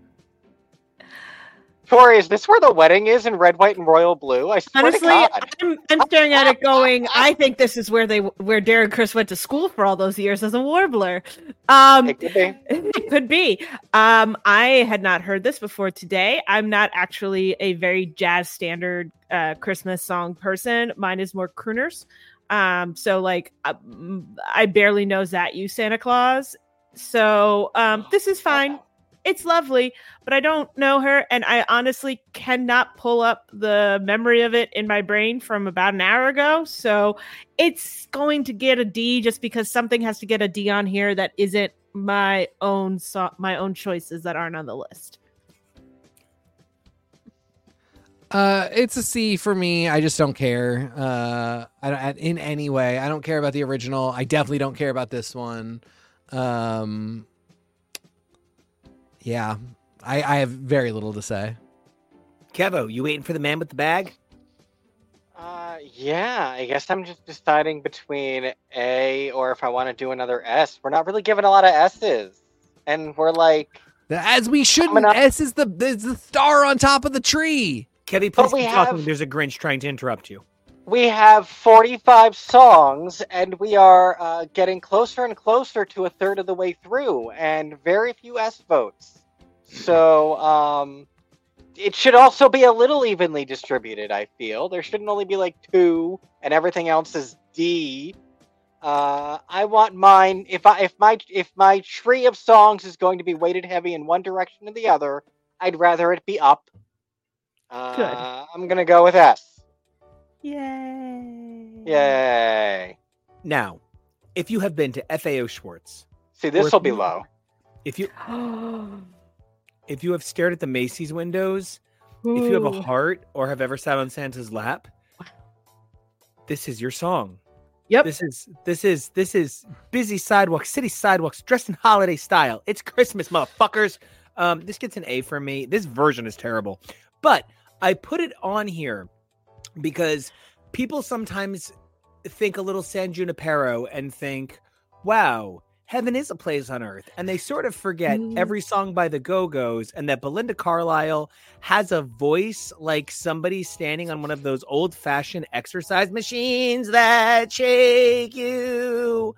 Tori, is this where the wedding is in red, white, and royal blue? I Honestly. I'm, I'm staring at it going, I think this is where they where Darren Criss went to school for all those years as a warbler. Um It could be. it could be. Um I had not heard this before today. I'm not actually a very jazz standard uh Christmas song person. Mine is more crooners. Um so like uh, mm, I barely know that you Santa Claus. So um this is fine it's lovely, but I don't know her, and I honestly cannot pull up the memory of it in my brain from about an hour ago. So it's going to get a D just because something has to get a D on here that isn't my own so- my own choices that aren't on the list. Uh, it's a C for me. I just don't care. Uh, I don't, in any way. I don't care about the original. I definitely don't care about this one. Um, yeah, I, I have very little to say. Kevo, you waiting for the man with the bag? Uh, yeah, I guess I'm just deciding between A or if I want to do another S. We're not really given a lot of S's. And we're like, As we shouldn't. Up- S is the is the star on top of the tree. Kevy, But please we keep talking. have- There's a Grinch trying to interrupt you. We have 45 songs and we are uh, getting closer and closer to a third of the way through and very few S votes. So, um, it should also be a little evenly distributed, I feel. There shouldn't only be like two and everything else is D. Uh, I want mine if I if my if my tree of songs is going to be weighted heavy in one direction or the other, I'd rather it be up. Uh, I'm gonna go with S. Yay! Yay! Now, if you have been to FAO Schwarz, See, this will be low. if you if you have stared at the Macy's windows, if you have a heart or have ever sat on Santa's lap, this is your song. Yep. This is this is this is busy sidewalks, city sidewalks, dressed in holiday style. It's Christmas, motherfuckers. Um, this gets an A for me. This version is terrible, but I put it on here because people sometimes think a little San Junipero and think, "Wow, heaven is a place on earth," and they sort of forget Mm. every song by the Go Go's and that Belinda Carlisle has a voice like somebody standing on one of those old fashioned exercise machines that shake you.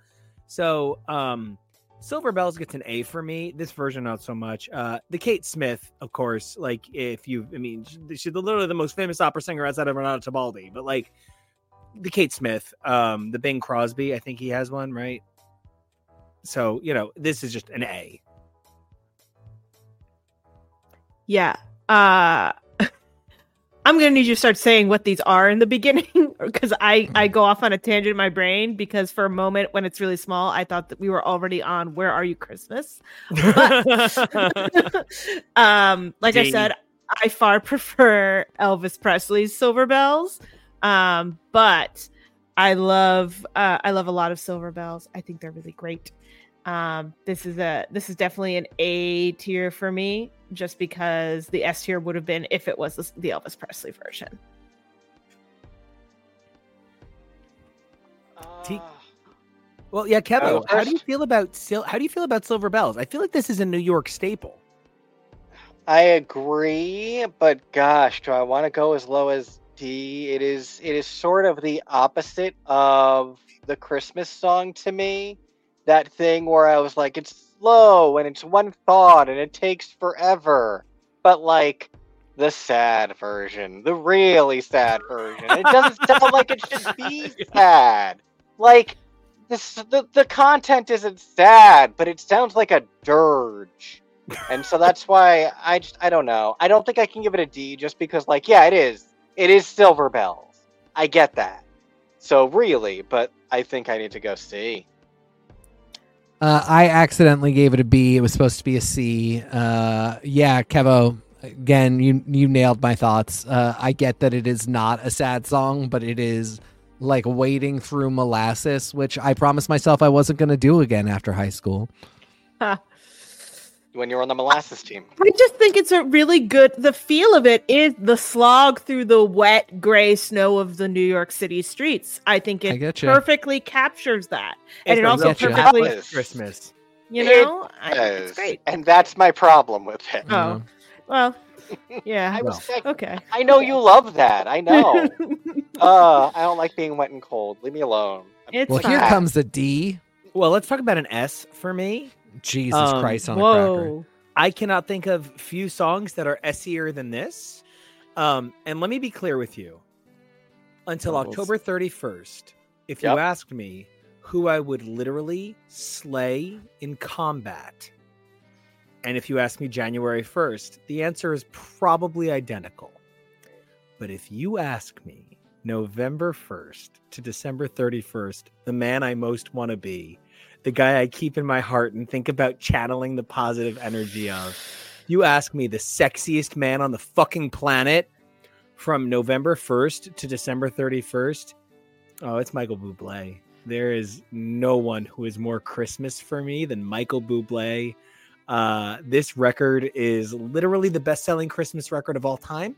So, um, Silver Bells gets an A for me. This version, not so much. Uh, the Kate Smith, of course, like if you, I mean, she- she's literally the most famous opera singer outside of Renata Tebaldi, but like the Kate Smith, um, the Bing Crosby, I think he has one, right? So, you know, this is just an A. Yeah. Uh I'm gonna need you to start saying what these are in the beginning because I I go off on a tangent in my brain because for a moment when it's really small I thought that we were already on Where Are You Christmas. um, like I said, I far prefer Elvis Presley's Silver Bells, um, but I love uh, I love a lot of Silver Bells. I think they're really great. Um, this is a this is definitely an A tier for me, just because the S tier would have been if it was the, the Elvis Presley version. T- Ah. Well, yeah, Kevin, Oh, how do you feel about sil- how do you feel about Silver Bells? I feel like this is a New York staple. I agree, but gosh, do I want to go as low as D? It is it is sort of the opposite of the Christmas song to me. That thing where I was like, it's slow and it's one thought and it takes forever. But like the sad version, the really sad version. It doesn't sound like it should be sad. Like this the, the content isn't sad, but it sounds like a dirge and so that's why I just I don't know. I don't think I can give it a D just because like yeah, it is. It is Silver Bells. I get that. So really, but I think I need to go C. Uh, I accidentally gave it a B. It was supposed to be a C. Uh, yeah, Kevo. Again, you you nailed my thoughts. Uh, I get that it is not a sad song, but it is like wading through molasses, which I promised myself I wasn't going to do again after high school. When you're on the molasses team. I just think it's a really good. The feel of it is the slog through the wet gray snow of the New York City streets. I think it getcha. perfectly captures that, and it a also getcha. perfectly, Yes. Christmas. you It know, I, it's great. And that's my problem with it. you Oh. know? Well, yeah, I respect okay. I know you love that. I know. uh I don't like being wet and cold. Leave me alone. It's Well, here comes the D. Well, let's talk about an S for me. Jesus Um, Christ on a cracker. I cannot think of few songs that are S-ier than this. Um, and let me be clear with you. Until. October 31st, if Yep. you asked me who I would literally slay in combat, and if you ask me January 1st, the answer is probably identical. But if you ask me November 1st to December 31st, the man I most want to be, the guy I keep in my heart and think about channeling the positive energy of. You ask me the sexiest man on the fucking planet from November 1st to December 31st. Oh, it's Michael Bublé. There is no one who is more Christmas for me than Michael Bublé. Uh, this record is literally the best selling Christmas record of all time.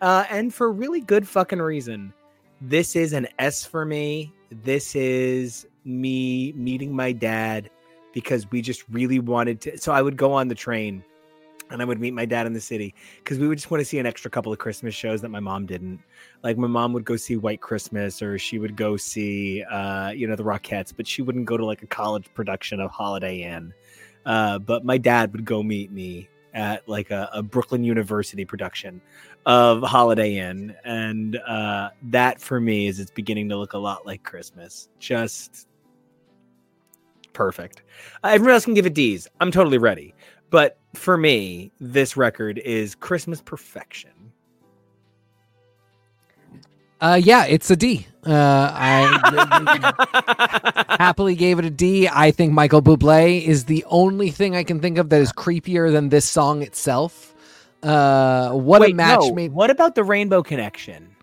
Uh, and for really good fucking reason. This is an S for me. This is me meeting my dad because we just really wanted to. So I would go on the train and I would meet my dad in the city because we would just want to see an extra couple of Christmas shows that my mom didn't. Like my mom would go see White Christmas or she would go see, uh, you know, the Rockettes, but she wouldn't go to like a college production of Holiday Inn. Uh, but my dad would go meet me at like a, a Brooklyn University production of Holiday Inn, and uh, that for me is it's beginning to look a lot like Christmas. Just perfect. Everyone else can give it D's. I'm totally ready, but for me, this record is Christmas perfection. Uh, yeah, it's a D. Uh, I happily gave it a D. I think Michael Bublé is the only thing I can think of that is creepier than this song itself. Uh, what Wait, a match no, made. What about the Rainbow Connection?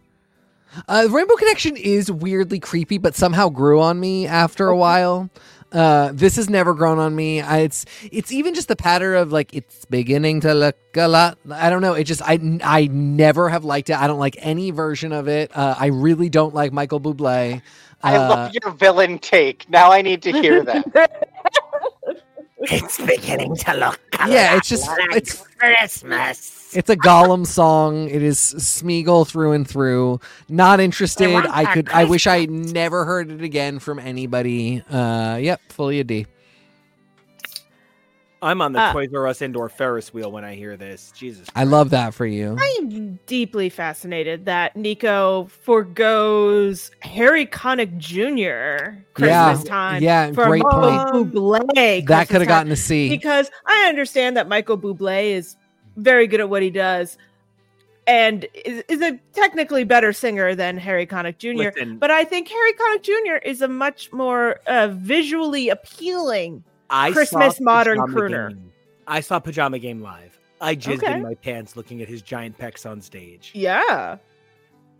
Uh, Rainbow Connection is weirdly creepy, but somehow grew on me after a while. Uh, this has never grown on me. I, it's it's even just the pattern of like it's beginning to look a lot. I don't know. It just I I never have liked it. I don't like any version of it. Uh, I really don't like Michael Bublé. I Uh, love your villain take. Now I need to hear that. It's beginning to look. Yeah, it's just it's Christmas. it's a Gollum song. It is Smeagol through and through. Not interested. I could. I wish I never heard it again from anybody. Uh, yep, fully a D. I'm on the Uh, Toys R Us indoor Ferris wheel when I hear this. Jesus. I love that for you. I'm deeply fascinated that Nico forgoes Harry Connick Jr. Christmas time. yeah, for great Michael point. Bublé. That could have time. gotten a C. because I understand that Michael Bublé is very good at what he does and is, is a technically better singer than Harry Connick Jr. Listen, But I think Harry Connick Jr. is a much more uh, visually appealing. I Christmas saw modern crooner. Game. I saw Pajama Game live. I jizzed Okay. in my pants looking at his giant pecs on stage. Yeah.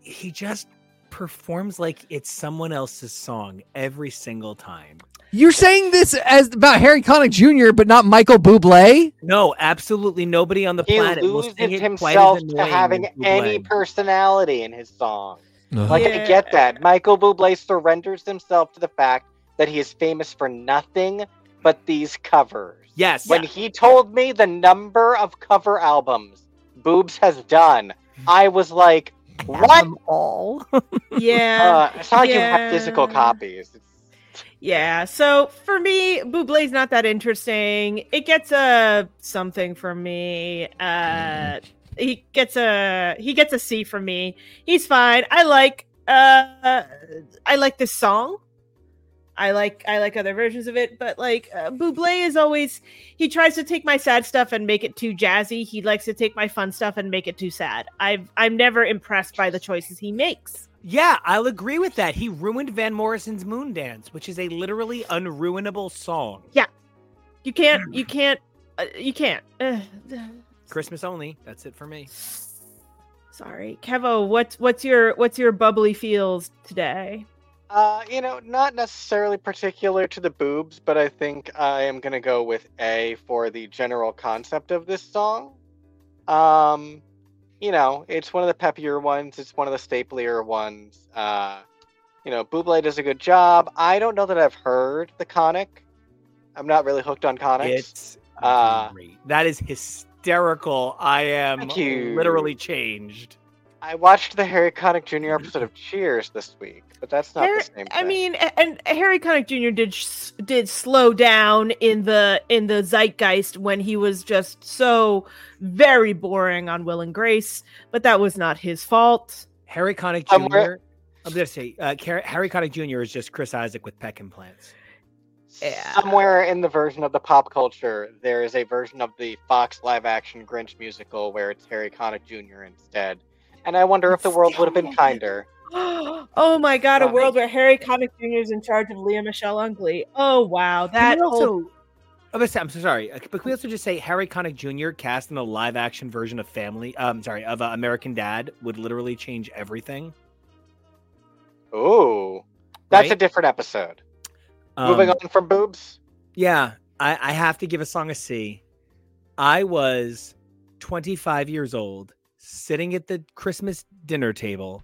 He just performs like it's someone else's song every single time. You're saying this as about Harry Connick Jr., but not Michael Bublé? No, absolutely nobody on the He planet will loses sing it himself to having any personality in his song. Ugh. Like I get that. Michael Bublé surrenders himself to the fact that he is famous for nothing but these covers. Yes. When he told me the number of cover albums Boobs has done, I was like, what? Them all. Yeah. Uh, it's not like you have physical copies. It's, Yeah, so for me, Bublé's not that interesting. It gets a something from me. Uh he gets a he gets a C from me. He's fine. I like uh I like this song. I like I like other versions of it, but like uh, Bublé is always he tries to take my sad stuff and make it too jazzy. He likes to take my fun stuff and make it too sad. I've I'm never impressed by the choices he makes. Yeah, I'll agree with that. He ruined Van Morrison's Moon Dance, which is a literally unruinable song. Yeah, you can't you can't uh, you can't. Uh, Christmas only. That's it for me. Sorry, Kevo. What's what's your what's your bubbly feels today? Uh, you know, not necessarily particular to the boobs, but I think I am going to go with A for the general concept of this song. Um, you know, it's one of the peppier ones. It's one of the staplier ones. Uh, you know, Bublé does a good job. I don't know that I've heard the Connick. I'm not really hooked on Connicks. It's Uh, great. That is hysterical. I am literally changed. I watched the Harry Connick Jr. episode of Cheers this week, but that's not Harry- the same. I mean, and Harry Connick Jr. did did slow down in the in the zeitgeist when he was just so very boring on Will and Grace, but that was not his fault. Harry Connick Jr. Somewhere- I'm gonna say uh, Harry Connick Jr. is just Chris Isaak with peck implants. Yeah. somewhere in the version of the pop culture, there is a version of the Fox live action Grinch musical where it's Harry Connick Jr. instead. And I wonder if the world would have been kinder. oh my god, a world where Harry Connick Jr. is in charge of Lea Michele Ungley. Oh wow, that Can whole- also, I'm, gonna I'm so sorry, uh, but can we also just say Harry Connick Jr. cast in a live action version of Family? Um, sorry, of uh, American Dad would literally change everything. Oh, That's a different episode. Moving Um, on from boobs. Yeah, I, I have to give a song a C. I was 25 years old, sitting at the Christmas dinner table,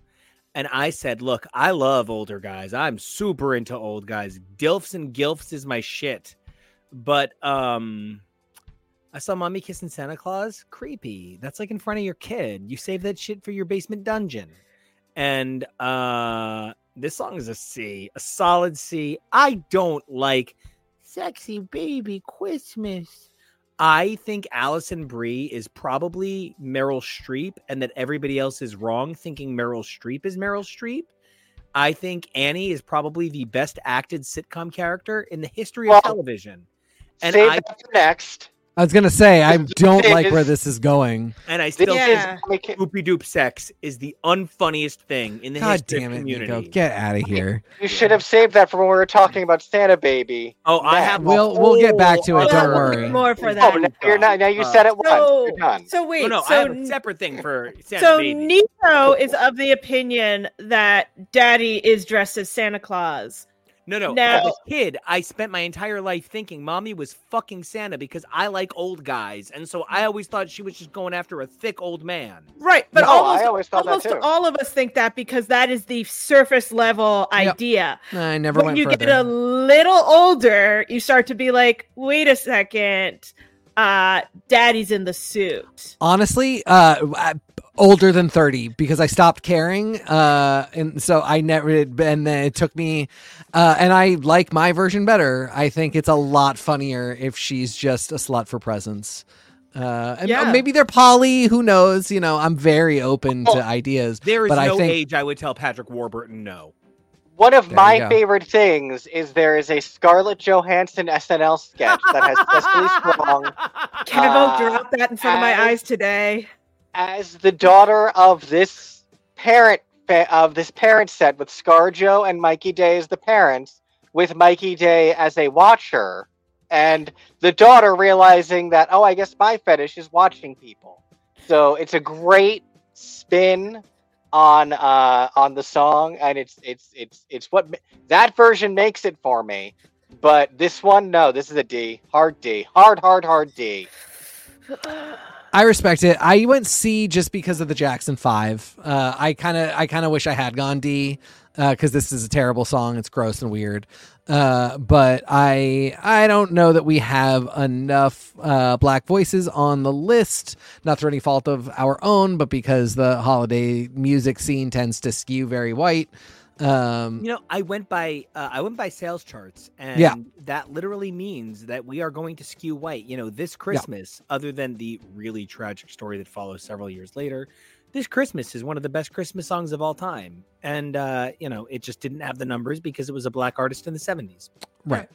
and I said, Look, I love older guys. I'm super into old guys. Dilfs and Gilfs is my shit. But um I saw mommy kissing Santa Claus. Creepy. That's like in front of your kid. You save that shit for your basement dungeon. And uh this song is a C, a solid C. I don't like sexy baby Christmas. I think Alison Brie is probably Meryl Streep and that everybody else is wrong thinking Meryl Streep is Meryl Streep. I think Annie is probably the best acted sitcom character in the history of television. And Save I that for next. I was gonna say I don't like where this is going. and I This still Yeah. is Mommy Doop sex is the unfunniest thing in the God history damn it, community. Nico, get out of here. You should have saved that for when we were talking about Santa Baby. Oh, I have. a We'll- we'll get back to it, whole don't worry. more for Oh, that. now you're not. Now you Uh, said it once. So, You're done. so wait, Oh, no, so I have a separate thing for Santa so Baby. Nico is of the opinion that Daddy is dressed as Santa Claus. No, no. Now- As a kid, I spent my entire life thinking mommy was fucking Santa because I like old guys. And so I always thought she was just going after a thick old man. Right, but No, almost, I always thought that almost too. all of us think that because that is the surface level Yep. idea. I never when went you further. get a little older, you start to be like, wait a second, uh, daddy's in the suit. Honestly, uh, I- older than 30 because I stopped caring. Uh, and so I never, and then it took me, uh, and I like my version better. I think it's a lot funnier if she's just a slut for presents. Uh, and Yeah. maybe they're poly. Who knows? You know, I'm very open to Oh, ideas. There is But I no think- age I would tell Patrick Warburton no. One of There my favorite things is there is a Scarlett Johansson SNL sketch that has Cecily Strong Can I Uh, vote drop that in front of my eyes today? As the daughter of this parent fa- of this parent set with ScarJo and Mikey Day as the parents, with Mikey Day as a watcher, and the daughter realizing that oh, I guess my fetish is watching people. So it's a great spin on uh on the song, and it's it's it's it's what that version makes it for me. But this one, no, this is a D, hard D, hard, hard, hard D. I respect it. I went C just because of the Jackson Five. Uh, I kind of, I kind of wish I had gone D because uh, this is a terrible song. It's gross and weird. Uh, but I, I don't know that we have enough uh, black voices on the list. Not through any fault of our own, but because the holiday music scene tends to skew very white. Um, You know, I went by uh, I went by sales charts, and Yeah. that literally means that we are going to skew white. You know, this Christmas, other than the really tragic story that follows several years later, this Christmas is one of the best Christmas songs of all time. And uh, you know, it just didn't have the numbers because it was a black artist in the seventies. right.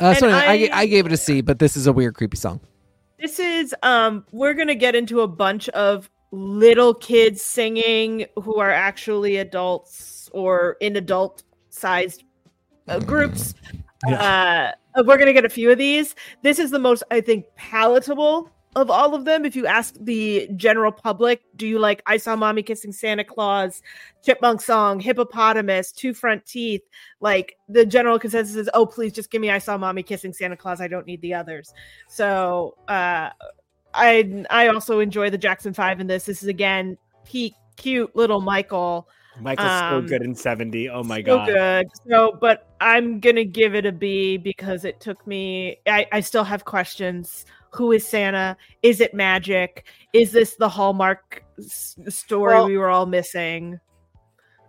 Uh, so anyway, I, I- I gave it a C, but this is a weird, creepy song. This is um we're going to get into a bunch of little kids singing who are actually adults or in adult sized uh, groups. Uh we're going to get a few of these. This is the most I think palatable of all of them if you ask the general public, do you like I saw mommy kissing Santa Claus, Chipmunk song, hippopotamus, two front teeth? Like the general consensus is, "Oh, please just give me I saw mommy kissing Santa Claus. I don't need the others." So, uh I I also enjoy the Jackson Five in this. This is again peak cute little Michael. Michael's Um, so good in seventy. Oh my god. so god. good. So, but I'm gonna give it a B because it took me. I I still have questions. Who is Santa? Is it magic? Is this the Hallmark s- story Well- we were all missing?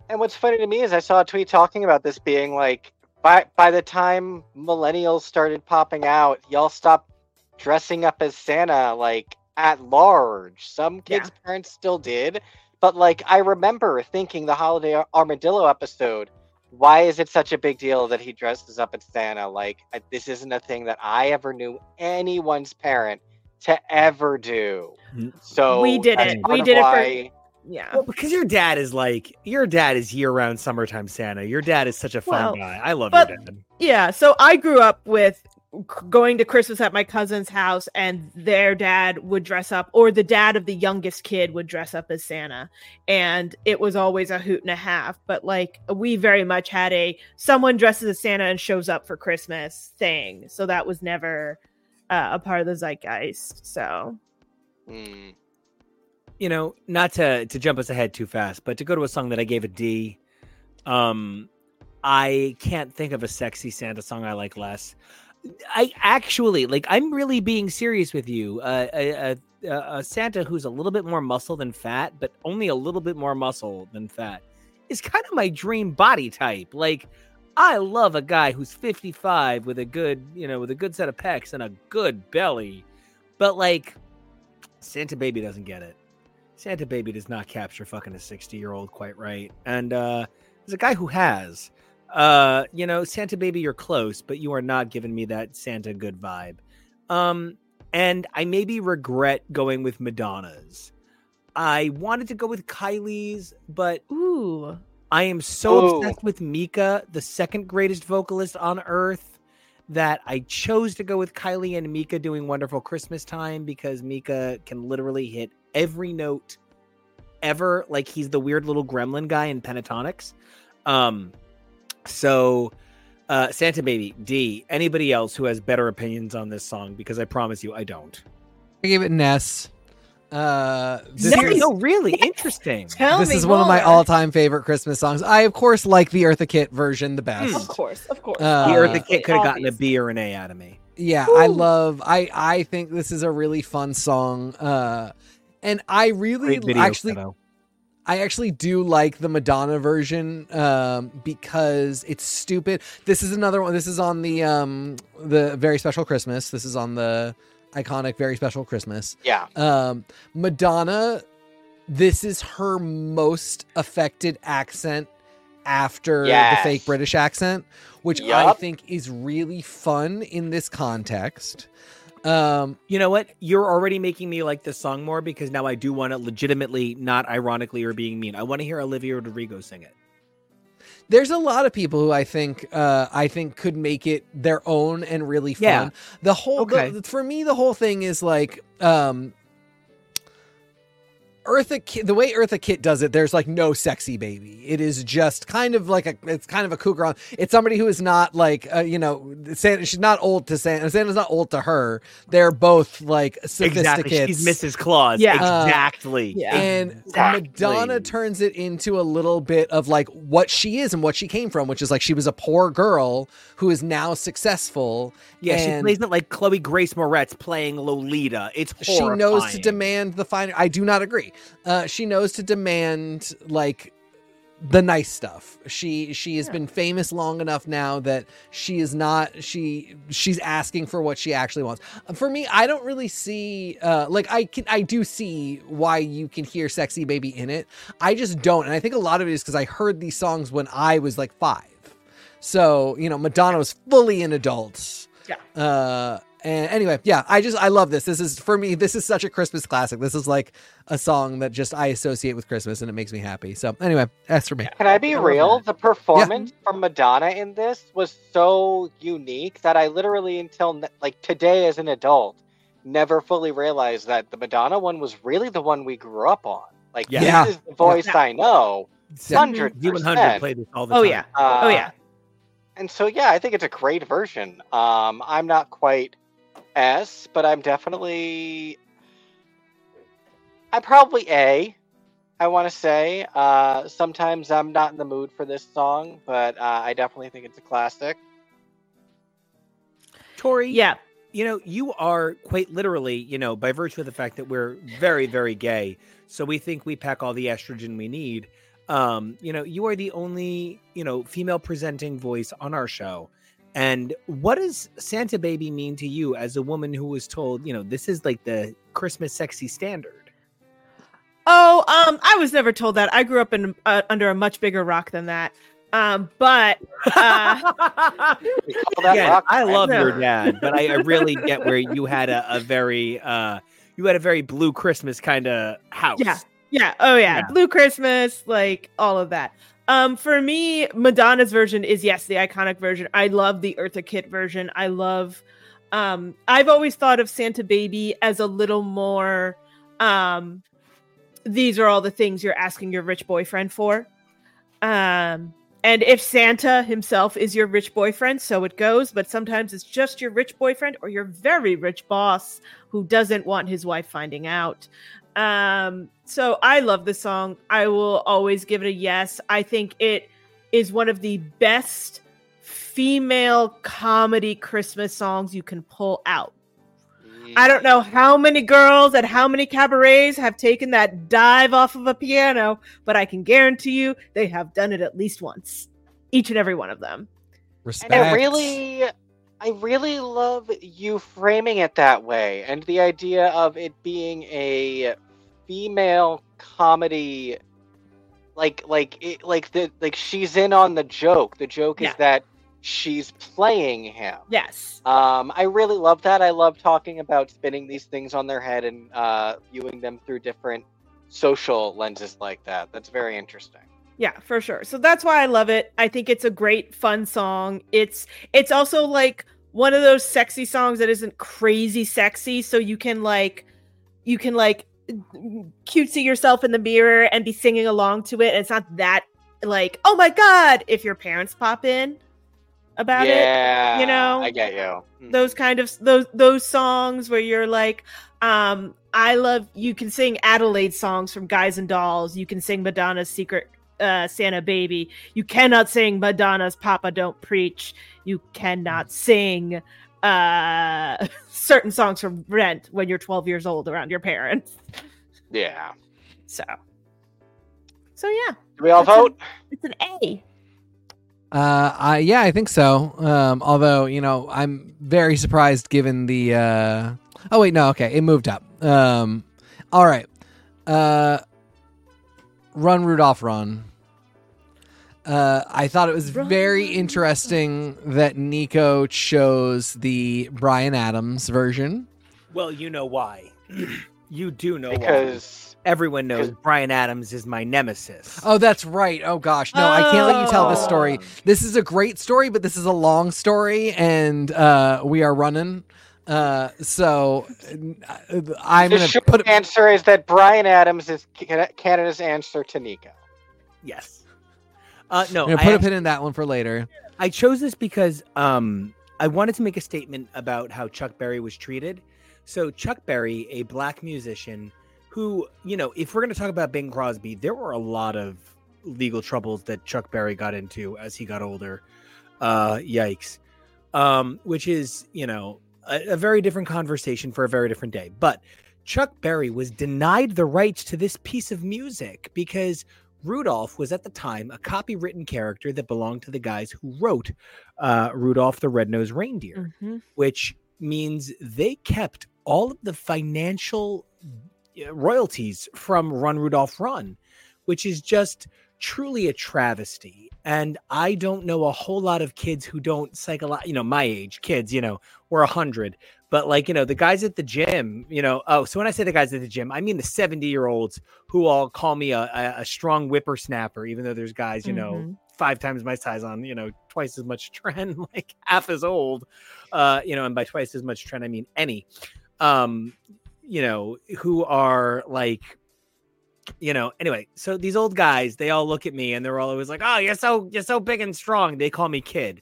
And what's funny to me is I saw a tweet talking about this being like by by the time millennials started popping out, y'all stopped dressing up as Santa like at large. Some kids' parents still did, but like I remember thinking the holiday armadillo episode, why is it such a big deal that he dresses up as Santa? Like I- this isn't a thing that I ever knew anyone's parent to ever do. Mm. So We did it. We did it for- why- Yeah. Well, because your dad is like your dad is year round summertime Santa. Your dad is such a fun Well, guy. I love but- your dad. Yeah, so I grew up with c- going to Christmas at my cousin's house, and their dad would dress up, or the dad of the youngest kid would dress up as Santa, and it was always a hoot and a half. But like, we very much had a someone dresses as Santa and shows up for Christmas thing, so that was never uh, a part of the zeitgeist. So Hmm. you know, not to to jump us ahead too fast, but to go to a song that I gave a D. Um, I can't think of a sexy Santa song I like less. I actually like. I'm really being serious with you. Uh, a, a, a Santa who's a little bit more muscle than fat, but only a little bit more muscle than fat, is kind of my dream body type. Like, I love a guy who's 55 with a good, you know, with a good set of pecs and a good belly, but like, Santa Baby doesn't get it. Santa Baby does not capture fucking a 60 year old quite right. And uh there's a guy who has. Uh, you know, Santa Baby, you're close, but you are not giving me that Santa good vibe. Um, and I maybe regret going with Madonna's. I wanted to go with Kylie's, but ooh, I am so Ooh. obsessed with Mika, the second greatest vocalist on earth, that I chose to go with Kylie and Mika doing Wonderful Christmas Time because Mika can literally hit every note ever. Like he's the weird little gremlin guy in Pentatonix. Um, so uh, Santa Baby, D. Anybody else who has better opinions on this song? Because I promise you, I don't. I gave it an S. Uh, this No, is, no, really interesting. tell this me is one of my all-time favorite Christmas songs. I, of course, like the Eartha Kitt version the best. Of course, of course. Uh, the Eartha Kitt could have gotten a B or an A out of me. Yeah, I love. I I think this is a really fun song. Uh, and I really actually kiddo. I actually do like the Madonna version um, because it's stupid. This is another one. This is on the um, the very special Christmas. This is on the iconic very special Christmas. Yeah. Um, Madonna, this is her most affected accent after the fake British accent, which I think is really fun in this context. Um, You know what? You're already making me like this song more because now I do want to legitimately, not ironically or being mean. I want to hear Olivia Rodrigo sing it. there's a lot of people who I think uh, I think could make it their own and really fun. Yeah. The whole the- for me the whole thing is like um Eartha Kitt, the way Eartha Kitt does it, there's like no sexy baby. It is just kind of like a, it's kind of a cougar on. It's somebody who is not like, uh, you know, Santa. She's not old to Santa. Santa's not old to her. They're both like sophisticated. Exactly. sophisticates. She's Mrs. Claus. Yeah. Uh, Exactly. Yeah. And Exactly. Madonna turns it into a little bit of like what she is and what she came from, which is like she was a poor girl who is now successful. Yeah, she plays it like Chloe Grace Moretz playing Lolita. It's she knows to demand the finer. I do not agree. Uh, she knows to demand like the nice stuff. She she has been famous long enough now that she is not she she's asking for what she actually wants. For me, I don't really see uh like I can I do see why you can hear sexy baby in it. I just don't. And I think a lot of it is cuz I heard these songs when I was like 5. So, you know, Madonna was fully an adult. Yeah. Uh and anyway, yeah, I just I love this. This is for me. This is such a Christmas classic. This is like a song that just I associate with Christmas, and it makes me happy. So anyway, that's for me. Can I be I real? that. The performance from Madonna in this was so unique that I literally, until like today as an adult, never fully realized that the Madonna one was really the one we grew up on. Like Yeah. Yeah. this is the voice I know. Yeah. Hundred D100 percent. play this all the Oh time. yeah. Uh, Oh yeah. And so yeah, I think it's a great version. Um, I'm not quite S, but I'm definitely. I'm probably A. I want to say. Uh, sometimes I'm not in the mood for this song, but uh, I definitely think it's a classic. Tori, Yeah. you know, you are quite literally, you know, by virtue of the fact that we're very, very gay, so we think we pack all the estrogen we need. Um, you know, you are the only, you know, female presenting voice on our show. And what does Santa Baby mean to you as a woman who was told, you know, this is like the Christmas sexy standard? Oh, um, I was never told that. I grew up in uh, under a much bigger rock than that. Um, but uh, We that Again, I love No. your dad, but I, I really get where you had a, a very uh you had a very blue Christmas kind of house. Yeah. yeah, oh yeah. Yeah. Blue Christmas, like all of that. Um, for me, Madonna's version is yes, the iconic version. I love the Eartha Kitt version. I love. Um, I've always thought of Santa Baby as a little more. Um, these are all the things you're asking your rich boyfriend for. Um, and if Santa himself is your rich boyfriend, so it goes. But sometimes it's just your rich boyfriend or your very rich boss who doesn't want his wife finding out. Um, so I love this song. I will always give it a yes. I think it is one of the best female comedy Christmas songs you can pull out. I don't know how many girls at how many cabarets have taken that dive off of a piano, but I can guarantee you they have done it at least once. Each and every one of them. Respect. And I really, I really love you framing it that way, and the idea of it being a female comedy, like, like, it, like the, like she's in on the joke. The joke Yeah. is that she's playing him. Yes. Um, I really love that. I love talking about spinning these things on their head and uh, viewing them through different social lenses like that. That's very interesting. Yeah, for sure. So that's why I love it. I think it's a great fun song. It's it's also like one of those sexy songs that isn't crazy sexy so you can like you can like cutesy yourself in the mirror and be singing along to it and it's not that like oh my god if your parents pop in about it you know? I get you. Hmm. those kind of those those songs where you're like um i love you can sing adelaide songs from guys and dolls you can sing madonna's secret uh santa baby you cannot sing madonna's papa don't preach you cannot sing uh certain songs from rent when you're 12 years old around your parents Yeah. so so yeah Do we all That's a- vote? it's an a Uh, I, yeah, I think so. Um, although you know, I'm very surprised given the. Uh... Oh wait, no, okay, it moved up. Um, all right. Uh, run Rudolph, run. Uh, I thought it was very interesting that Nico chose the Bryan Adams version. Well, you know why. you do know why. Because Everyone knows Bryan Adams is my nemesis. Oh, that's right. Oh gosh, no, I can't let you tell this story. Oh. This is a great story, but this is a long story, and uh, we are running. Uh, so uh, I'm the gonna short put it. answer is that Bryan Adams is Canada's answer to Nico. Yes. Uh, no, put a actually- pin in that one for later. I chose this because um, I wanted to make a statement about how Chuck Berry was treated. So, Chuck Berry, a black musician who, you know, if we're going to talk about Bing Crosby, there were a lot of legal troubles that Chuck Berry got into as he got older. Uh, yikes. Um, which is, you know, a, a very different conversation for a very different day. But Chuck Berry was denied the rights to this piece of music because Rudolph was at the time a copywritten character that belonged to the guys who wrote uh, Rudolph the Red-Nosed Reindeer, Mhm. which means they kept all of the financial uh, royalties from Run Rudolph Run, which is just truly a travesty. And I don't know a whole lot of kids who don't psycholo- you know, my age kids, you know, we're a hundred, but like, you know, the guys at the gym, you know, oh, so when I say the guys at the gym, I mean the 70 year olds who all call me a, a, strong whippersnapper, even though there's guys, you know, Mhm. five times my size on, you know, twice as much trend, like half as old. Uh, you know, and by twice as much trend, I mean any. Um, you know, who are like, you know, anyway, so these old guys, they all look at me and they're all always like, Oh, you're so you're so big and strong. They call me kid.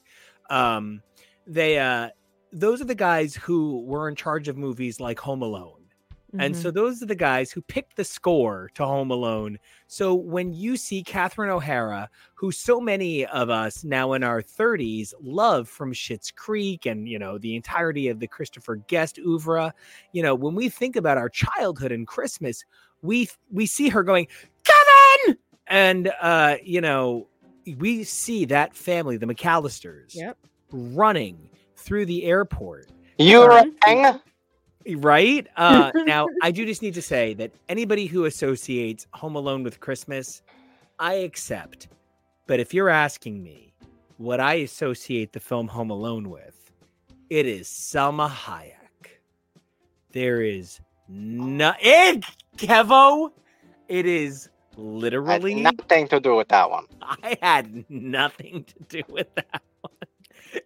Um, they uh those are the guys who were in charge of movies like Home Alone. And Mhm. so those are the guys who picked the score to Home Alone. So when you see Catherine O'Hara, who so many of us now in our 30s love from Schitt's Creek and you know the entirety of the Christopher Guest oeuvre, you know, when we think about our childhood and Christmas, we we see her going, Kevin! And uh, you know, we see that family, the McAllisters, Yep. running through the airport You rang? right uh now i do just need to say that anybody who associates home alone with christmas i accept but if you're asking me what i associate the film home alone with it is salma hayek there is no it kevo it is Had literally nothing to do with that one. I had nothing to do with that.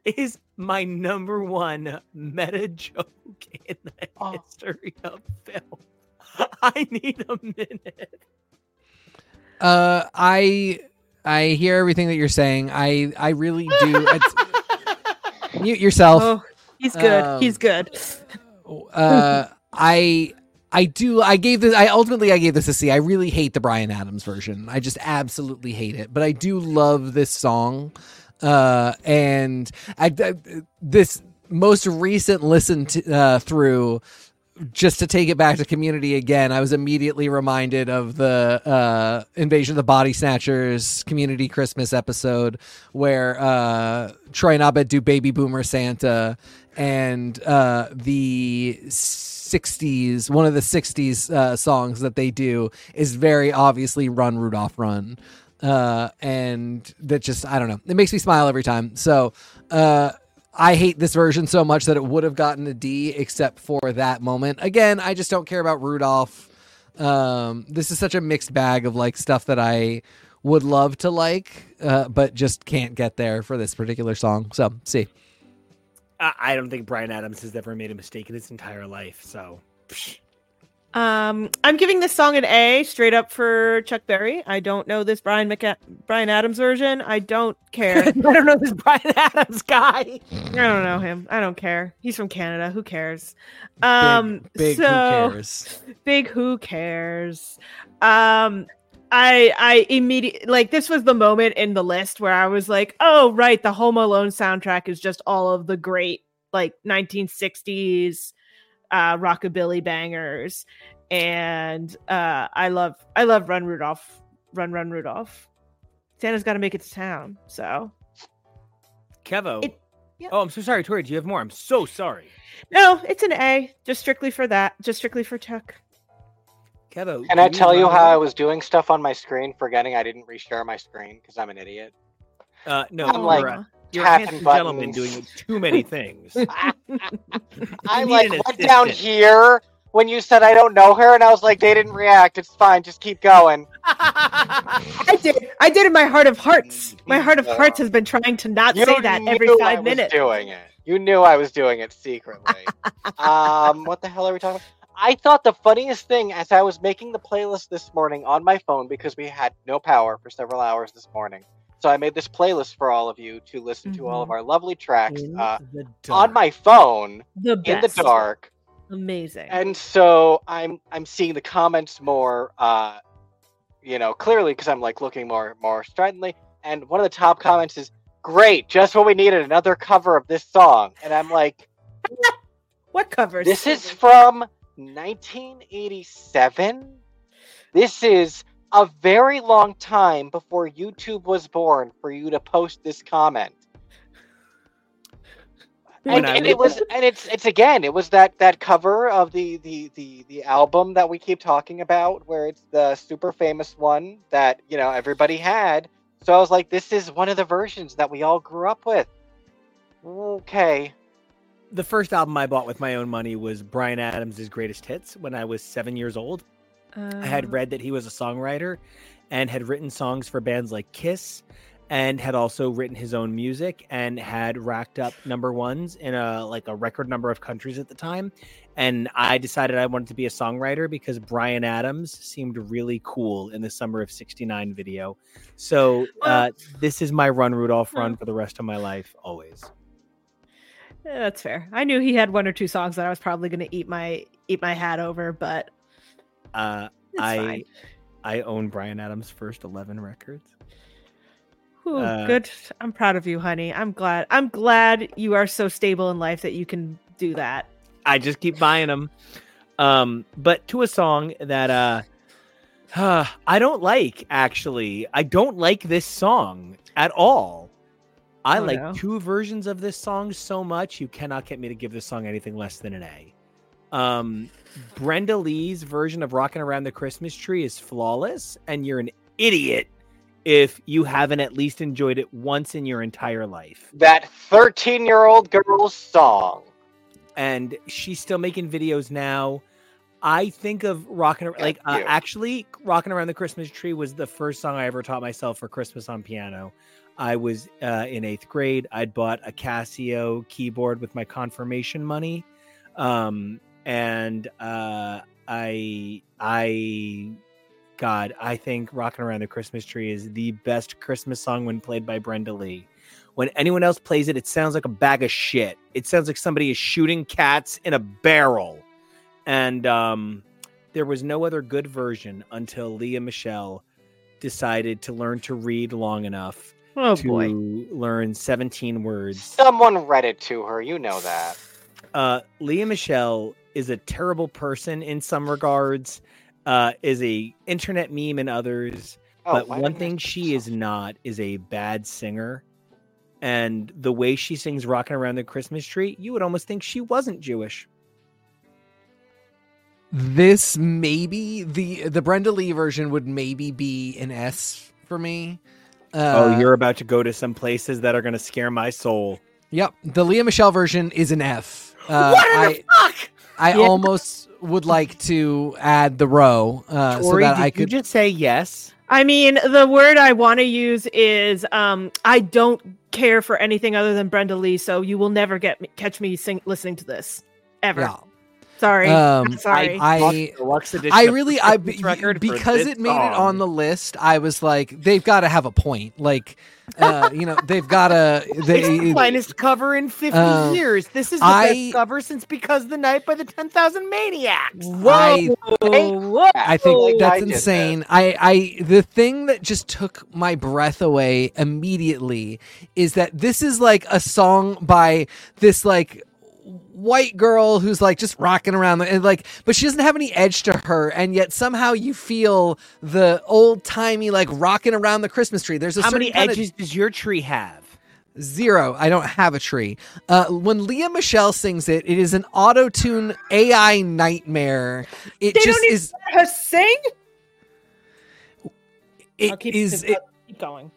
Is my number one meta joke in the Oh. history of film. I need a minute. Uh, I I hear everything that you're saying. I I really do. It's, mute yourself. Oh, he's good. Um, he's good. uh i i do i gave this i ultimately i gave this a c i really hate the bryan adams version i just absolutely hate it but i do love this song uh and i, I- this most recent listen to, uh through just to take it back to community again i was immediately reminded of the uh invasion of the body snatchers community christmas episode where uh troy and abed do baby boomer santa and uh the 60s one of the 60s uh songs that they do is very obviously run rudolph run uh and that just i don't know it makes me smile every time so uh I hate this version so much that it would have gotten a D except for that moment. Again, I just don't care about Rudolph. Um, this is such a mixed bag of like stuff that I would love to like, uh, but just can't get there for this particular song. So, see. I, don't think Bryan Adams has ever made a mistake in his entire life. So psh. Um, I'm giving this song an A straight up for Chuck Berry. I don't know this Brian McA- Bryan Adams version. I don't care. I don't know this Bryan Adams guy. I don't know him. I don't care. He's from Canada. Who cares? Um, big, big so who cares? big who cares? Um, I I immediately like this was the moment in the list where I was like, oh right, the Home Alone soundtrack is just all of the great like 1960s uh rockabilly bangers and uh I love I love Run Rudolph Run Run Rudolph. Santa's got to make it to town. So, Kevo. It- yeah. Oh, I'm so sorry, Tori. Do you have more? I'm so sorry. no, it's an A, just strictly for that, just strictly for Chuck. Kevo. Can I tell you how I was doing stuff on my screen, forgetting I didn't reshare my screen because I'm an idiot? Uh, no, I'm like you're, a- you're a tapping handsome gentleman doing too many things. I need like an went down here, when you said I don't know her, and I was like, they didn't react. It's fine. Just keep going. I did. I did in my heart of hearts. My heart of hearts has been trying to not You say that every knew I five was minutes. doing it. You knew I was doing it secretly. um, what the hell are we talking about? I thought the funniest thing as I was making the playlist this morning on my phone because we had no power for several hours this morning. So I made this playlist for all of you to listen to all of Mhm. our lovely tracks uh, on my phone The in the dark. Amazing. and so i'm i'm seeing the comments more uh you know clearly because i'm like looking more more stridently and one of the top comments is great just what we needed another cover of this song and i'm like what covers? this is from 1987 this is a very long time before youtube was born for you to post this comment. And, and it was- was and it's it's again it was that that cover of the the the the album that we keep talking about where it's the super famous one that you know everybody had. So i was like this is one of the versions that we all grew up with. Okay. The first album I bought with my own money was Bryan Adams' Greatest Hits when I was seven years old. I Um, had read that he was a songwriter and had written songs for bands like Kiss and had also written his own music and had racked up number ones in a like a record number of countries at the time. And I decided I wanted to be a songwriter because Bryan Adams seemed really cool in the summer of 69 video. So uh, this is my run Rudolph run for the rest of my life always. Yeah, that's fair. I knew he had one or two songs that I was probably going to eat my eat my hat over, but Uh, I fine. I own Bryan Adams' first 11 records. Ooh, uh, good. I'm proud of you, honey. I'm glad. I'm glad you are so stable in life that you can do that. I just keep buying them. Um, but to a song that uh, I don't like actually. I don't like this song at all. I Oh, like no. two versions of this song so much you cannot get me to give this song anything less than an A. Um, Brenda Lee's version of "Rocking Around the Christmas Tree" is flawless, and you're an idiot if you haven't at least enjoyed it once in your entire life. that 13 year old girl's song and she's still making videos now. I think of rocking like uh, actually rocking around the Christmas tree was the first song I ever taught myself for Christmas on piano. I was uh, in eighth grade. I'd bought a Casio keyboard with my confirmation money, um, and uh, I I God I think rocking around the Christmas tree is the best Christmas song when played by Brenda Lee. When anyone else plays it, it sounds like a bag of shit. It sounds like somebody is shooting cats in a barrel. And um, there was no other good version until Lea Michele decided to learn to read long enough Oh to boy. learn 17 words. someone read it to her you know that Uh, Lea Michele is a terrible person in some regards, uh, is a internet meme in others. Oh, but one thing she is not is a bad singer. And the way she sings "Rocking Around the Christmas Tree," you would almost think she wasn't Jewish. This maybe the the Brenda Lee version would maybe be an S for me. Uh, oh, you're about to go to some places that are going to scare my soul. Yep, the Lea Michele version is an F. Uh, what in I the fuck? I Yeah. almost would like to add the row uh, so that did I you could. just say yes? I mean, the word I want to use is um I don't care for anything other than Brenda Lee, so you will never get me, catch me sing, listening to this ever. Yeah. Sorry. Um, I'm sorry. I Deluxe edition I really I record because it made it on the list. I was like, they've got to have a point. Like, uh, you know, they've got to. It's They the finest cover in 50 Um, years. This is the I- best cover since Because the Night by the 10,000 Maniacs. I Whoa, I think that's I did insane. I, I the thing that just took my breath away immediately is that this is like a song by this like white girl who's like just rocking around and like but she doesn't have any edge to her and yet somehow you feel the old timey like rocking around the christmas tree there's a How many kinda- edges does your tree have? Zero. I don't have a tree. Uh, when Lea Michele sings it, it is an auto tune AI nightmare. It They just don't even is. let her sing. It I'll keep, is. It, keep going.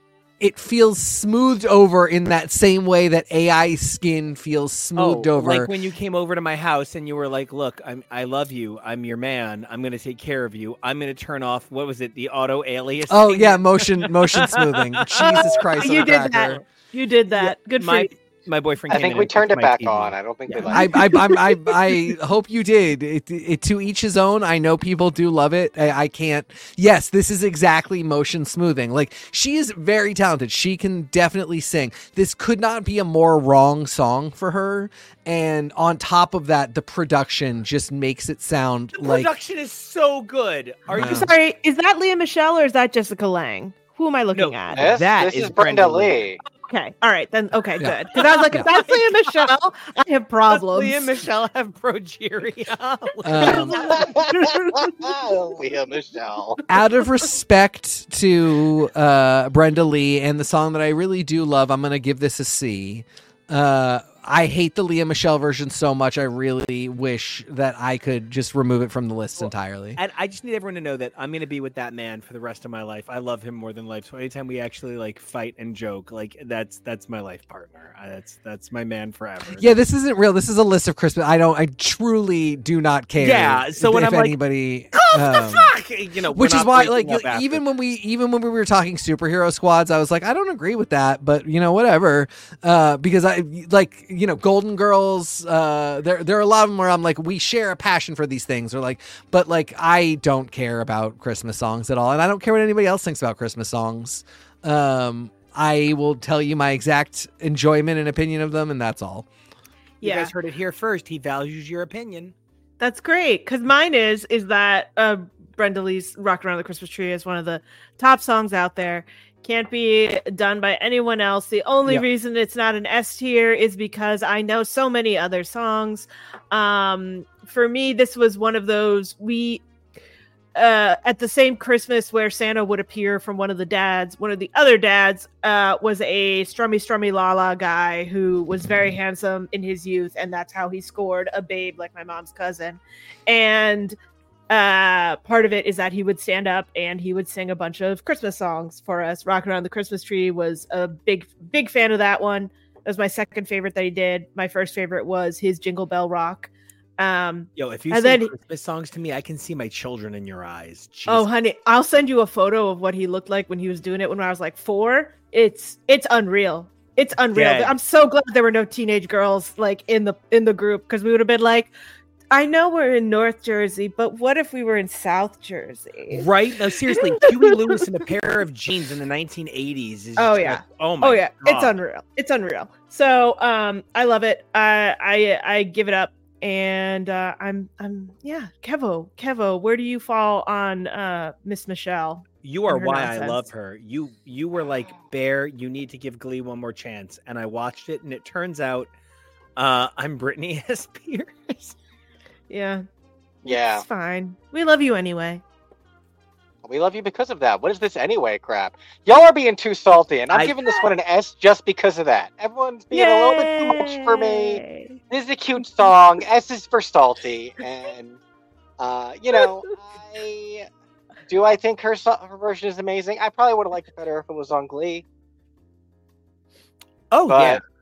It feels smoothed over in that same way that AI skin feels smoothed oh, over. Like when you came over to my house and you were like, "Look, I'm I love you. I'm your man. I'm going to take care of you. I'm going to turn off what was it? The auto alias." oh thing? yeah, motion motion smoothing. Jesus Christ, you did cracker. that. You did that. Good for my you. My boyfriend. I think in we turned it back TV. on. I don't think Yeah. they I, like I, I, I, I hope you did. It, it, to each his own. I know people do love it. I, I can't. Yes, this is exactly motion smoothing. Like she is very talented. She can definitely sing. This could not be a more wrong song for her. And on top of that, the production just makes it sound The like production is so good. Are Wow. you Sorry, is that Lea Michele or is that Jessica Lange? Who am I looking No. at? This, That this is is Brenda Brenda Lee. Lee. Okay, all right then. Okay, Yeah. good. Because I was like, if that's Lea Michele, I have problems. Lea Michele have progeria? Um, Lea Michele. out of respect to uh, Brenda Lee and the song that I really do love, I'm going to give this a C. Uh, I hate the Lea Michele version so much. I really wish that I could just remove it from the list Well, entirely. and I just need everyone to know that I'm gonna be with that man for the rest of my life. I love him more than life. So anytime we actually like fight and joke, like that's that's my life partner. That's that's my man forever. Yeah, this isn't real. This is a list of Christmas. I don't. I truly do not care. Yeah, so when if I'm like, anybody, Oh, um, the fuck! You know, which is why, like, even when we even when we were talking superhero squads, I was like, I don't agree with that, but you know, whatever. Uh, because I like, you know, Golden Girls. Uh, there there are a lot of them where I'm like, we share a passion for these things, or like, but like, I don't care about Christmas songs at all, and I don't care what anybody else thinks about Christmas songs. Um, I will tell you my exact enjoyment and opinion of them, and that's all. you yeah, guys heard it here first. He values your opinion. that's great. Because mine is is that uh, Brenda Lee's "Rock Around the Christmas Tree" is one of the top songs out there. Can't be done by anyone else. The only reason it's not an S tier is because I know so many other songs. Um, for me, this was one of those we uh at the same christmas where santa would appear from one of the dads one of the other dads uh was a strummy strummy la la guy who was very handsome in his youth and that's how he scored a babe like my mom's cousin and uh part of it is that he would stand up and he would sing a bunch of christmas songs for us rocking around the christmas tree was a big big fan of that one that was my second favorite that he did my first favorite was his jingle bell rock um Yo, if you sing then- Christmas songs to me, I can see my children in your eyes. Oh, honey, I'll send you a photo of what he looked like when he was doing it when I was like four. It's it's unreal. It's unreal. Yeah. I'm so glad there were no teenage girls like in the in the group because we would have been like, I know we're in North Jersey, but what if we were in South Jersey? Right? No, seriously, Huey Lewis in a pair of jeans in the 1980s. Is Oh, just- yeah. Oh my. Oh yeah, it's unreal. It's unreal. So um, I love it. I I I give it up, and uh, I'm I'm yeah, Kevo, Kevo, where do you fall on uh Miss Michelle? You are why I love her. You you were like Bear. You need to give Glee one more chance, and I watched it, and it turns out uh, I'm Britney Spears. Yeah, Yeah, it's fine. We love you anyway. we love you because of that. What is this anyway? Crap. Y'all are being too salty, and I'm I- giving this one an S just because of that. Everyone's being a little bit too much for me. This is a cute song. S is for salty, and uh, you know, I do. I think her her version is amazing. I probably would have liked it better if it was on Glee. Oh But Oh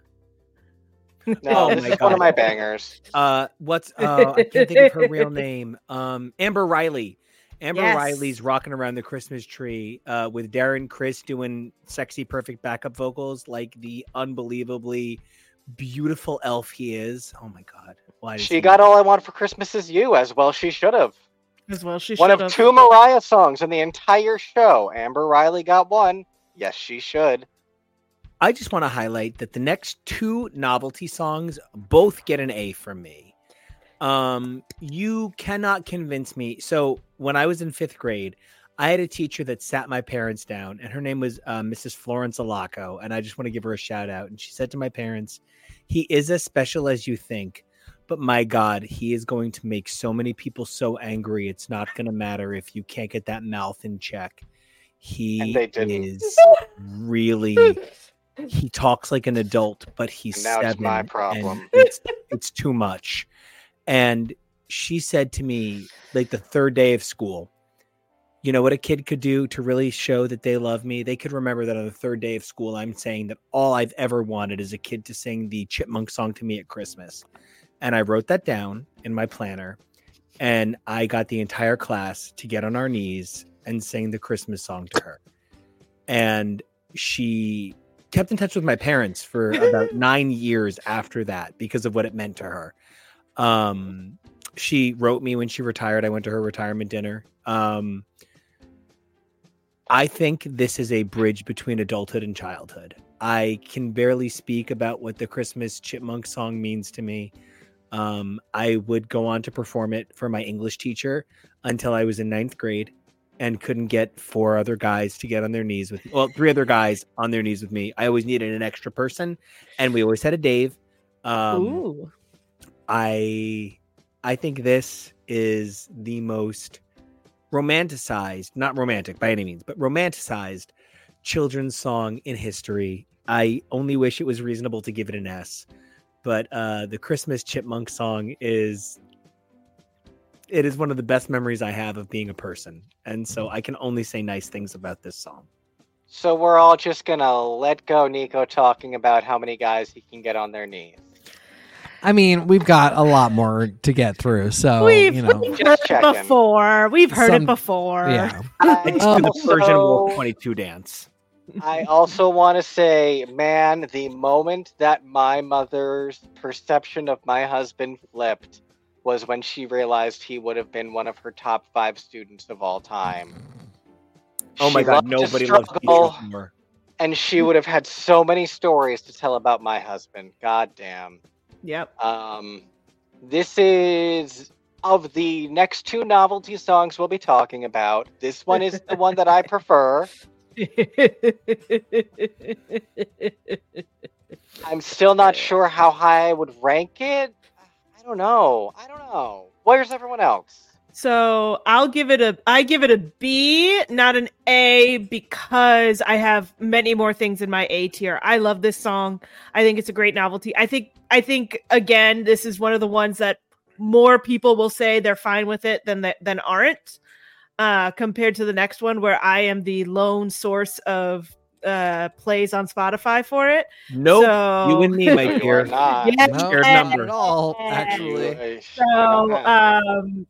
no, this my is one of my bangers. Uh, what's uh, I can't think of her real name. Um, Amber Riley. Amber Yes. Riley's rocking around the Christmas tree uh, with Darren Criss doing sexy, perfect backup vocals, like the unbelievably beautiful elf he is. Oh my god! Why She he- got all I want for Christmas is you, as well. She should have. As well, she One of should've. two Mariah songs in the entire show. Amber Riley got one. Yes, she should. I just want to highlight that the next two novelty songs both get an A from me. Um, you cannot convince me. So when I was in fifth grade, I had a teacher that sat my parents down, and her name was uh, Mrs. Florence Alaco, and I just want to give her a shout out. And she said to my parents, "He is as special as you think." But my God, he is going to make so many people so angry. It's not going to matter if you can't get that mouth in check. He And they didn't. is really he talks like an adult, but he's now it's my problem. It's, it's too much. And she said to me, like the third day of school, You know what a kid could do to really show that they love me? They could remember that on the third day of school, I'm saying that all I've ever wanted is a kid to sing the chipmunk song to me at Christmas. And I wrote that down in my planner. And I got the entire class to get on our knees and sing the Christmas song to her. And she kept in touch with my parents for about nine years after that because of what it meant to her. Um, she wrote me when she retired. I went to her retirement dinner. Um, I think this is a bridge between adulthood and childhood. I can barely speak about what the Christmas chipmunk song means to me. Um, I would go on to perform it for my English teacher until I was in ninth grade and couldn't get four other guys to get on their knees with well, three other guys on their knees with me. I always needed an extra person, and we always had a Dave. Um, Ooh. I I think this is the most romanticized, not romantic by any means, but romanticized children's song in history. I only wish it was reasonable to give it an S, but uh, the Christmas Chipmunk song is it is one of the best memories I have of being a person, and so mm-hmm. I can only say nice things about this song. So we're all just gonna let go Nico talking about how many guys he can get on their knees. I mean, we've got a lot more to get through, so we've, you know, we've Just heard it before. We've heard Some- it before. yeah. I just I the Persian Wolf 22 dance. I also want to say, man, the moment that my mother's perception of my husband flipped was when she realized he would have been one of her top five students of all time. Oh my She god, loved nobody loves struggle, Keisha more. and she would have had so many stories to tell about my husband. God damn. Yep. Um, this is of the next two novelty songs we'll be talking about. This one is the one that I prefer. I'm still not sure how high I would rank it. I don't know. I don't know. Where's everyone else? So I'll give it a I give it a B, not an A, because I have many more things in my A tier. I love this song. I think it's a great novelty. I think I think again, this is one of the ones that more people will say they're fine with it than that than aren't. Uh compared to the next one where I am the lone source of uh plays on Spotify for it. Nope, So you and me, No, my you are dear. not. Yeah. no, Shared not number. at all. Actually, So, um,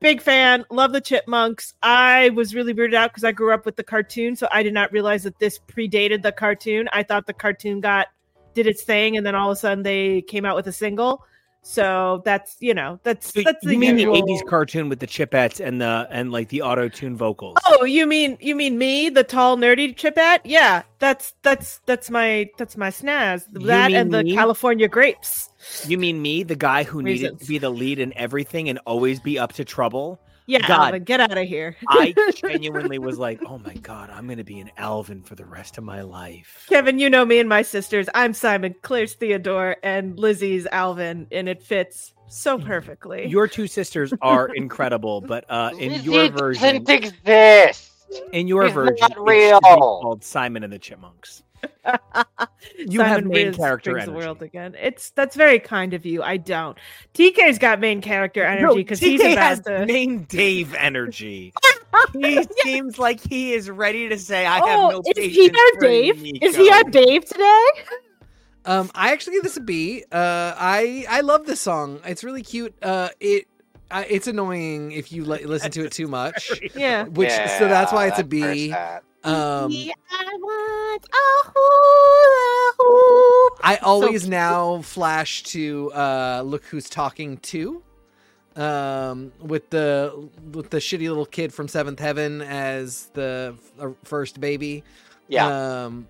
big fan, love the Chipmunks. I was really weirded out because I grew up with the cartoon, so I did not realize that this predated the cartoon. I thought the cartoon got did its thing, and then all of a sudden they came out with a single. So that's you know that's So that's the you mean usual- the '80s cartoon with the chipettes and the and like the auto tune vocals? Oh, you mean you mean me, the tall nerdy chipette? Yeah, that's that's that's my that's my snaz. That and the me? California grapes. You mean me, the guy who needed to be the lead in everything and always be up to trouble? Yeah, God. Alvin, get out of here. I genuinely was like, "Oh my god, I'm gonna be an Alvin for the rest of my life." Kevin, you know me and my sisters. I'm Simon, Claire's Theodore, and Lizzie's Alvin, and it fits so perfectly. Your two sisters are incredible, but uh, in Lizzie your version, doesn't exist. in your He's version, not it should real. called Simon and the Chipmunks. You have Simon main Riz character energy. the world again. It's that's very kind of you. I don't. TK's got main character energy because he's TK about has to. main Dave energy. he seems like he is ready to say, "I have oh, no is patience." he our Dave? Nico." Is he our Dave today? um, I actually give this a B. Uh, I I love this song. It's really cute. Uh, it. Uh, it's annoying if you li- listen to it too much, Yeah. which so that's why it's a that verse B. Um, I want a hula hoop. I always cute. now flash to uh, look who's talking too, um, with the with the shitty little kid from Seventh Heaven as the f- uh, first baby. Yeah. Um,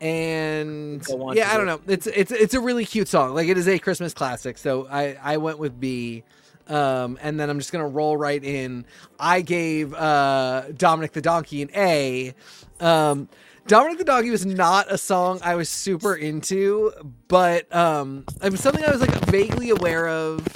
and on yeah, I don't know. It's it's it's a really cute song. Like it is a Christmas classic. So I I went with B. Um, and then I'm just gonna roll right in. I gave uh, Dominic the Donkey an A. Um, Dominic the Donkey was not a song I was super into, but um, it was something I was like vaguely aware of,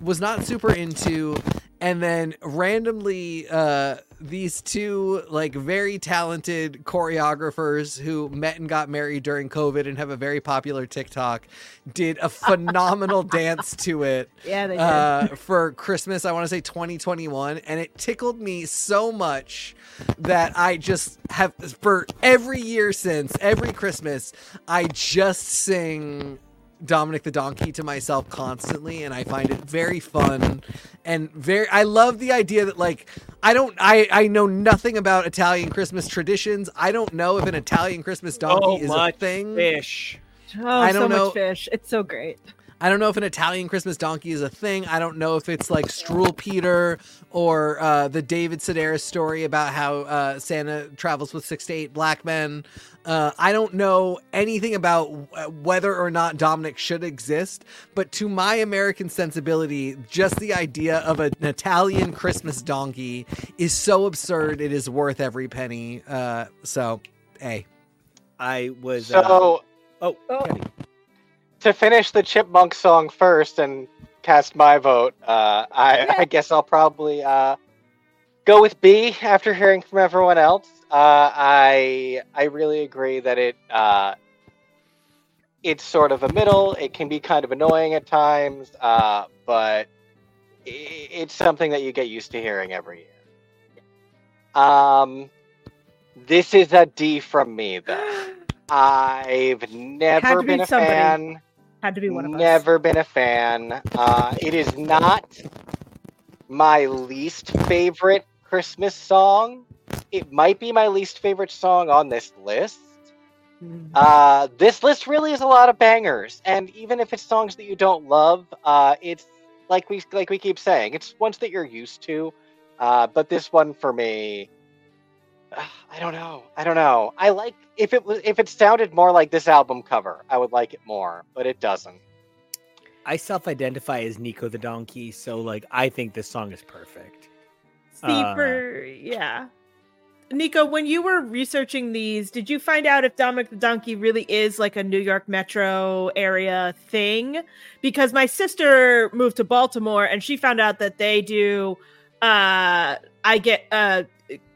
was not super into, and then randomly uh these two like very talented choreographers who met and got married during covid and have a very popular tiktok did a phenomenal dance to it Yeah, they did. uh, for Christmas, I want to say 2021, and it tickled me so much that I just have for every year since every Christmas, I just sing Dominic the Donkey to myself constantly, and I find it very fun and very. I love the idea that like I don't I I know nothing about Italian Christmas traditions. I don't know if an Italian Christmas donkey Oh, is a much thing. fish. oh, I so don't know- much fish. It's so great. I don't know if an Italian Christmas donkey is a thing. I don't know if it's like Struwwelpeter or uh, the David Sedaris story about how uh, Santa travels with six to eight black men. Uh, I don't know anything about w- whether or not Dominic should exist, but to my American sensibility, just the idea of an Italian Christmas donkey is so absurd. It is worth every penny. Uh, so, hey, I was. uh, So oh, Oh. Kenny. to finish the Chipmunk song first and cast my vote, uh, I, Yeah. I guess I'll probably uh, go with B after hearing from everyone else. Uh, I I really agree that it uh, it's sort of a middle. It can be kind of annoying at times, uh, but it's something that you get used to hearing every year. Um, this is a D from me though. I've never to be been a somebody. fan. Had to be one of us. Never been a fan. Uh, it is not my least favorite Christmas song. It might be my least favorite song on this list. Mm. Uh, this list really is a lot of bangers, and even if it's songs that you don't love, uh, it's like we like we keep saying, it's ones that you're used to. Uh, but this one for me, uh, I don't know. I don't know. I like if it was if it sounded more like this album cover, I would like it more, but it doesn't. I self-identify as Nico the donkey, so like I think this song is perfect. See, Uh, yeah. Nico, when you were researching these, did you find out if Dominic the Donkey really is like a New York metro area thing? Because my sister moved to Baltimore and she found out that they do uh I get uh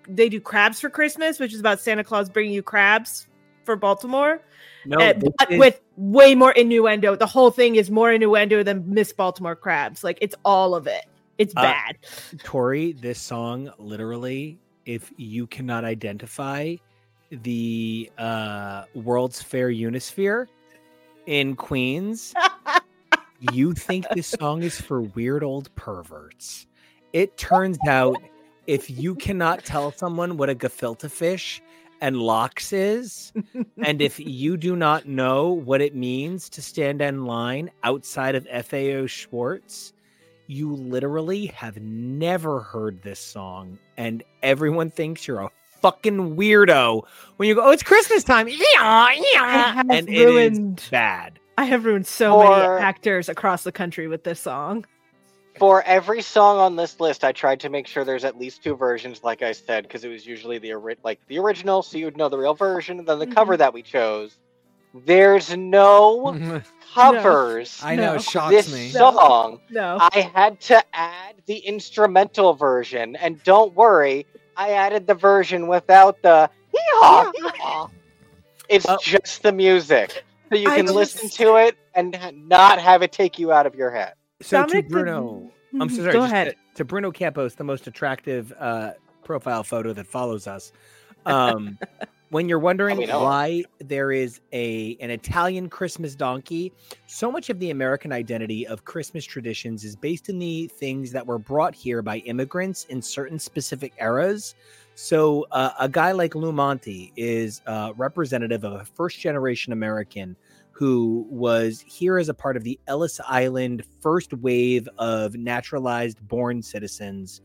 they do crabs for Christmas, which is about Santa Claus bringing you crabs for Baltimore. No, Uh, but is- with way more innuendo. The whole thing is more innuendo than Miss Baltimore crabs. Like it's all of it. It's Uh, bad. Tori, this song literally, if you cannot identify the uh World's Fair Unisphere in Queens, you think this song is for weird old perverts. It turns out if you cannot tell someone what a gefilte fish and lox is, and if you do not know what it means to stand in line outside of FAO Schwarz, you literally have never heard this song, and everyone thinks you're a fucking weirdo when you go, "Oh, it's Christmas time!" Yeah, I yeah, have and it is ruined. bad. I have ruined so For- many actors across the country with this song. For every song on this list, I tried to make sure there's at least two versions, like I said, because it was usually the ori- like the original, so you would know the real version, and then the cover mm-hmm. that we chose. There's no covers I know, No. it shocks this me. song. No. I had to add the instrumental version, and don't worry, I added the version without the hee-haw, hee-haw. It's Oh. just the music, so you can just- listen to it and not have it take you out of your head. So Dominic to the- Bruno, I'm so sorry. Go ahead. To, to Bruno Campos, the most attractive uh, profile photo that follows us. Um, when you're wondering why there is a an Italian Christmas donkey, so much of the American identity of Christmas traditions is based in the things that were brought here by immigrants in certain specific eras. So uh, a guy like Lou Monte is uh, representative of a first generation American who was here as a part of the Ellis Island first wave of naturalized born citizens.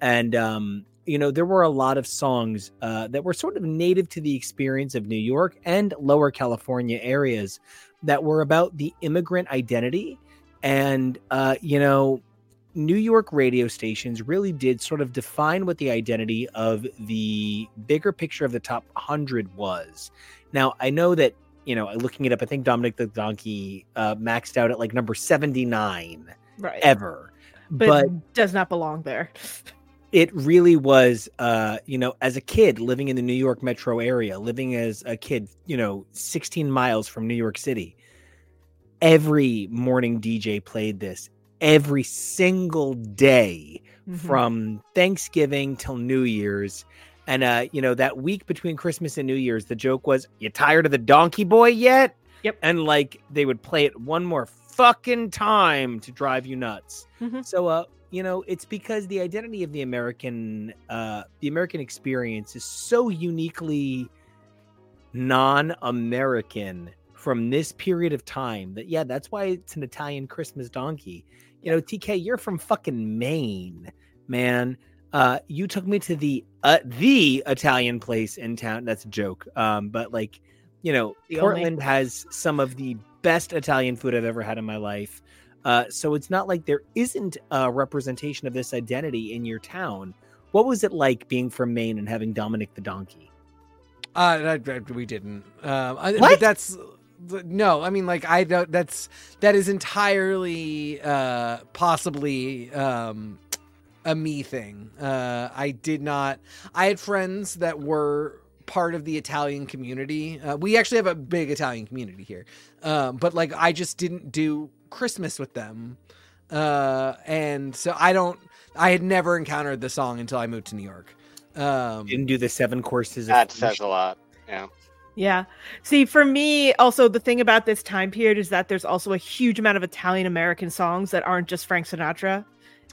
And, um, you know, there were a lot of songs uh, that were sort of native to the experience of New York and lower California areas that were about the immigrant identity. And, uh, you know, New York radio stations really did sort of define what the identity of the bigger picture of the top 100 was. Now, I know that you know, looking it up, I think Dominic the Donkey uh, maxed out at like number 79 Right. ever. but, but does not belong there. it really was uh you know as a kid living in the new york metro area living as a kid you know 16 miles from new york city every morning dj played this every single day Mhm. from thanksgiving till new year's and uh you know that week between christmas and new year's the joke was you tired of the donkey boy yet Yep. and like they would play it one more fucking time to drive you nuts Mhm. so uh you know it's because the identity of the american uh the american experience is so uniquely non-american from this period of time that yeah that's why it's an italian christmas donkey. You know tk you're from fucking maine man. Uh you took me to the uh the italian place in town. That's a joke. Um but like you know The only- portland has some of the best italian food i've ever had in my life uh, so it's not like there isn't a representation of this identity in your town. What was it like being from Maine and having Dominic the donkey? Uh, we didn't. Um, I- What? But that's no. I mean, like I don't. That's that is entirely uh, possibly um, a me thing. Uh, I did not. I had friends that were part of the Italian community. Uh, we actually have a big Italian community here, um, but like I just didn't do Christmas with them, uh, and so I don't. I had never encountered the song until I moved to New York. Um, Didn't do the seven courses. Of That fish? says a lot. Yeah. Yeah. See, for me, also the thing about this time period is that there's also a huge amount of Italian American songs that aren't just Frank Sinatra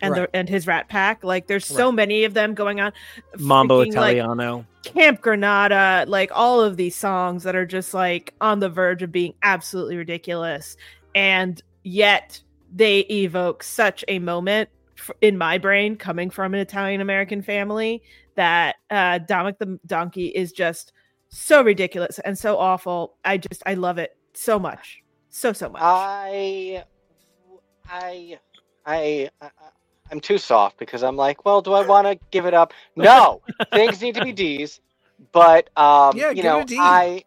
and Right. the and his Rat Pack. Like, there's so Right. many of them going on. Mambo Freaking, like, Italiano. Camp Granada, like all of these songs that are just like on the verge of being absolutely ridiculous, and yet they evoke such a moment f- in my brain coming from an Italian American family that uh, Dominic the Donkey is just so ridiculous and so awful. I just I love it so much, so so much. I, I, I, I, I'm too soft because I'm like, well, do I want to give it up? No, things need to be D's. But um, Yeah, you know, a D. I,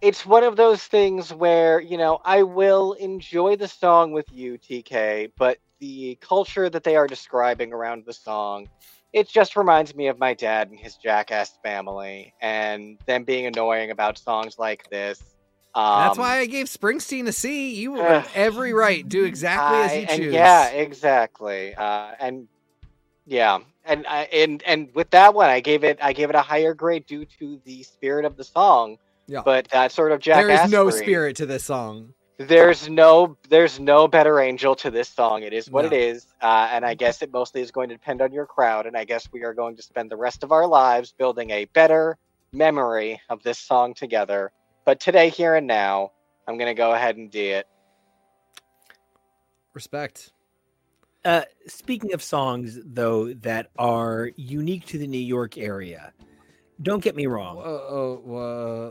it's one of those things where you know I will enjoy the song with you, TK, but the culture that they are describing around the song. It just reminds me of my dad and his jackass family, and them being annoying about songs like this. Um, That's why I gave Springsteen a C. You have every right. Do exactly as you and choose. yeah, exactly. Uh, and yeah, and I and and with that one, I gave it I gave it a higher grade due to the spirit of the song. Yeah. But that sort of jackass. there is no spirit to this song. There's no there's no better angel to this song. It is what No. it is, uh, and I guess it mostly is going to depend on your crowd. And I guess we are going to spend the rest of our lives building a better memory of this song together. But today, here and now, I'm going to go ahead and do it. Respect. Uh, speaking of songs, though, that are unique to the New York area, don't get me wrong. Uh,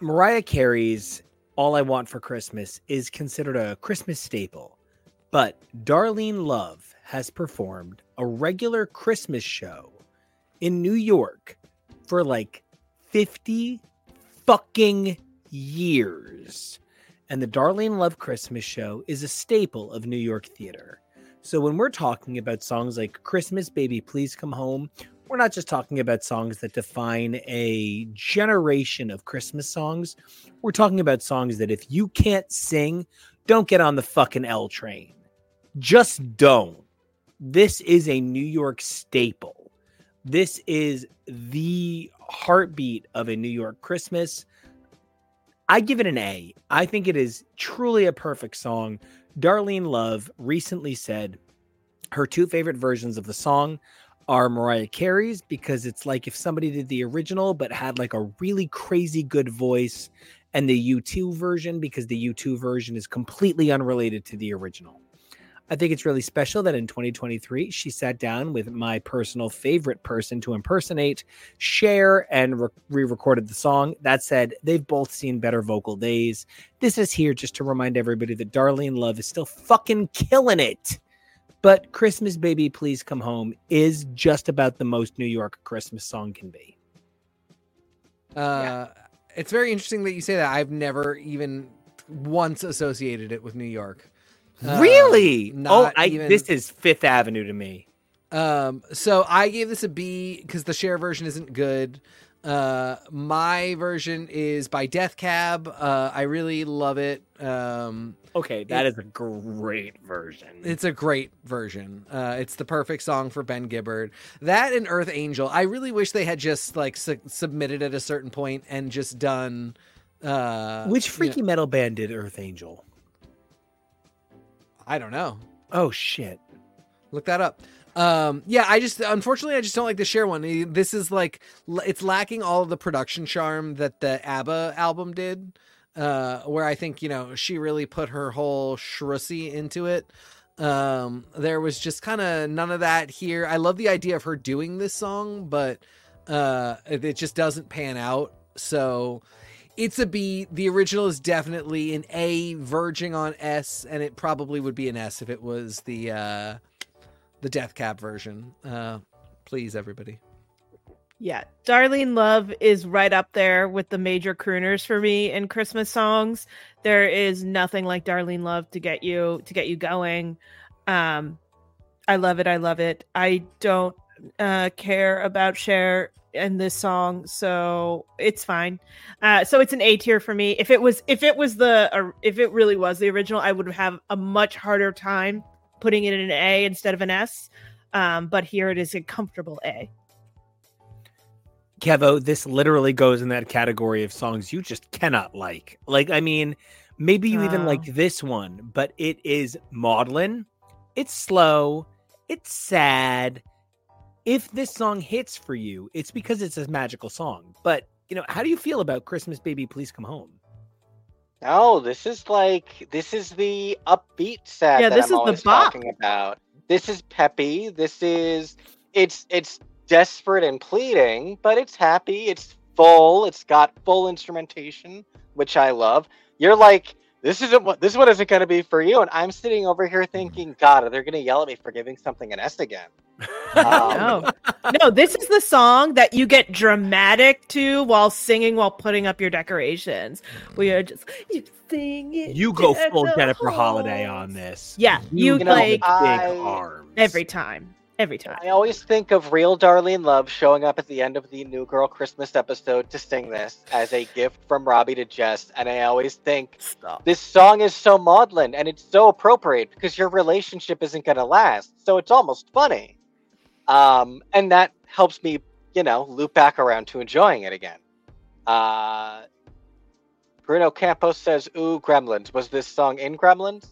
Mariah Carey's All I Want for Christmas is considered a Christmas staple, but Darlene Love has performed a regular Christmas show in New York for like 50 fucking years. And the Darlene Love Christmas show is a staple of New York theater. So when we're talking about songs like Christmas Baby Please Come Home, we're not just talking about songs that define a generation of Christmas songs. We're talking about songs that if you can't sing, don't get on the fucking L train. Just don't. This is a New York staple. This is the heartbeat of a New York Christmas. I give it an A. I think it is truly a perfect song. Darlene Love recently said her two favorite versions of the song are Mariah Carey's because it's like if somebody did the original but had like a really crazy good voice, and the U2 version because the U2 version is completely unrelated to the original. I think it's really special that in 2023 she sat down with my personal favorite person to impersonate, Cher, and re recorded the song. That said, they've both seen better vocal days. This is here just to remind everybody that Darlene Love is still fucking killing it. But Christmas Baby Please Come Home is just about the most New York Christmas song can be. Uh, It's very interesting that you say that. I've never even once associated it with New York. Uh, really? oh, I, even- this is Fifth Avenue to me. Um, so I gave this a B because the Cher version isn't good. Uh, my version is by Death Cab. Uh, I really love it. Um, Okay, that is a great version. it's a great version. Uh, it's the perfect song for Ben Gibbard. That and Earth Angel. I really wish they had just like su- submitted at a certain point and just done. Uh, Which you know- freaky metal band did Earth Angel? I don't know. Oh shit. Look that up. Um, yeah, I just unfortunately I just don't like the Cher one. This is like it's lacking all of the production charm that the ABBA album did. Uh, where I think you know she really put her whole shrussy into it. Um, there was just kind of none of that here. I love the idea of her doing this song, but uh, it just doesn't pan out. So it's a B. The original is definitely an A, verging on S, and it probably would be an S if it was the uh, the Death Cab version. Uh, please, everybody. Yeah, Darlene Love is right up there with the major crooners for me in Christmas songs. There is nothing like Darlene Love to get you to get you going. Um I love it. I love it. I don't uh care about Cher in this song, so it's fine. Uh so it's an A tier for me. If it was if it was the uh, if it really was the original, I would have a much harder time putting it in an A instead of an S. Um but here it is a comfortable A. Kevo, this literally goes in that category of songs you just cannot like. Like, I mean, maybe you even Oh. like this one, but it is maudlin. It's slow. It's sad. If this song hits for you, it's because it's a magical song. But, you know, how do you feel about Christmas Baby Please Come Home? No, this is like this is the upbeat set Yeah, that this I'm is the always bop. talking about. This is peppy. This is it's it's desperate and pleading, but it's happy. It's full. It's got full instrumentation, which I love. You're like, this isn't what this one isn't going to be for you, and I'm sitting over here thinking, God, are they going to yell at me for giving something an S again? Um, no, no, this is the song that you get dramatic to while singing while putting up your decorations. We are just you sing it. You go at full Jennifer Holliday on this. Yeah, you, You know, like big I- arms. every time, every time. I always think of real Darlene Love showing up at the end of the New Girl Christmas episode to sing this as a gift from Robbie to Jess, and I always think Stop. this song is so maudlin and it's so appropriate because your relationship isn't going to last, so it's almost funny. Um, and that helps me, you know, loop back around to enjoying it again. Uh, Bruno Campos says, "Ooh, Gremlins." Was this song in Gremlins,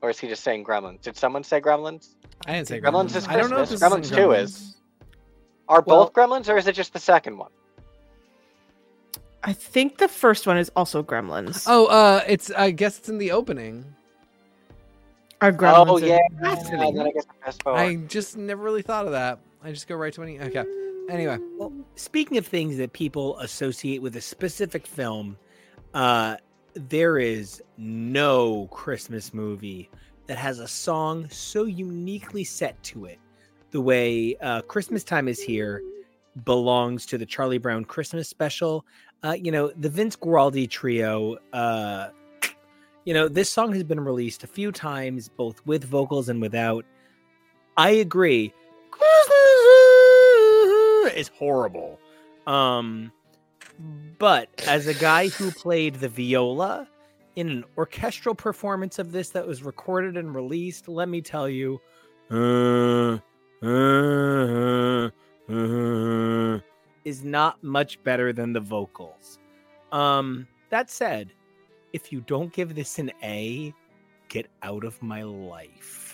or is he just saying Gremlins? Did someone say Gremlins? I didn't say Gremlins is I don't know if this Christmas. is Gremlins 2 Gremlins. is. Are Well- both Gremlins, or is it just the second one? I think the first one is also Gremlins. Oh, uh, it's. I guess it's in the opening. Are Gremlins oh in- yeah, Fascinating. then I guess I fast forward. I just never really thought of that. I just go right to any. Okay. Anyway, Well, speaking of things that people associate with a specific film, uh, there is no Christmas movie that has a song so uniquely set to it the way uh, Christmas Time is Here belongs to the Charlie Brown Christmas special. Uh, you know, the Vince Guaraldi trio. Uh, you know, this song has been released a few times, both with vocals and without. I agree. is horrible. Um, but as a guy who played the viola in an orchestral performance of this that was recorded and released, let me tell you, uh, uh, uh, is not much better than the vocals. Um, that said, if you don't give this an A, get out of my life.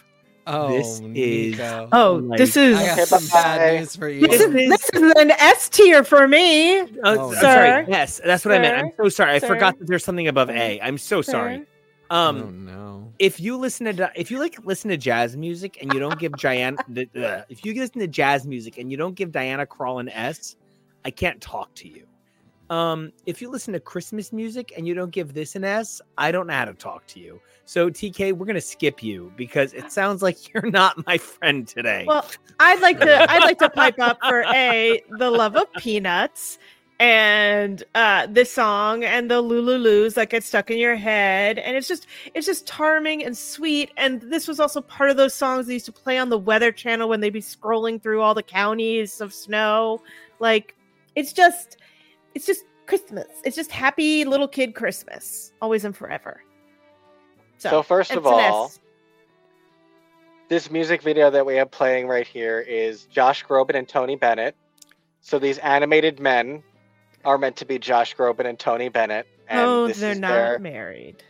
Oh, This is- Nico. Oh, Like, this is I got some bad news for you. this is this is an S tier for me. Oh, Oh, I'm sorry. sir. Yes, that's what I meant. I'm so sorry. I forgot that there's something above A. I'm so sorry. Um, oh no. if you listen to if you like listen to jazz music and you don't give Diana the, ugh, if you listen to jazz music and you don't give Diana Krall an S, I can't talk to you. Um, if you listen to Christmas music and you don't give this an S, I don't know how to talk to you. So TK, we're gonna skip you because it sounds like you're not my friend today. Well, I'd like to I'd like to pipe up for A, the love of peanuts, and uh this song and the lululus that get stuck in your head and it's just it's just charming and sweet and this was also part of those songs they used to play on the weather channel when they'd be scrolling through all the counties of snow like it's just it's just christmas it's just happy little kid christmas always and forever So, first of all, this music video that we have playing right here is Josh Groban and Tony Bennett. So these animated men are meant to be Josh Groban and Tony Bennett. And oh they're not their married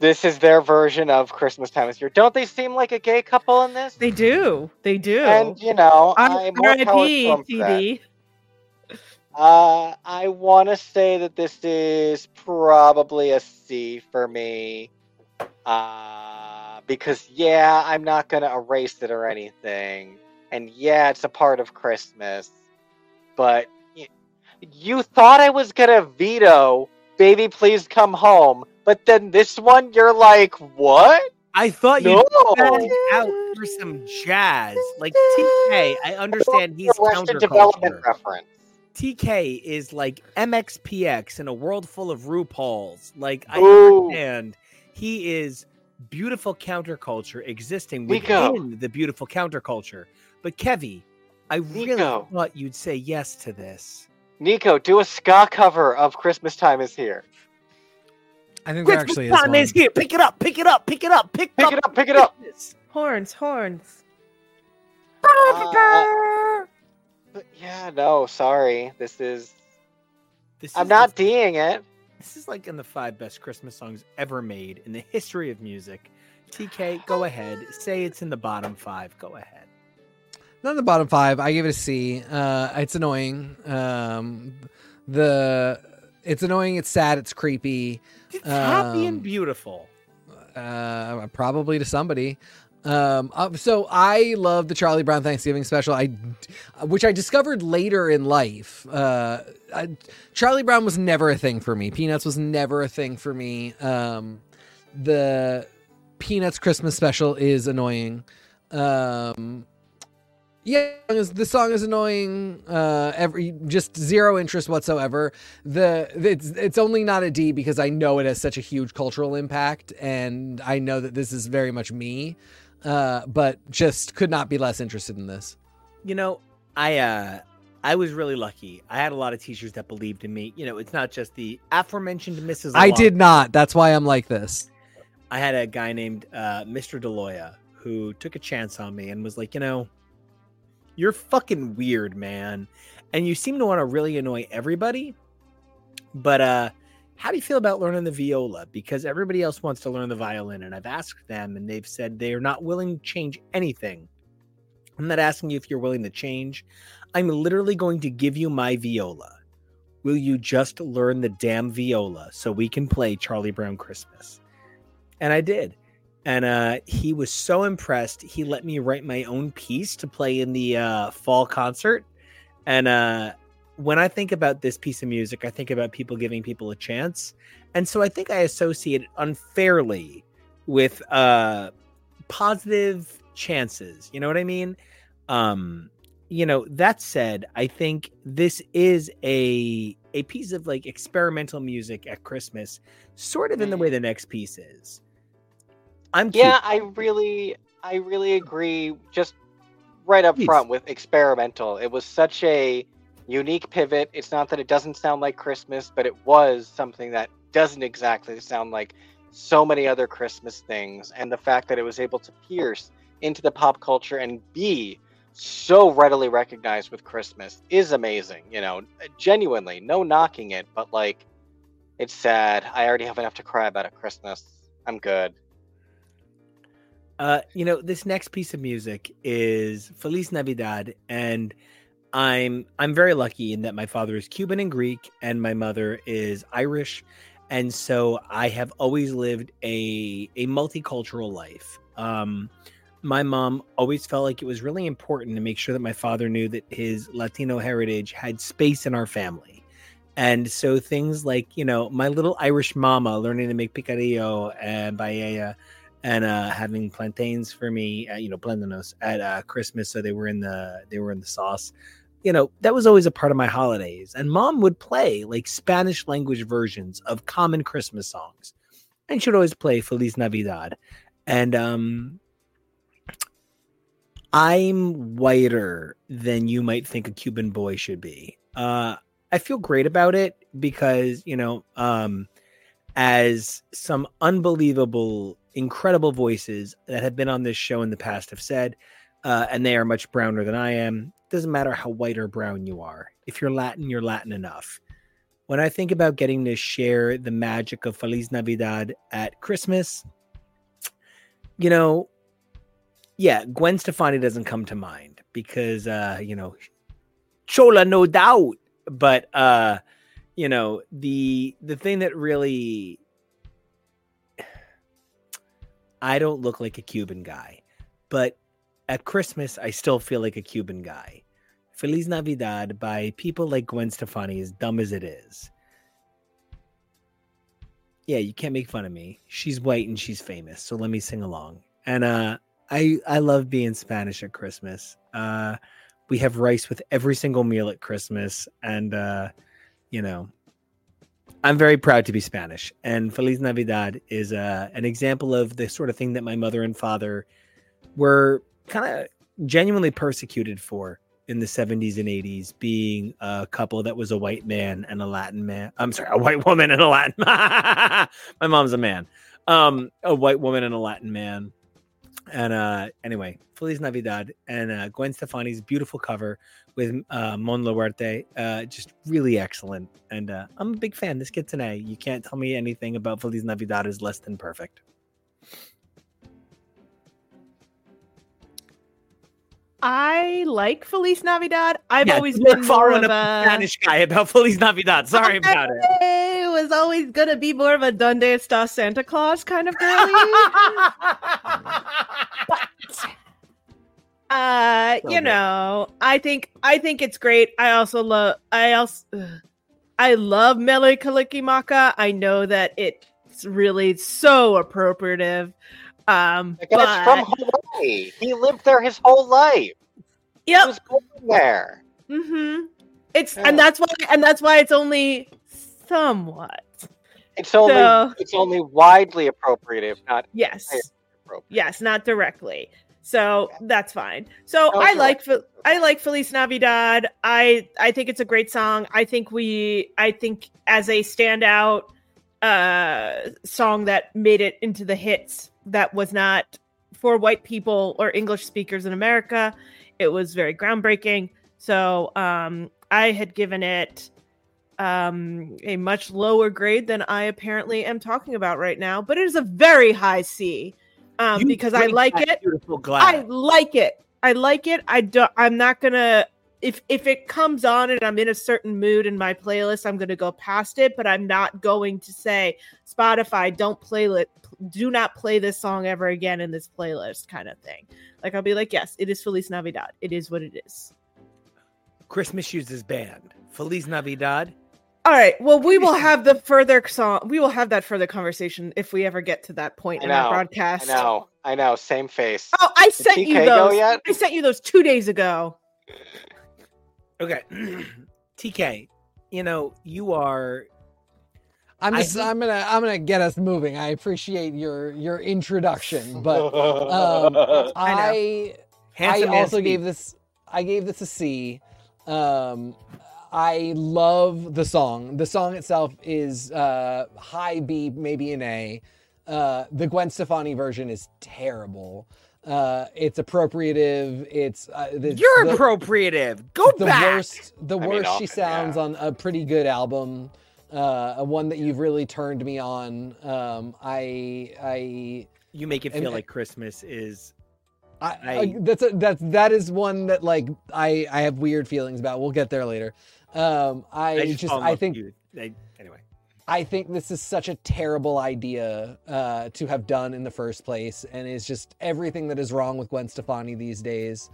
this is their version of Christmas time is here. Don't they seem like a gay couple in this? they do they do And you know, R- I more Uh, I want to say that this is probably a C for me. Uh, because yeah, I'm not gonna erase it or anything, and yeah, it's a part of Christmas. But y- you thought I was gonna veto "Baby Please Come Home," but then this one, you're like, what? I thought you No. out for some jazz. Like TK, I understand he's Arrested Development counterculture. reference. TK is like MXPX in a world full of RuPauls. Like I Ooh. understand he is beautiful counterculture existing Nico. within the beautiful counterculture. But Kevy, I really Nico. thought you'd say yes to this. Nico, do a ska cover of "Christmas Time Is Here." I think there Christmas actually is time one. is here. Pick it up. Pick it up. Pick it up. Pick, Pick up. it up, pick it up. Horns horns Uh, But yeah, no, sorry. This is. This I'm is not the- D'ing it. This is like in the five best Christmas songs ever made in the history of music. TK, go ahead. Say it's in the bottom five. Go ahead. Not in the bottom five. I give it a C. Uh, it's annoying. Um, the it's annoying. It's sad. It's creepy. It's happy Um, and beautiful. Uh, probably to somebody. Um, uh, so I love the Charlie Brown Thanksgiving special. I, which I discovered later in life. Uh, I, Charlie Brown was never a thing for me. Peanuts was never a thing for me. Um, the Peanuts Christmas special is annoying. Um, yeah, the song is annoying. Uh, every just zero interest whatsoever. The it's it's only not a D because I know it has such a huge cultural impact, and I know that this is very much me. Uh, but just could not be less interested in this. You know, I uh I was really lucky. I had a lot of teachers that believed in me. You know, it's not just the aforementioned Mrs. I did not. That's why I'm like this. I had a guy named uh, Mr. Deloya who took a chance on me and was like, you know, you're fucking weird, man, and you seem to want to really annoy everybody. But uh, how do you feel about learning the viola? Because everybody else wants to learn the violin, and I've asked them, and they've said they are not willing to change anything. I'm not asking you if you're willing to change. I'm literally going to give you my viola. Will you just learn the damn viola so we can play Charlie Brown Christmas? And I did. And uh, he was so impressed. He let me write my own piece to play in the uh, fall concert. And uh, when I think about this piece of music, I think about people giving people a chance. And so I think I associate it unfairly with uh, positive chances. You know what I mean? Um, you know, that said, I think this is a a piece of like experimental music at Christmas, sort of in the way the next piece is. I'm Yeah, I really, I really agree. Just right up Please. front with experimental. It was such a unique pivot. It's not that it doesn't sound like Christmas, but it was something that doesn't exactly sound like so many other Christmas things. And the fact that it was able to pierce into the pop culture and be so readily recognized with Christmas is amazing. You know, genuinely, no knocking it, but like, it's sad. I already have enough to cry about at Christmas. I'm good. Uh, you know, this next piece of music is Feliz Navidad, and I'm I'm very lucky in that my father is Cuban and Greek, and my mother is Irish, and so I have always lived a a multicultural life. Um, my mom always felt like it was really important to make sure that my father knew that his Latino heritage had space in our family. And so things like, you know, my little Irish mama learning to make picadillo and paella and uh, having plantains for me, uh, you know, plátanos at uh, Christmas, so they were in the they were in the sauce you know, that was always a part of my holidays. And mom would play like Spanish language versions of common Christmas songs. And she'd always play Feliz Navidad. And um I'm whiter than you might think a Cuban boy should be. Uh I feel great about it because, you know, um as some unbelievable, incredible voices that have been on this show in the past have said, uh, and they are much browner than I am. Doesn't matter how white or brown you are. If you're Latin, you're Latin enough. When I think about getting to share the magic of Feliz Navidad at Christmas, you know, yeah, Gwen Stefani doesn't come to mind because, uh, you know, Chola, no doubt. But, uh, you know, the the thing that really I don't look like a Cuban guy, but at Christmas, I still feel like a Cuban guy. Feliz Navidad by people like Gwen Stefani, as dumb as it is. Yeah, you can't make fun of me. She's white and she's famous, so let me sing along. And uh, I I love being Spanish at Christmas. Uh, we have rice with every single meal at Christmas, and uh, you know, I'm very proud to be Spanish. And Feliz Navidad is uh, an example of the sort of thing that my mother and father were kind of genuinely persecuted for in the 70s and 80s being a couple that was a white man and a latin man i'm sorry a white woman and a latin my mom's a man um a white woman and a latin man. And uh anyway feliz navidad and uh gwen stefani's beautiful cover with uh mon Laferte, uh just really excellent. And uh i'm a big fan. This gets an a. You can't tell me anything about feliz navidad is less than perfect I like Feliz Navidad. I've Yeah, always been more following of a Spanish guy about Feliz Navidad. Sorry about it. I was always gonna be more of a Donde está Santa Claus kind of girly. uh, So you good. know, I think I think it's great. I also love. I also. ugh. I love Mele Kalikimaka. I know that it's really so appropriative. Um, Again, it's but, from Hawaii. He lived there his whole life. He yep. was born there. Mm-hmm. It's Yeah. and that's why and that's why it's only somewhat. It's only So- it's only widely appropriative, not Yes. Yes, not directly. So that's fine. So No, I like. I like Feliz Navidad. I I think it's a great song. I think we I think as a standout uh song that made it into the hits that was not for white people or English speakers in America. It was very groundbreaking. So um I had given it um a much lower grade than I apparently am talking about right now, but it is a very high C. Um because I like it. I like it. I like it. I don't. I'm not gonna. If if it comes on and I'm in a certain mood in my playlist, I'm gonna go past it. But I'm not going to say Spotify, don't play it. Do not play this song ever again in this playlist, kind of thing. Like I'll be like, yes, it is Feliz Navidad. It is what it is. Christmas uses band. Feliz Navidad. All right. Well, we will have the further song. We will have that further conversation if we ever get to that point I in our broadcast. I know, I know. Same face. Oh, I Did sent you TK go those. yet? I sent you those two days ago. Okay. TK, you know, you are I'm just think- I'm gonna I'm gonna get us moving. I appreciate your your introduction, but um, I handsome I also gave this I gave this a C. Um, I love the song. The song itself is uh, high B, maybe an A. Uh, the Gwen Stefani version is terrible. Uh, it's appropriative. It's uh, the, You're the, appropriative. Go the back. worst. The I mean, worst she sounds yeah. on a pretty good album. Uh, a one that you've really turned me on. Um, I I You make it And- feel like Christmas is I, I- I that's a, that's that is one that like I I have weird feelings about. We'll get there later. Um, I, I just, just, I think you. I, anyway. I think this is such a terrible idea uh, to have done in the first place, and is just everything that is wrong with Gwen Stefani these days.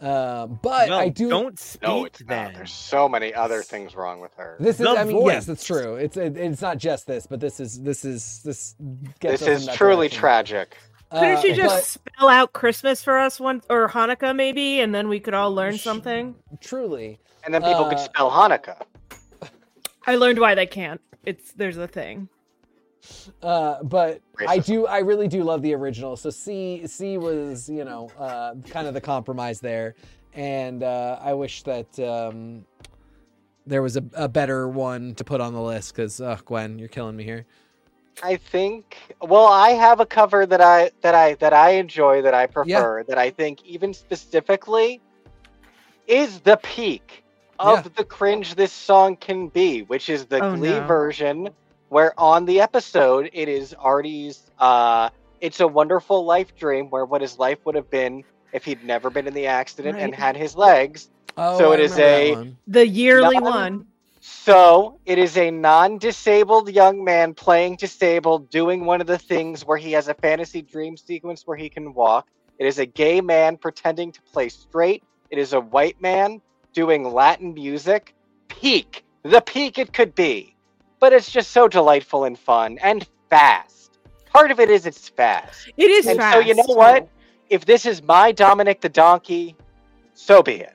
Uh, but no, I do. don't speak no, it's then. There's so many other things wrong with her. This is. The I mean, voice. yes, that's true. It's it, it's not just this, but this is this is this. Gets This is truly direction. tragic. Couldn't Uh, you just but spell out Christmas for us once or Hanukkah maybe, and then we could all learn Sh- something? truly? And then people Uh, could spell Hanukkah. I learned why they can't. It's there's a thing. Uh, but I do, I really do love the original. So C, C was, you know, uh, kind of the compromise there, and uh, I wish that um, there was a, a better one to put on the list. Because, uh, Gwen, you're killing me here. I think. Well, I have a cover that I that I that I enjoy that I prefer that I think even specifically is the peak of Yeah. the cringe this song can be, which is the Oh, Glee no. version where on the episode it is Artie's uh it's a wonderful life dream where what his life would have been if he'd never been in the accident and had his legs. Oh, So I it is a- The yearly Non- one. So it is a non-disabled young man playing disabled, doing one of the things where he has a fantasy dream sequence where he can walk. It is a gay man pretending to play straight. It is a white man doing Latin music. Peak, the peak it could be. But it's just so delightful and fun and fast. Part of it is it's fast. It is And fast. so you know what? If this is my Dominic the Donkey, so be it.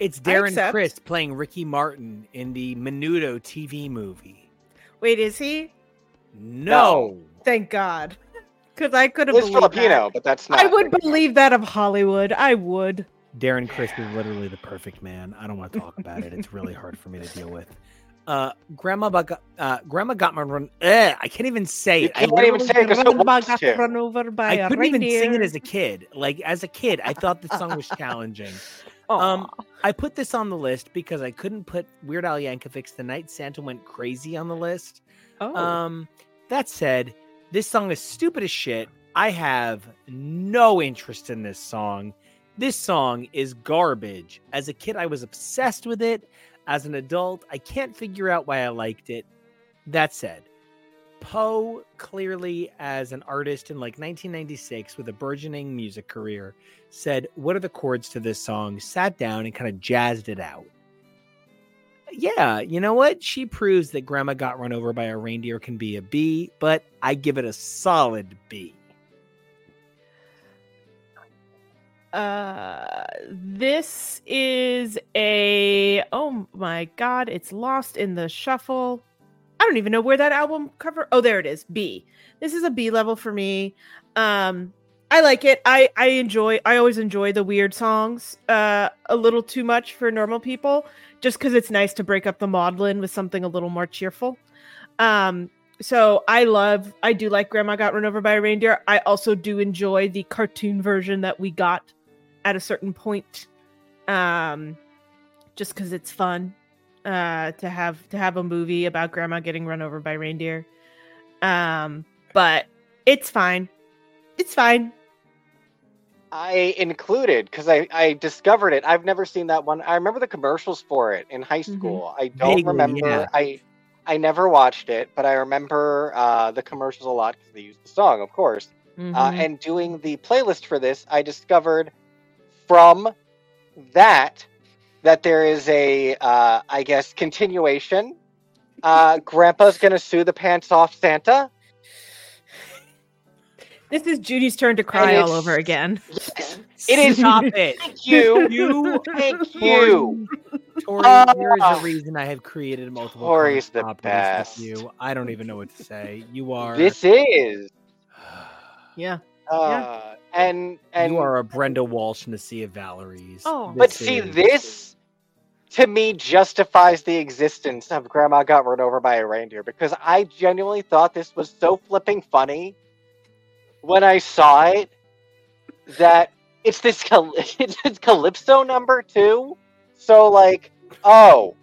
It's Darren accept. Criss playing Ricky Martin in the Menudo TV movie. Wait, is he? No. Thank God. Because I could have It's believed Filipino, that. but that's not. I would believe that of Hollywood. I would. Darren Criss is literally the perfect man. I don't want to talk about it. It's really hard for me to deal with. Uh, Grandma got uh, Grandma got my run. Eh, I can't even say You it. I can't even say it 'cause no one Got run over by I a couldn't even sing it as a kid. Like as a kid, I thought the song was challenging. Um, I put this on the list because I couldn't put Weird Al Yankovic's "The Night Santa Went Crazy" on the list. oh. Um, that said, this song is stupid as shit. I have no interest in this song. This song is garbage. As a kid, I was obsessed with it. As an adult, I can't figure out why I liked it. That said, Poe, clearly as an artist in like 1996 with a burgeoning music career, said, What are the chords to this song? Sat down and kind of jazzed it out. Yeah, you know what? She proves that Grandma Got Run Over by a Reindeer can be a B, but I give it a solid B. Uh, this is a oh my god, it's lost in the shuffle. I don't even know where that album cover. Oh, there it is. B. This is a B level for me. Um, I like it. I I enjoy. I always enjoy the weird songs. Uh, a little too much for normal people, just because it's nice to break up the maudlin with something a little more cheerful. Um, so I love. I do like Grandma Got Run Over by a Reindeer. I also do enjoy the cartoon version that we got at a certain point um just because it's fun uh to have to have a movie about grandma getting run over by reindeer um but it's fine it's fine I included because I, I discovered it. I've never seen that one. I remember the commercials for it in high Mhm. school. I don't Vaguely, remember. yeah. I I never watched it, but I remember uh, the commercials a lot because they used the song, of course. Uh, Mhm. and doing the playlist for this, I discovered from that that there is a uh, I guess continuation. Uh, Grandpa's gonna sue the pants off Santa. this is judy's turn to cry all over again Yes, It is- Stop it. thank you. You, Thank you. Tori, Ah. there is a reason I have created multiple Tori's the properties best. you. I don't even know what to say. You are This is yeah uh, and and you are a Brenda Walsh in the Sea of Valeries. Oh. But This see, is- this to me justifies the existence of Grandma Got Run Over by a Reindeer because I genuinely thought this was so flipping funny when I saw it that it's this Cal- it's this Calypso number too. So like, oh,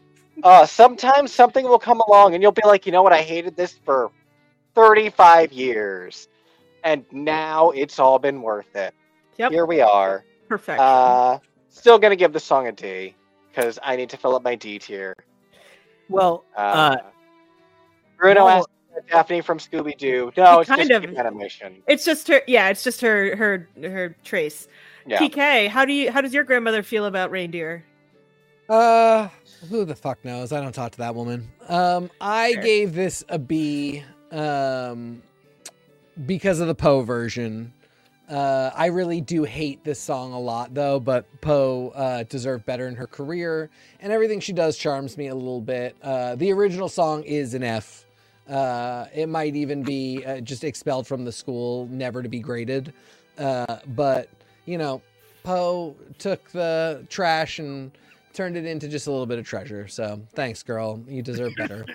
uh, sometimes something will come along and you'll be like, you know what? I hated this for thirty-five years, and now it's all been worth it. Yep. Here we are. perfect Uh, still gonna give the song a D because I need to fill up my D tier. well, Uh, Uh, Bruno well- asked Daphne from Scooby Doo. No, He it's just of- animation. it's just her yeah it's just her her her trace Yeah, TK how do you how does your grandmother feel about reindeer Uh, who the fuck knows? I don't talk to that woman. Um, I Fair. gave this a B, um, because of the Poe version. Uh, I really do hate this song a lot, though. But Poe uh, deserved better in her career, and everything she does charms me a little bit. Uh, the original song is an F. Uh, it might even be uh, just expelled from the school, never to be graded. Uh, but you know, Poe took the trash and turned it into just a little bit of treasure. So thanks, girl. You deserve better.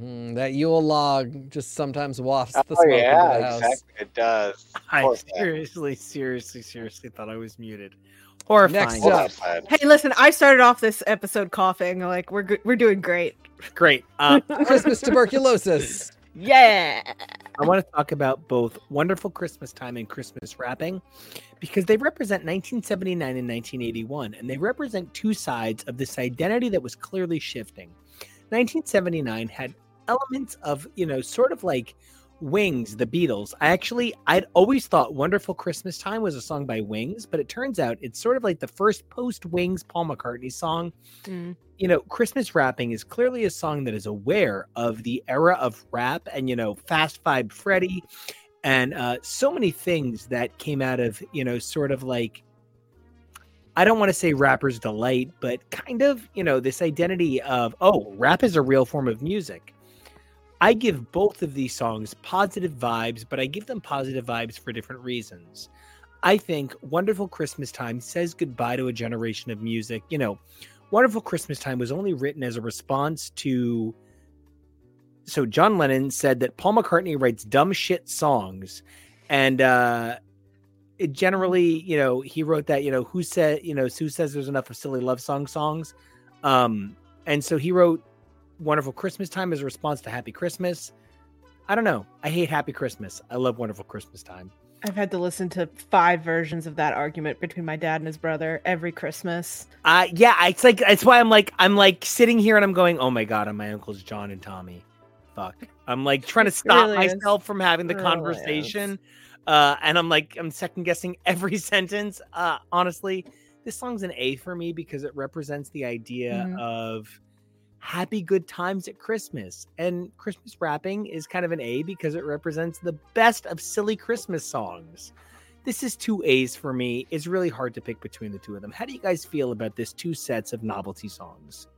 Mm, that Yule log just sometimes wafts the Oh smoke into yeah, the house. exactly. It does. I Poor thing. seriously, seriously, seriously thought I was muted. Horrifying. Next up. Hey, listen, I started off this episode coughing. Like we're we're doing great. Great. Uh, Christmas tuberculosis. Yeah. I want to talk about both Wonderful Christmas Time and Christmas Wrapping because they represent 1979 and 1981, and they represent two sides of this identity that was clearly shifting. 1979 had elements of, you know, sort of like Wings, the Beatles. I actually, I'd always thought Wonderful Christmas Time was a song by Wings, but it turns out it's sort of like the first post Wings Paul McCartney song Mm. you know, Christmas rapping is clearly a song that is aware of the era of rap and, you know, Fab Five Freddy and uh, so many things that came out of, you know, sort of like, I don't want to say rapper's delight, but kind of, you know, this identity of, oh, rap is a real form of music. I give both of these songs positive vibes, but I give them positive vibes for different reasons. I think Wonderful Christmas Time says goodbye to a generation of music. You know, Wonderful Christmas Time was only written as a response to. So John Lennon said that Paul McCartney writes dumb shit songs, and uh, it generally, you know, he wrote that. You know, who said, you know, who says there's enough of silly love song songs, um, and so he wrote Wonderful Christmas Time as a response to Happy Christmas. I don't know. I hate Happy Christmas. I love Wonderful Christmas Time. I've had to listen to five versions of that argument between my dad and his brother every Christmas. Uh yeah, it's like it's why I'm like I'm like sitting here and I'm going, oh my god, I'm my uncles John and Tommy. Fuck. I'm like trying to stop really is. myself from having the really conversation. Uh and I'm like I'm second guessing every sentence. Uh honestly, this song's an A for me because it represents the idea Mhm. of happy good times at Christmas. And Christmas rapping is kind of an A because it represents the best of silly Christmas songs. This is two A's for me. It's really hard to pick between the two of them. How do you guys feel about this two sets of novelty songs?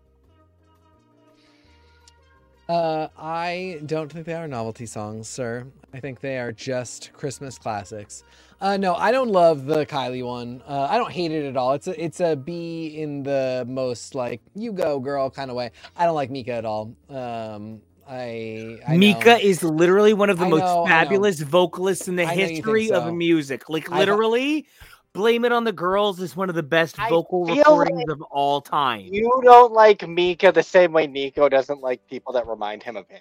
Uh, I don't think they are novelty songs, sir. I think they are just Christmas classics. Uh, no, I don't love the Kylie one. Uh, I don't hate it at all. It's a it's a B in the most like you go girl kind of way. I don't like Mika at all. Um, I, I Mika know. is literally one of the I most know, fabulous vocalists in the I know you history of music. Like literally, Blame It on the Girls is one of the best I vocal feel recordings of all time. You don't like Mika the same way Nico doesn't like people that remind him of him.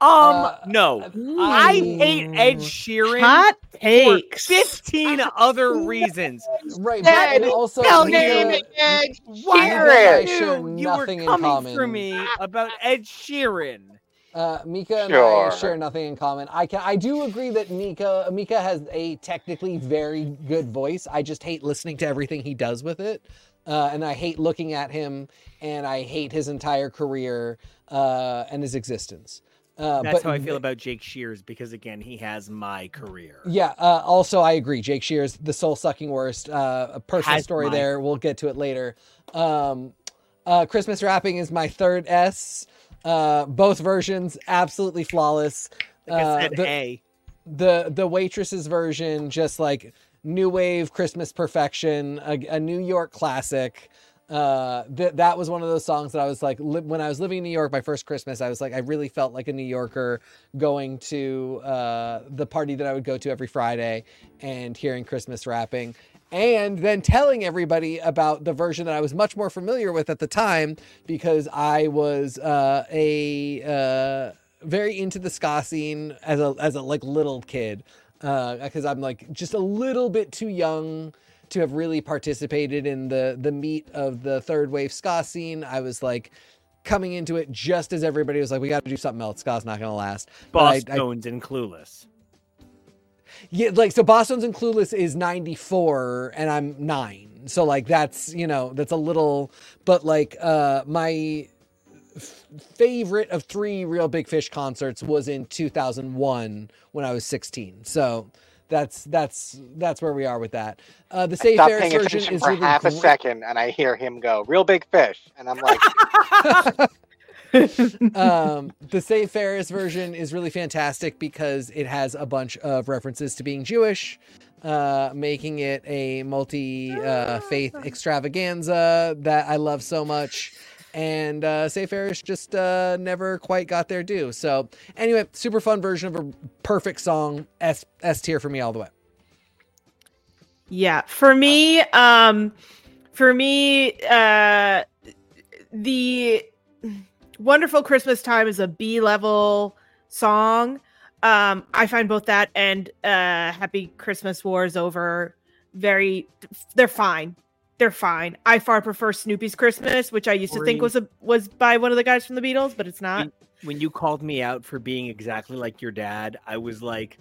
Um, Uh, no. I- I hate Ed Sheeran Hot for takes. 15 other reasons. right, Dad, but also tell Mika- me- Ed Sheeran. share you, you were nothing in coming common. for me about Ed Sheeran? Uh, Mika and Sure. I share nothing in common. I can I do agree that Mika Mika has a technically very good voice. I just hate listening to everything he does with it, uh, and I hate looking at him, and I hate his entire career uh, and his existence. Uh, That's but how I feel about Jake Shears because again, he has my career. Yeah. Uh, also, I agree. Jake Shears, the soul sucking worst. Uh, a personal Has story mine. there. We'll get to it later. Um, uh, Christmas wrapping is my third S. Uh, both versions absolutely flawless. Like I Uh, said, the- hey, the the waitresses version just like new wave christmas perfection a, a new york classic. Uh th- that was one of those songs that i was like li- when i was living in new york my first christmas i was like i really felt like a new yorker going to uh the party that i would go to every friday and hearing christmas rapping and then telling everybody about the version that I was much more familiar with at the time because I was uh, a uh, very into the ska scene as a as a like little kid because I'm like just a little bit too young to have really participated in the the meat of the third wave ska scene. I was like coming into it just as everybody was like, we got to do something else. Ska's not gonna last. But I- Boss I- and Clueless. Yeah, like so Bosstones and Clueless is 94 and I'm 9. So like that's, you know, that's a little but like uh my f- favorite of three Real Big Fish concerts was in 2001 when I was 16. So that's that's that's where we are with that. Uh, the Save Stop Ferris paying version attention is for really half a second, and I hear him go, "Real big fish," and I'm like, um, the Save Ferris version is really fantastic because it has a bunch of references to being Jewish, uh, making it a multi uh, faith extravaganza that I love so much. And uh, Save Ferris just uh, never quite got their due. So, anyway, super fun version of a perfect song. S S tier for me all the way. Yeah, for me, um, for me, uh, the Wonderful Christmas Time is a B level song. Um, I find both that and uh, Happy Christmas War is over very. They're fine. They're fine. I far prefer Snoopy's Christmas, which I used to think was a was by one of the guys from the Beatles, but it's not. when you called me out for being exactly like your dad, I was like,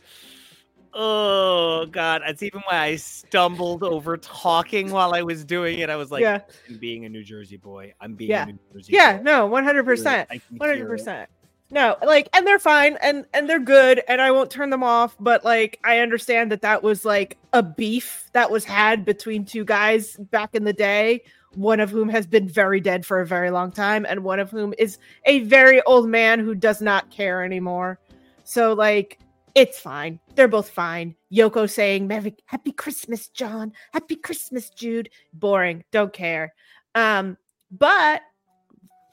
oh god. That's even why I stumbled over talking while I was doing it. I was like, yeah, I'm being a New Jersey boy. I'm being Yeah. a New Jersey yeah, boy. no, one hundred percent. I can One hear hundred it. percent. No, like, and they're fine, and and they're good, and I won't turn them off. But like, I understand that that was like a beef that was had between two guys back in the day. One of whom has been very dead for a very long time, and one of whom is a very old man who does not care anymore. So like, it's fine. They're both fine. Yoko saying "Merry Happy Christmas, John. Happy Christmas, Jude." Boring. Don't care. Um, but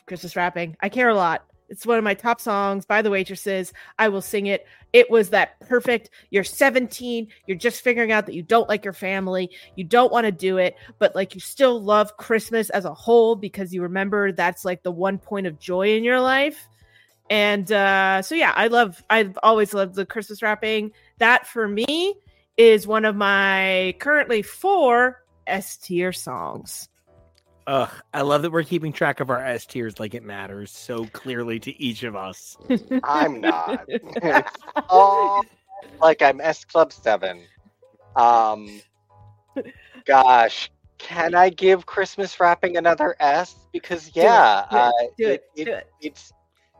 Christmas rapping. I care a lot. It's one of my top songs by the waitresses. I will sing it. It was that perfect. You're 17. You're just figuring out that you don't like your family. You don't want to do it, but like you still love Christmas as a whole because you remember that's like the one point of joy in your life. And uh, so, yeah, I love, I've always loved the Christmas wrapping. That for me is one of my currently four S tier songs. Ugh, I love that we're keeping track of our S tiers like it matters so clearly to each of us. "I'm not." It's all like I'm S Club Seven. Um, gosh, can I give Christmas wrapping another S? Because Do it, yeah, do it, uh, do it, it- do it. it's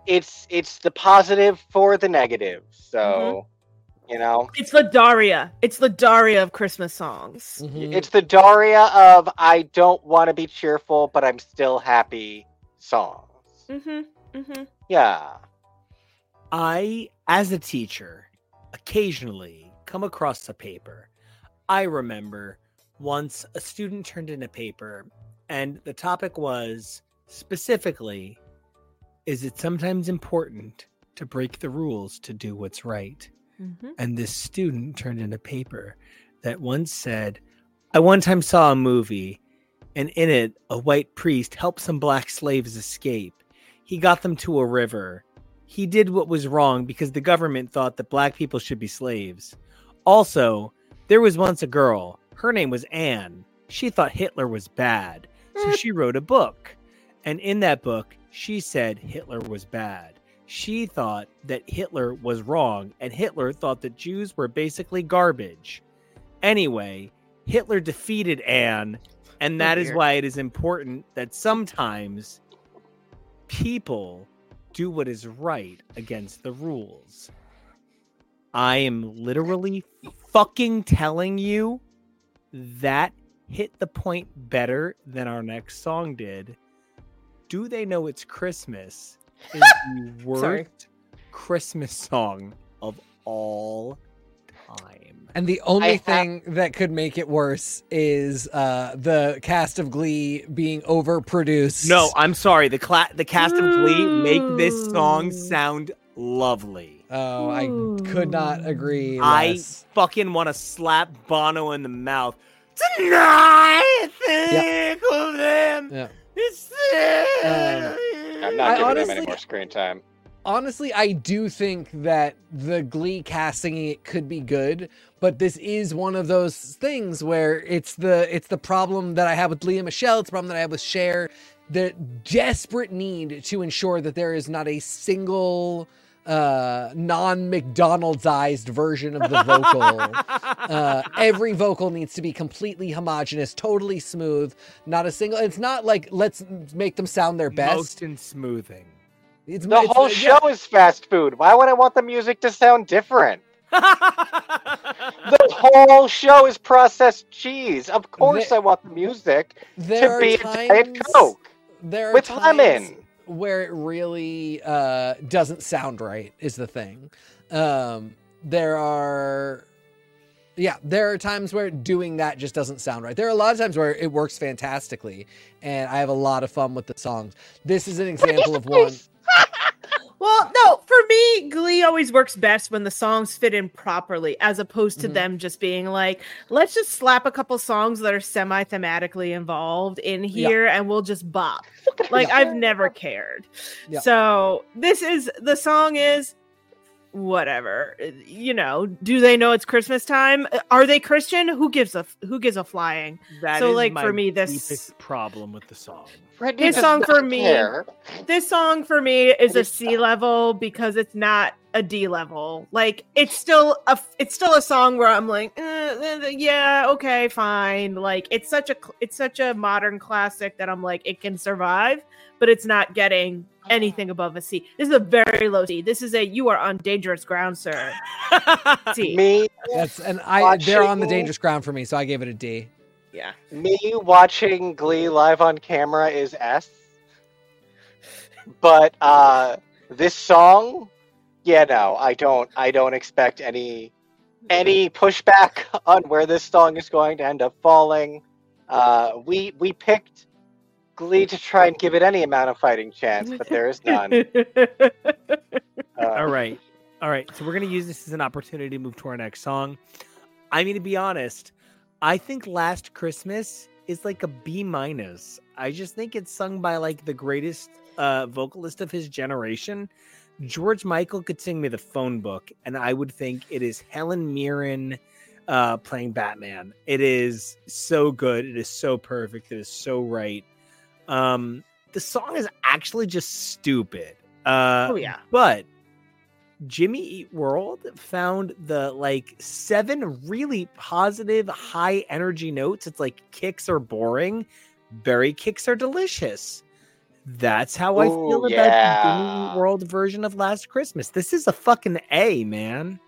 it's it's the positive for the negative. So Mm-hmm. you know, It's the Daria. It's the Daria of Christmas songs. Mhm. it's the Daria of I don't want to be cheerful, but I'm still happy songs. Mm-hmm. Mm-hmm. Yeah. I, as a teacher, occasionally come across a paper. I remember once a student turned in a paper, and the topic was specifically Is it sometimes important to break the rules to do what's right? Mm-hmm. And this student turned in a paper that once said, I one time saw a movie, and in it, a white priest helped some black slaves escape. He got them to a river. He did what was wrong because the government thought that black people should be slaves. Also, there was once a girl. Her name was Anne. She thought Hitler was bad. So she wrote a book. And in that book, she said Hitler was bad. She thought that Hitler was wrong, and Hitler thought that Jews were basically garbage. Anyway, Hitler defeated Anne, and oh, that is dear. why it is important that sometimes people do what is right against the rules. I am literally fucking telling you that hit the point better than our next song did. Do they know it's Christmas? Is the worst Sorry. Christmas song of all time. And the only I ha- thing that could make it worse is uh, the cast of Glee being overproduced. No, I'm sorry. The cla- the cast of Glee make this song sound lovely. Oh, I could not agree. I fucking want to slap Bono in the mouth. Tonight, think of them. Yeah. It's um, I'm not I giving honestly- them any more screen time. honestly, I do think that the Glee casting it could be good, but this is one of those things where it's the it's the problem that I have with Lea Michele. It's the problem that I have with Cher. The desperate need to ensure that there is not a single uh, non McDonald'sized version of the vocal. uh, every vocal needs to be completely homogenous, totally smooth, not a single. It's not like let's make them sound their best. Most in smoothing. It's The it's- whole yeah. show is fast food. Why would I want the music to sound different? The whole show is processed cheese. Of course, The- I want the music to are be a Diet Coke there with times lemon. Where it really uh, doesn't sound right. Is the thing. Um, there are. Yeah, there are times where doing that just doesn't sound right. There are a lot of times where it works fantastically, and I have a lot of fun with the songs. This is an example of one. Well, no, for me, Glee always works best when the songs fit in properly, as opposed to Mhm. them just being like, let's just slap a couple songs that are semi thematically involved in Yeah. here and we'll just bop. Like, I've never cared. Yeah. So, this is the song is whatever you know do they know it's christmas time are they christian who gives a who gives a flying That So, like, for me, this- problem with the song. Brittany This song for not me- care. this song for me is It a is C level because it's not a D level. Like it's still a it's still a song where I'm like, eh, yeah, okay, fine. Like it's such a it's such a modern classic that I'm like it can survive, but it's not getting anything above a C. This is a very low C. This is a you are on dangerous ground, sir. C. Me, That's and I they're on the dangerous ground for me, so I gave it a D. Yeah. me watching Glee live on camera is S. But uh, this song, yeah, no, I don't. I don't expect any any pushback on where this song is going to end up falling. Uh, we we picked Glee to try and give it any amount of fighting chance, but there is none. Uh, All right. All right. So we're going to use this as an opportunity to move to our next song. I mean, to be honest, I think Last Christmas is like a B minus. I just think it's sung by like the greatest uh, vocalist of his generation. George Michael could sing me the phone book, and I would think it is Helen Mirren uh, playing Batman. It is so good. It is so perfect. It is so right. Um, the song is actually just stupid. Uh, oh yeah. but Jimmy Eat World found the like seven really positive, high energy notes. It's like Kix are boring, berry Kix are delicious. That's how I feel about the Jimmy. Eat World version of Last Christmas. This is a fucking A, man.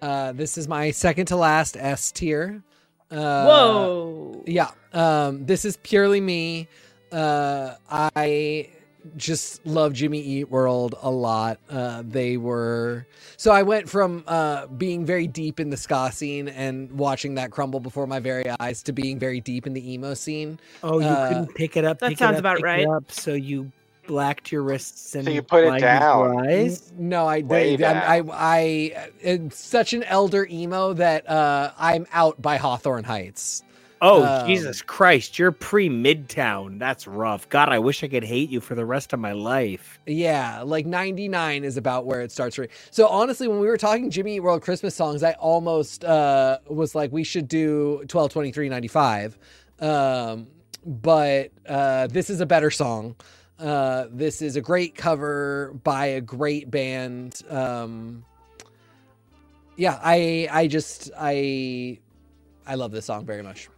Uh, this is my second to last S tier. Uh, Whoa. Yeah. Um, this is purely me. Uh, I just love Jimmy Eat World a lot. Uh, they were so I went from uh, being very deep in the ska scene and watching that crumble before my very eyes to being very deep in the emo scene. Oh, you Uh, couldn't pick it up. that sounds up, about right. up, so you blacked your wrists and you put it blinded your down. eyes? No, I Way did. I, I. I, it's such an elder emo that uh, I'm out by Hawthorne Heights. Oh, Um, Jesus Christ. You're pre Midtown. That's rough. God, I wish I could hate you for the rest of my life. Yeah, like 99 is about where it starts. So honestly, when we were talking Jimmy Eat World Christmas songs, I almost uh, was like, we should do 12, 23, 95. Um, but uh, this is a better song. Uh, this is a great cover by a great band. Um, yeah, I, I just, I, I love this song very much.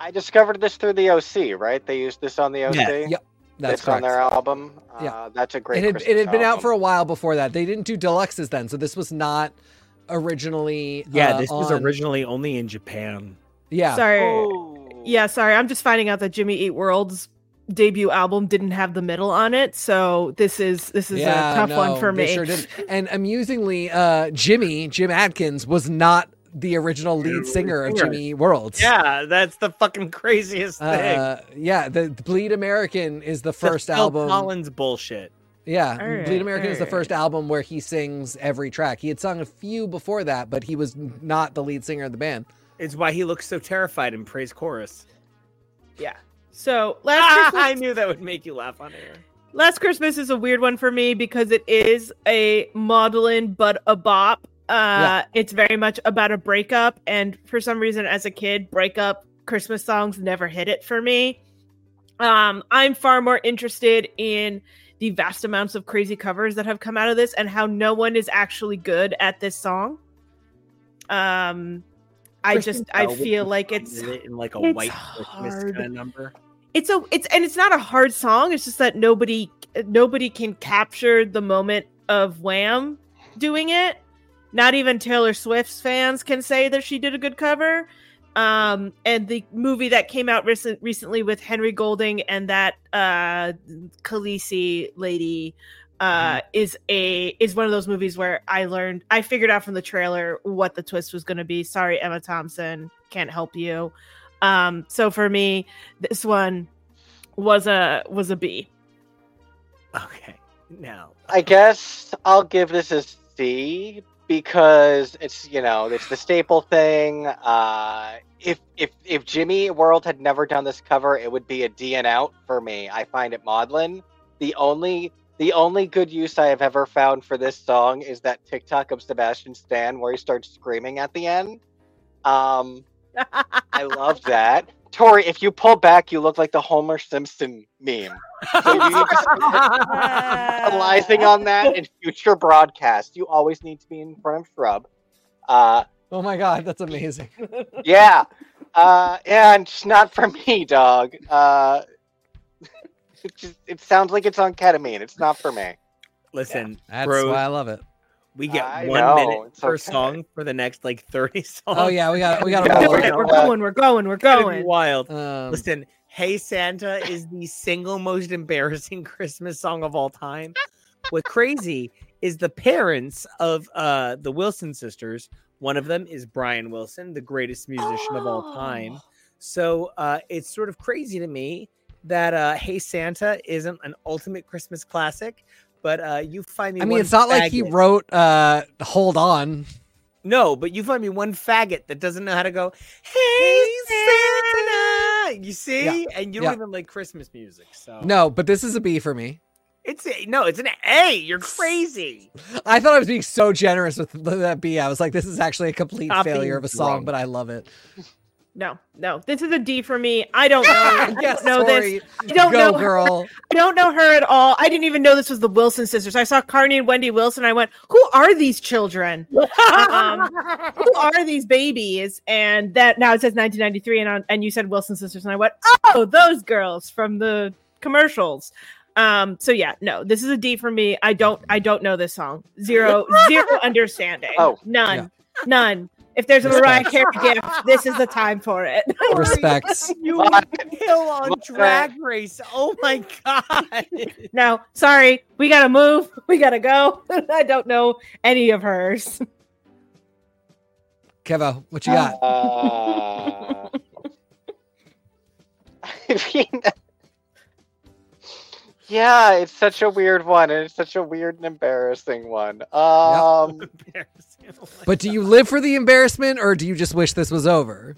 I discovered this through the OC, right? They used this on the OC. Yeah, yep, That's it's on their album. Yeah. Uh, that's a great. it had, it had been out for a while before that. They didn't do deluxes then, so this was not originally. Yeah, uh, this was on- originally only in Japan. Yeah, Sorry. Ooh. Yeah, sorry. I'm just finding out that Jimmy Eat World's debut album didn't have the middle on it, so this is this is yeah, a tough no, one for me. Sure. And amusingly, uh, Jimmy Jim Adkins was not the original lead singer of. Jimmy Eat World. Yeah, that's the fucking craziest thing. Uh, yeah, the the Bleed American is the It's the first Phil album. Collins bullshit. Yeah, Alright, Bleed American is the alright. first album where he sings every track. He had sung a few before that, but he was not the lead singer of the band. It's why he looks so terrified in praise chorus. Yeah. So last Ah, Christmas, I knew that would make you laugh on air. Last Christmas is a weird one for me because it is a maudlin but a bop. Uh, It's very much about a breakup, and for some reason, as a kid, breakup Christmas songs never hit it for me. Um, I'm far more interested in the vast amounts of crazy covers that have come out of this and how no one is actually good at this song. Um, I Kristen just I feel like it's it in like a it's white Christmas hard. kind of number. it's a it's and it's not a hard song. It's just that nobody nobody can capture the moment of Wham doing it. Not even Taylor Swift's fans can say that she did a good cover. Um, and the movie that came out recent, recently with Henry Golding and that uh Khaleesi lady uh is a is one of those movies where I learned I figured out from the trailer what the twist was going to be. Sorry Emma Thompson, can't help you. Um so for me this one was a was a B. Okay, now I guess I'll give this a C because it's you know it's the staple thing. Uh, if if if Jimmy World had never done this cover, it would be a D and out for me. I find it maudlin. The only the only good use I have ever found for this song is that TikTok of Sebastian Stan where he starts screaming at the end. Um, I love that. Tori, if you pull back, you look like the Homer Simpson meme. So you need to start capitalizing on that in future broadcasts. You always need to be in front of Shrub. Uh, Oh my god, that's amazing. yeah, uh, and not for me, dog. Uh, it just it sounds like it's on ketamine. It's not for me. listen, That's bro, why I love it. We get I one know, minute it's per okay. song for the next like thirty songs. Oh yeah, we got we got Yeah, We're, we're it. gonna- going, we're going, we're gonna be going. wild. Um, Listen, Hey Santa is the single most embarrassing Christmas song of all time. What crazy is the parents of uh the Wilson sisters. One of them is Brian Wilson, the greatest musician of all time. So uh it's sort of crazy to me that uh Hey Santa isn't an ultimate Christmas classic, but uh you find me I mean, it's not like he wrote uh "Hold On." No, but you find me one faggot that doesn't know how to go, Hey Santa. You see? And you don't Yeah. even like Christmas music. So No, but this is a B for me. It's a, no, it's an A. You're crazy. I thought I was being so generous with that B. I was like, this is actually a complete Stop failure of a song, but I love it. No, no. This is a D for me. I don't know. I don't know this. I don't go, know her. girl. I don't know her at all. I didn't even know this was the Wilson sisters. I saw Carnie and Wendy Wilson. I went, "Who are these children? um, who are these babies?" And that now it says 1993, and on, and you said Wilson sisters, and I went, "Oh, those girls from the commercials." Um, so yeah, no, this is a D for me. I don't, I don't know this song. Zero, zero understanding. Oh. none, none. If there's a Mariah Carey gift, this is the time for it. Respects. You kill on drag race. Oh my god. No, sorry, we gotta move. We gotta go. I don't know any of hers. Kevo, what you got? Uh, I mean, yeah, it's such a weird one, and it's such a weird and embarrassing one. Um, Embarrassing. Oh But do you live for the embarrassment, or do you just wish this was over?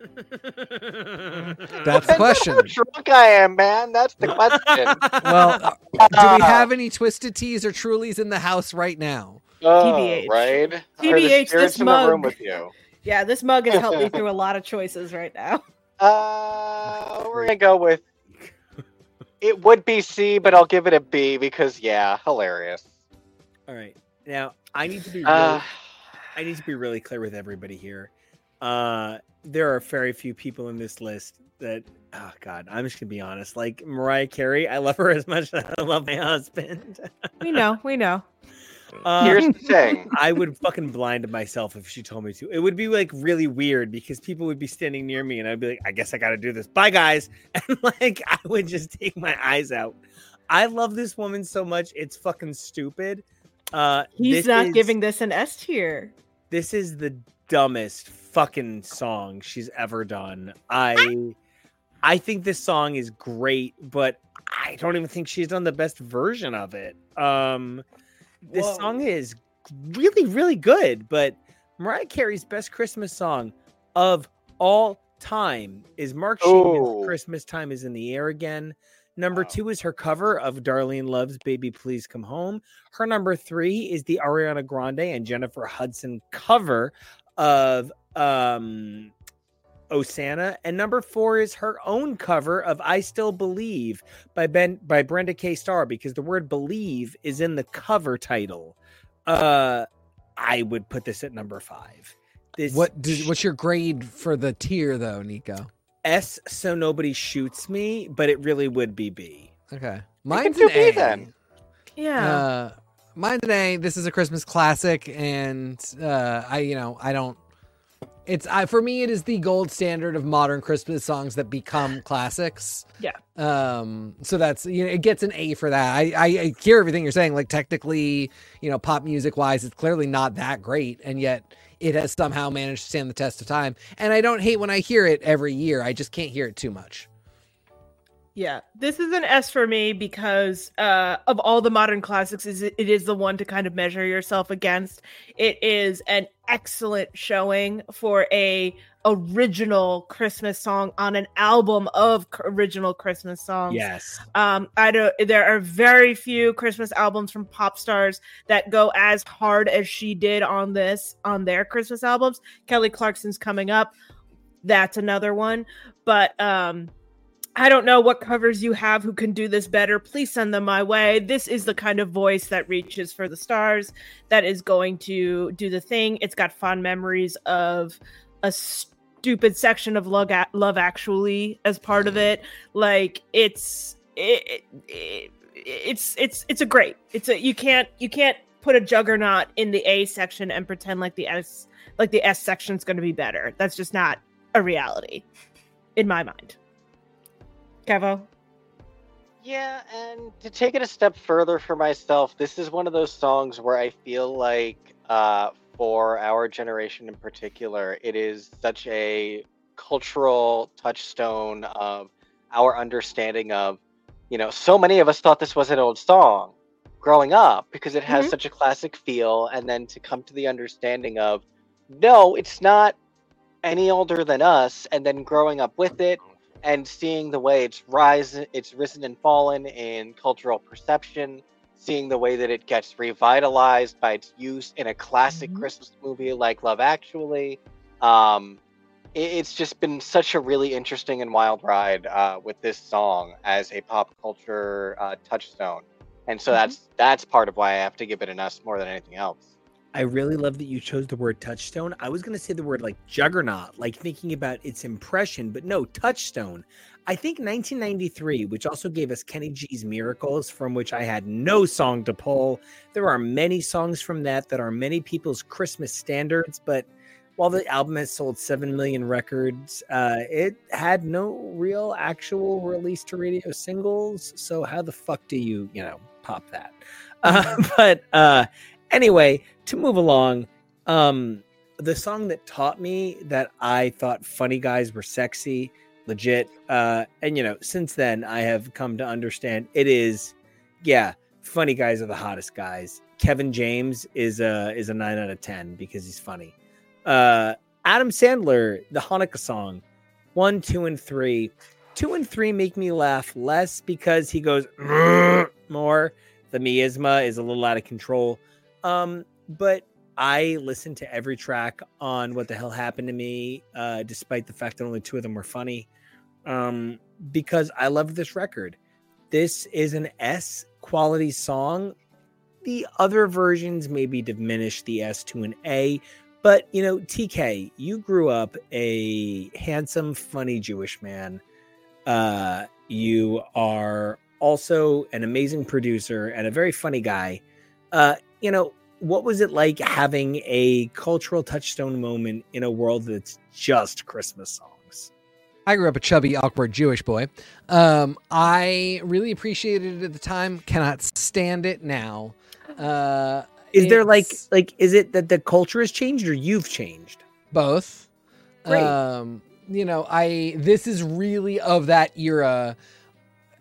That's the question. How drunk I am, man. That's the question. Well, uh, do we have any twisted teas or trulies in the house right now? Oh, TBH. right? TBH, this in the room mug. Yeah, this mug has helped me through a lot of choices right now. Uh, we're gonna go with. It would be C, but I'll give it a B because yeah, hilarious. All right. Now I need to be really, Uh, I need to be really clear with everybody here. Uh there are very few people in this list that oh god, I'm just gonna be honest. Like Mariah Carey, I love her as much as I love my husband. We know, we know. Uh, here's the thing. I would fucking blind myself if she told me to. It would be like really weird because people would be standing near me and I'd be like, I guess I got to do this. Bye, guys. And like, I would just take my eyes out. I love this woman so much. It's fucking stupid. Uh, He's not is- giving this an S tier. This is the dumbest fucking song she's ever done. I, I think this song is great, but I don't even think she's done the best version of it. Um, this Whoa. song is really, really good, but Mariah Carey's best Christmas song of all time is Marc Shaiman's Ooh. Christmas Time is in the Air Again. Number Wow. two is her cover of Darlene Love's Baby Please Come Home. Her number three is the Ariana Grande and Jennifer Hudson cover of um Osana, and number four is her own cover of "I Still Believe" by Ben by Brenda K. Starr because the word "believe" is in the cover title. Uh, I would put this at number five. This What did, what's your grade for the tier though, Nico? S so nobody shoots me, but it really would be B. Okay, mine's do an B A. then. Yeah. Uh, mine's an A. This is a Christmas classic, and uh, I, you know, I don't. It's I for me, it is the gold standard of modern Christmas songs that become classics. Yeah. Um. So that's you know, it gets an A for that. I I, I hear everything you're saying. Like technically, you know, pop music wise, it's clearly not that great, and yet it has somehow managed to stand the test of time. And I don't hate when I hear it every year. I just can't hear it too much. Yeah, this is an S for me because uh, of all the modern classics, is it is the one to kind of measure yourself against. It is an excellent showing for a original Christmas song on an album of original Christmas songs. Yes. Um, I don't. There are very few Christmas albums from pop stars that go as hard as she did on this on their Christmas albums. Kelly Clarkson's coming up. That's another one. But um, I don't know what covers you have who can do this better. Please send them my way. This is the kind of voice that reaches for the stars. That is going to do the thing. It's got fond memories of a stupid section of Love, Love Actually as part of it. Like it's it, it, it's it's it's a great. It's a you can't you can't put a juggernaut in the A section and pretend like the S like the S section is going to be better. That's just not a reality in my mind. Kevo. Yeah, and to take it a step further for myself, this is one of those songs where I feel like, uh, for our generation in particular, it is such a cultural touchstone of our understanding of, you know, so many of us thought this was an old song growing up because it has Mhm. such a classic feel, and then to come to the understanding of, no, it's not any older than us, and then growing up with it and seeing the way it's risen it's risen and fallen in cultural perception seeing the way that it gets revitalized by its use in a classic Mhm. christmas movie like love actually um it, it's just been such a really interesting and wild ride uh, with this song as a pop culture uh, touchstone and so Mhm. that's that's part of why i have to give it an s more than anything else I really love that you chose the word touchstone. I was going to say the word like juggernaut, like thinking about its impression, but no, touchstone. I think 1993, which also gave us Kenny G's Miracles, from which I had no song to pull. There are many songs from that that are many people's Christmas standards, but while the album has sold 7 million records, uh, it had no real actual release to radio singles. So, how the fuck do you, you know, pop that? Uh, but uh, anyway, to move along, um, the song that taught me that I thought funny guys were sexy, legit, uh, and you know, since then I have come to understand it is, yeah, funny guys are the hottest guys. Kevin James is a is a nine out of ten because he's funny. Uh, Adam Sandler, the Hanukkah song, one, two, and three. Two and three make me laugh less because he goes more. The miasma is a little out of control. Um, but I listened to every track on What the Hell Happened to Me, uh, despite the fact that only two of them were funny, um, because I love this record. This is an S quality song. The other versions maybe diminish the S to an A, but you know, TK, you grew up a handsome, funny Jewish man. Uh, you are also an amazing producer and a very funny guy. Uh, you know, what was it like having a cultural touchstone moment in a world that's just Christmas songs? I grew up a chubby, awkward Jewish boy. Um, I really appreciated it at the time. Cannot stand it now. Uh, Is there like like is it that the culture has changed or you've changed? both? Great. Um, you know, I this is really of that era.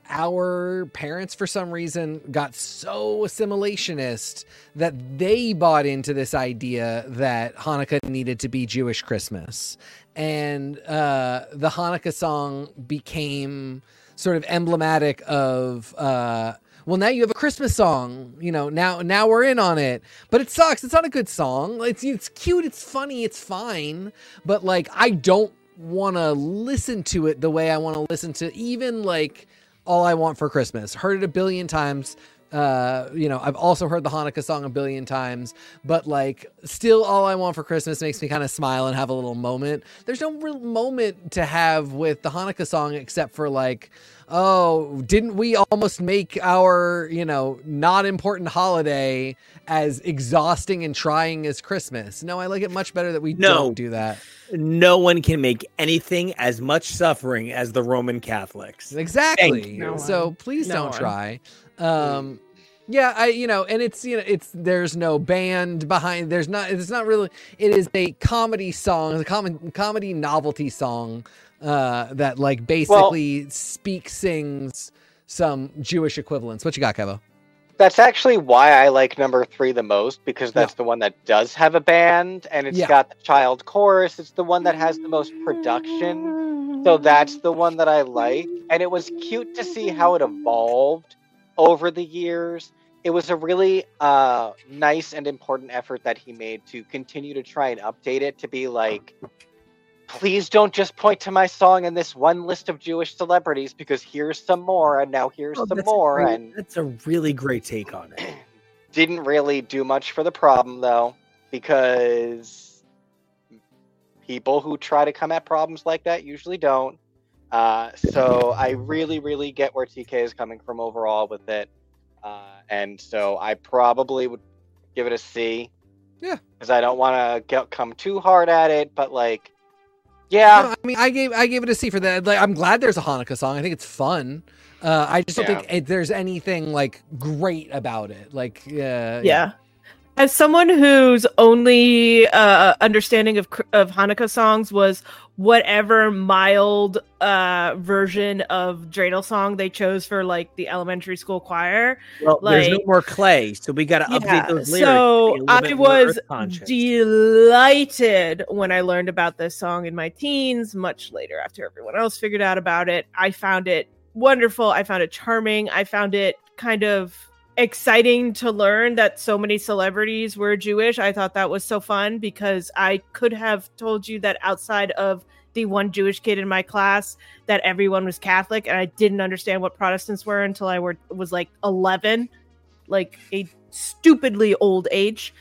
Our parents, for some reason, got so assimilationist that they bought into this idea that Hanukkah needed to be Jewish Christmas. And uh, the Hanukkah song became sort of emblematic of. Uh, well, now you have a Christmas song. You know, now now we're in on it, but it sucks. It's not a good song. It's it's cute. It's funny. It's fine. But like, I don't want to listen to it the way I want to listen to even like All I Want for Christmas. Heard it a billion times. Uh, you know, I've also heard the Hanukkah song a billion times, but like, still, all I want for Christmas makes me kind of smile and have a little moment. There's no real moment to have with the Hanukkah song except for like, oh, didn't we almost make our, you know, not important holiday as exhausting and trying as Christmas? No, I like it much better that we No. don't do that. No one can make anything as much suffering as the Roman Catholics. Exactly. No so please No don't one. try. Um yeah, I you know, and it's you know, it's there's no band behind there's not it's not really it is a comedy song, a common comedy novelty song uh that like basically speaks sings some Jewish equivalents. What you got, Kevo? That's actually why I like number three the most because that's the one that does have a band and it's Yeah. got the child chorus. It's the one that has the most production. So that's the one that I like. And it was cute to see how it evolved over the years. It was a really uh, nice and important effort that he made to continue to try and update it to be like, please don't just point to my song in this one list of Jewish celebrities because here's some more and now here's Oh, some more. great- and that's a really great take on it. didn't really do much for the problem though because people who try to come at problems like that usually don't uh, so i really really get where tk is coming from overall with it uh, and so i probably would give it a c Yeah. because i don't want to come too hard at it but like yeah No, I mean, I gave I gave it a C for that. Like, I'm glad there's a Hanukkah song. I think it's fun. Uh, I just don't Yeah. think it, there's anything like great about it. Like, uh, yeah. As someone whose only uh, understanding of of Hanukkah songs was whatever mild uh, version of dreidel song they chose for like the elementary school choir, Well, there's no more clay, so we got to update those lyrics. to be a So I was delighted when I learned about this song in my teens, much later after everyone else figured out about it. I found it wonderful. I found it charming. I found it kind of exciting to learn that so many celebrities were Jewish. I thought that was so fun because I could have told you that outside of the one Jewish kid in my class that everyone was Catholic and I didn't understand what Protestants were until I were was like 11 like a stupidly old age.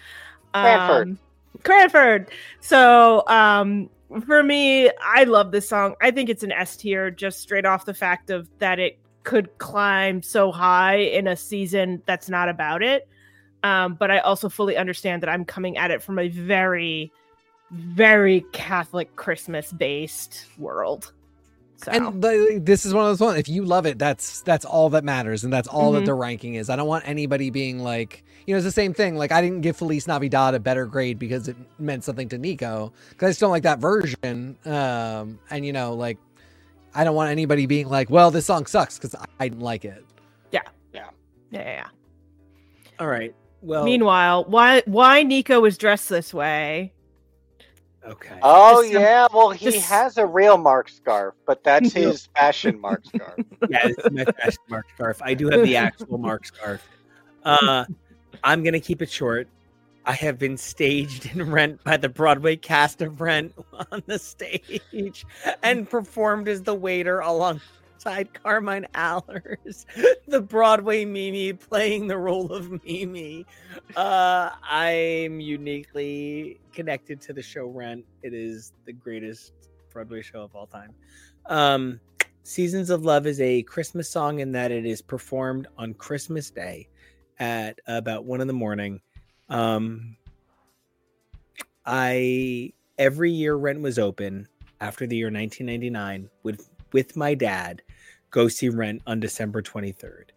Cranford. Um, Cranford. So um for me, I love this song. I think it's an S tier just straight off the fact of that it could climb so high in a season that's not about it. Um, but I also fully understand that I'm coming at it from a very, very Catholic Christmas based world. So And the, this is one of those ones. If you love it, that's that's all that matters, and that's all that Mhm. the ranking is. I don't want anybody being like, you know, it's the same thing. Like I didn't give Feliz Navidad a better grade because it meant something to Nico, because I just don't like that version. Um, and you know, like I don't want anybody being like, well, this song sucks because I didn't like it. yeah, yeah, yeah. yeah. All right. Well, Meanwhile, why why Nico was dressed this way? okay. oh Just some- yeah well he just- has a real mark scarf but that's his fashion mark scarf yeah, it's is my fashion mark scarf. I do have the actual mark scarf. Uh, I'm gonna keep it short. I have been staged in Rent by the Broadway cast of Rent on the stage and performed as the waiter alongside Karmine Alers, the Broadway Mimi playing the role of Mimi. Uh, I'm uniquely connected to the show Rent. It is the greatest Broadway show of all time. Um, Seasons of Love is a Christmas song in that it is performed on Christmas Day at about one in the morning. Um, I every year rent was open after the year 1999 would with my dad go see rent on December 23rd.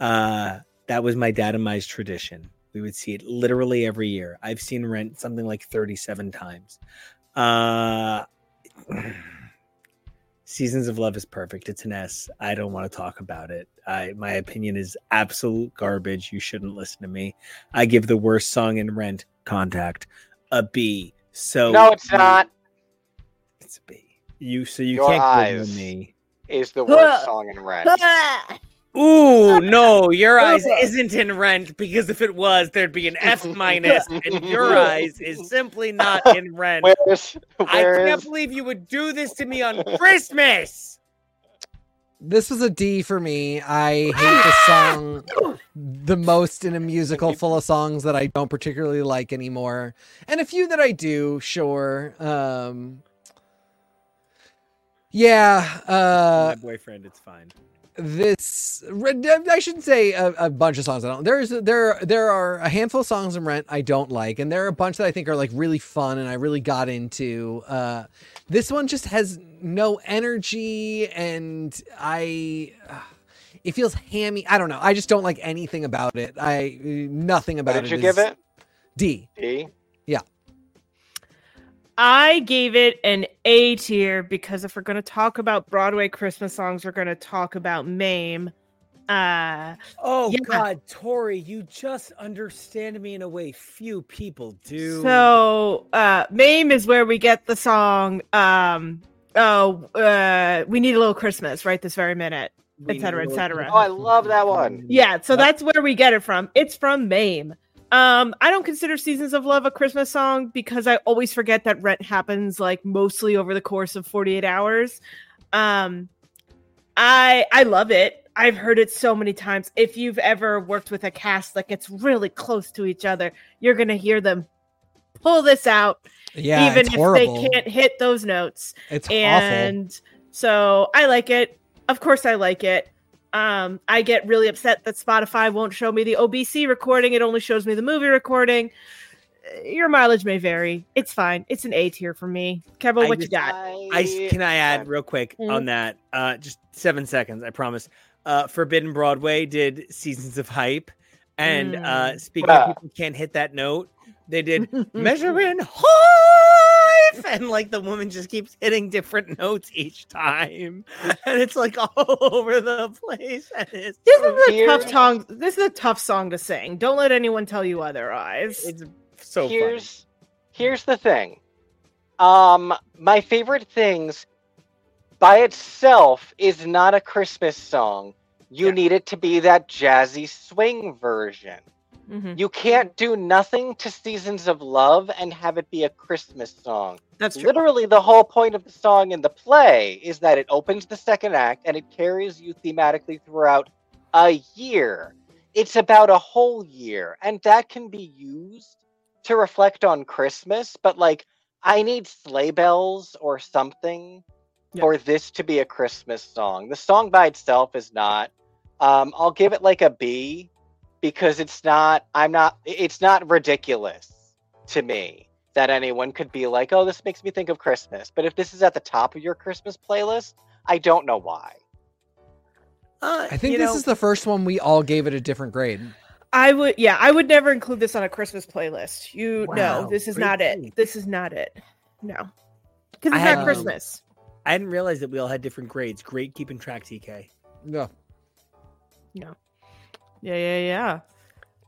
Uh, that was my dad and my's tradition. We would see it literally every year. I've seen rent something like 37 times. Uh, Seasons of Love is perfect. It's an S. I don't want to talk about it. I my opinion is absolute garbage. You shouldn't listen to me. I give the worst song in Rent, Contact, a B. So no it's not It's a B. You so you Your can't eyes. go me. is the worst song in Rent. Ah! Ooh, no, your eyes isn't in rent because if it was, there'd be an F minus, and your eyes is simply not in rent. Where's I can't is believe you would do this to me on Christmas. This was a D for me. I hate the song the most in a musical full of songs that I don't particularly like anymore. And a few that I do, sure. Um Yeah, uh My boyfriend, it's fine. This I shouldn't say a, a bunch of songs I don't. There's there there are a handful of songs in Rent I don't like, and there are a bunch that I think are like really fun and I really got into. Uh, this one just has no energy, and I. Uh, it feels hammy. I don't know. I just don't like anything about it. I nothing about what did it. you give it? D. D. I gave it an A tier because if we're going to talk about Broadway Christmas songs, we're going to talk about Mame. Uh, Oh Yeah. God, Tori, you just understand me in a way few people do. so uh, Mame is where we get the song. Um, oh, uh, we need a little Christmas right this very minute. We et cetera, et cetera. Oh, I love that one. Yeah, so that's where we get it from. It's from Mame. Um, I don't consider Seasons of Love a Christmas song because I always forget that rent happens like mostly over the course of 48 hours. Um, I I love it. I've heard it so many times. If you've ever worked with a cast that gets really close to each other, you're gonna hear them pull this out, Yeah, even if horrible. they can't hit those notes It's awful. and so I like it. Of course, I like it. Um, I get really upset that Spotify won't show me the OBC recording; it only shows me the movie recording. Uh, Your mileage may vary. It's fine. It's an A tier for me. Kevin, I what just- you got? I s- can I add real quick Mhm. on that? Uh, just seven seconds, I promise. Uh, Forbidden Broadway did Seasons of Hype, and uh, Mm. speaking Yeah. of people who can't hit that note, they did Measuring Hive, and like the woman just keeps hitting different notes each time, and it's like all over the place. And it's This so, is a Here- tough song. This is a tough song to sing. Don't let anyone tell you otherwise. it's so funny. here's here's the thing. Um, my favorite things by itself is not a Christmas song. You Yeah. need it to be that jazzy swing version. Mhm. You can't do nothing to Seasons of Love and have it be a Christmas song. That's true. Literally, the whole point of the song in the play is that it opens the second act and it carries you thematically throughout a year. It's about a whole year, and that can be used to reflect on Christmas, but like, I need sleigh bells or something Yeah. for this to be a Christmas song. The song by itself is not. Um, I'll give it like a B because it's not, I'm not, it's not ridiculous to me that anyone could be like, oh, this makes me think of Christmas. But if this is at the top of your Christmas playlist, I don't know why. Uh, I think this know, is the first one we all gave it a different grade. I would, yeah, I would never include this on a Christmas playlist. You Wow, no, this is great not point. it. This is not it. No, because I it's had, not um, Christmas. I didn't realize that we all had different grades. Great keeping track, TK. No. No. Yeah, yeah, yeah.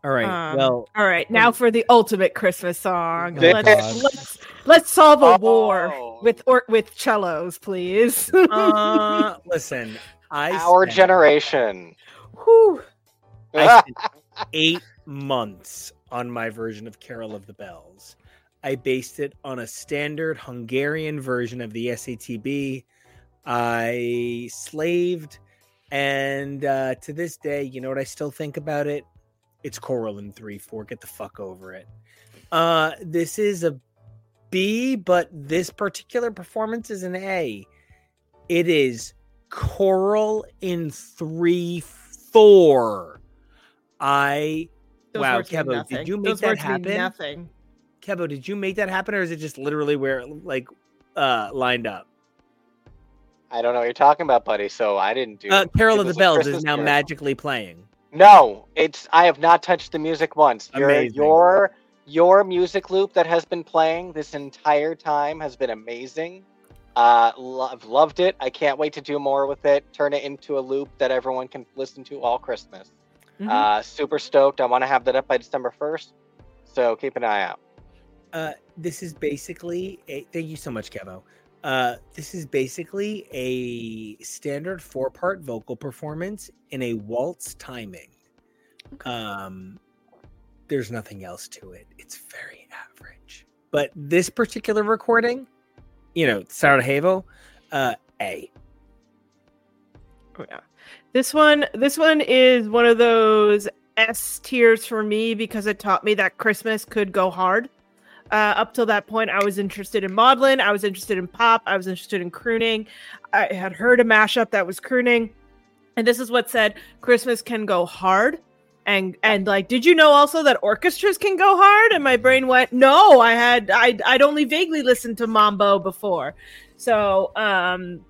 All right. Um, well, All right, now for the ultimate Christmas song. Oh, let's, let's let's solve a war Oh. with or with cellos, please. uh, listen, I Our spent- generation. Whew. I spent eight months on my version of Carol of the Bells. I based it on a standard Hungarian version of the SATB. I slaved, and uh, to this day, you know what I still think about it? It's choral in three four. Get the fuck over it. Uh, this is a B, but this particular performance is an A. It is choral in three four. I Those Wow, Kevo, did you make Those that happen? Nothing. Kevo, did you make that happen, or is it just literally where like uh lined up? I don't know what you're talking about, buddy. So I didn't do. Uh, Carol of the Bells Christmas is now Carol. magically playing. No, it's. I have not touched the music once. Your Amazing. your your music loop that has been playing this entire time has been amazing. Uh, lo- I've loved it. I can't wait to do more with it. Turn it into a loop that everyone can listen to all Christmas. Mhm. Uh, super stoked. I want to have that up by December first. So keep an eye out. Uh, this is basically a thank you so much, Kevo. Uh, this is basically a standard four part vocal performance in a waltz timing. Um, there's nothing else to it. It's very average. But this particular recording, you know, Sarajevo, uh, A. Oh, yeah. This one, this one is one of those S tiers for me because it taught me that Christmas could go hard. Uh, up till that point, I was interested in maudlin. I was interested in pop. I was interested in crooning. I had heard a mashup that was crooning, and this is what said Christmas can go hard. And and like, did you know also that orchestras can go hard? And my brain went, no, I had I I'd only vaguely listened to mambo before, so um,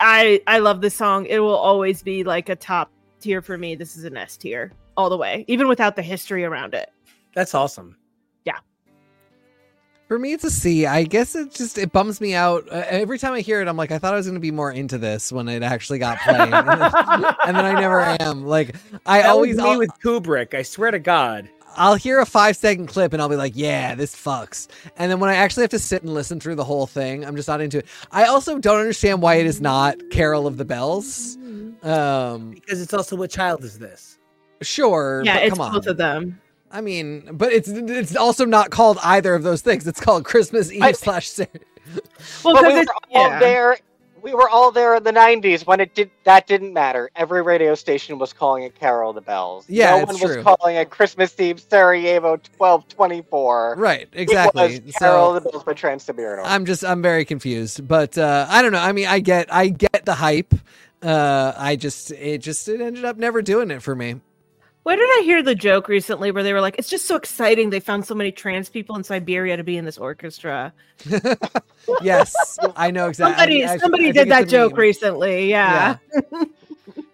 I I love this song. It will always be like a top tier for me. This is an S tier all the way, even without the history around it. That's awesome. For me, it's a C. I guess it just it bums me out uh, every time I hear it. I'm like, I thought I was going to be more into this when it actually got played, and, then, and then I never am. Like I That always was me with Kubrick. I swear to God. I'll hear a five second clip and I'll be like, yeah, this fucks. And then when I actually have to sit and listen through the whole thing, I'm just not into it. I also don't understand why it is not Carol of the Bells. Um, Because it's also what child is this? sure, Yeah, but it's come on. both of them. I mean, but it's it's also not called either of those things. It's called Christmas Eve I- slash Sarah. Well, but we 'cause were all yeah. there. We were all there in the '90s when it did. That didn't matter. Every radio station was calling it "Carol the Bells." Yeah, no it's one true. was calling it Christmas Eve Sarajevo 1224. Right, It exactly. was Carol So the Bells by Trans Siberian. I'm just I'm very confused. But uh I don't know. I mean, I get I get the hype. Uh I just it just it ended up never doing it for me. Where did I hear the joke recently where they were like, "It's just so exciting they found so many trans people in Siberia to be in this orchestra." yes, I know exactly. Somebody, I- I- somebody I think did that joke meme. recently. Yeah.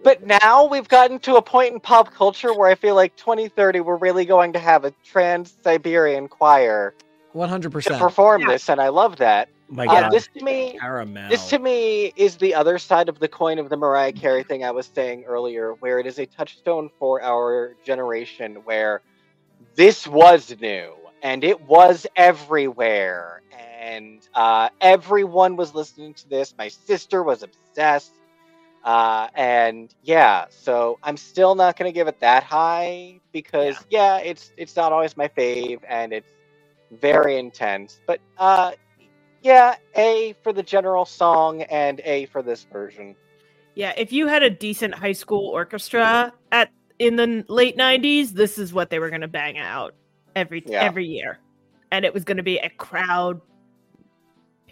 But now we've gotten to a point in pop culture where I feel like 2030 we're really going to have a Trans Siberian choir 100% to percent. perform Yeah. this, and I love that. My Uh, this to me, Caramel. This to me is the other side of the coin of the Mariah Carey thing I was saying earlier, where it is a touchstone for our generation, where this was new and it was everywhere, and uh, everyone was listening to this. My sister was obsessed, uh, and yeah, so I'm still not going to give it that high because yeah. it's it's not always my fave, and it's very intense, but uh, yeah, A for the general song and A for this version. Yeah, if you had a decent high school orchestra at in the late '90s, this is what they were going to bang out every Yeah. every year, and it was going to be a crowd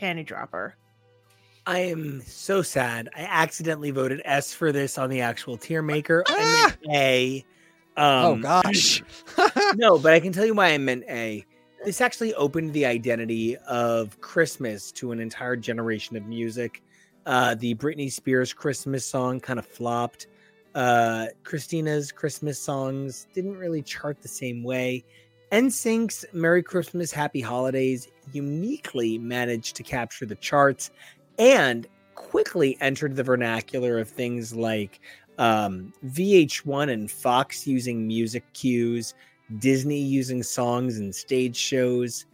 panty dropper. I am so sad. I accidentally voted S for this on the actual tier maker. I Ah! meant A. oh Um, gosh. no, but I can tell you why I meant A. This actually opened the identity of Christmas to an entire generation of music. Uh, the Britney Spears Christmas song kind of flopped. Uh, Christina's Christmas songs didn't really chart the same way. NSYNC's Merry Christmas, Happy Holidays uniquely managed to capture the charts and quickly entered the vernacular of things like um, VH1 and Fox using music cues, Disney using songs and stage shows.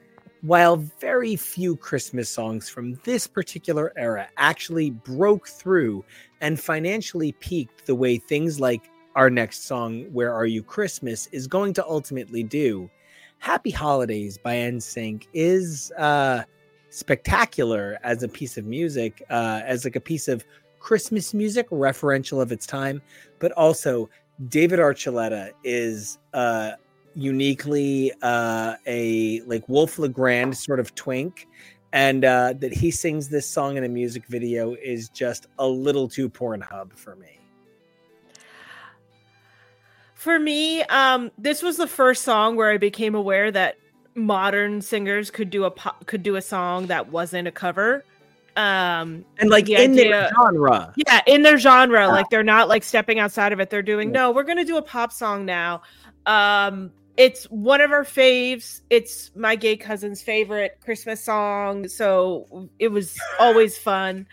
While very few Christmas songs from this particular era actually broke through and financially peaked the way things like our next song, Where Are You Christmas, is going to ultimately do, Happy Holidays by NSYNC is uh, spectacular as a piece of music, uh, as like a piece of Christmas music, referential of its time, but also David Archuleta is uh, uniquely uh, a like Wolf Legrand sort of twink, and uh, that he sings this song in a music video is just a little too Pornhub for me. For me, um, this was the first song where I became aware that modern singers could do a pop, could do a song that wasn't a cover. Um, And like The in their genre, yeah, in their genre, like they're not like stepping outside of it. They're doing no, we're gonna do a pop song now. Um, it's one of our faves. It's my gay cousin's favorite Christmas song, so it was always fun.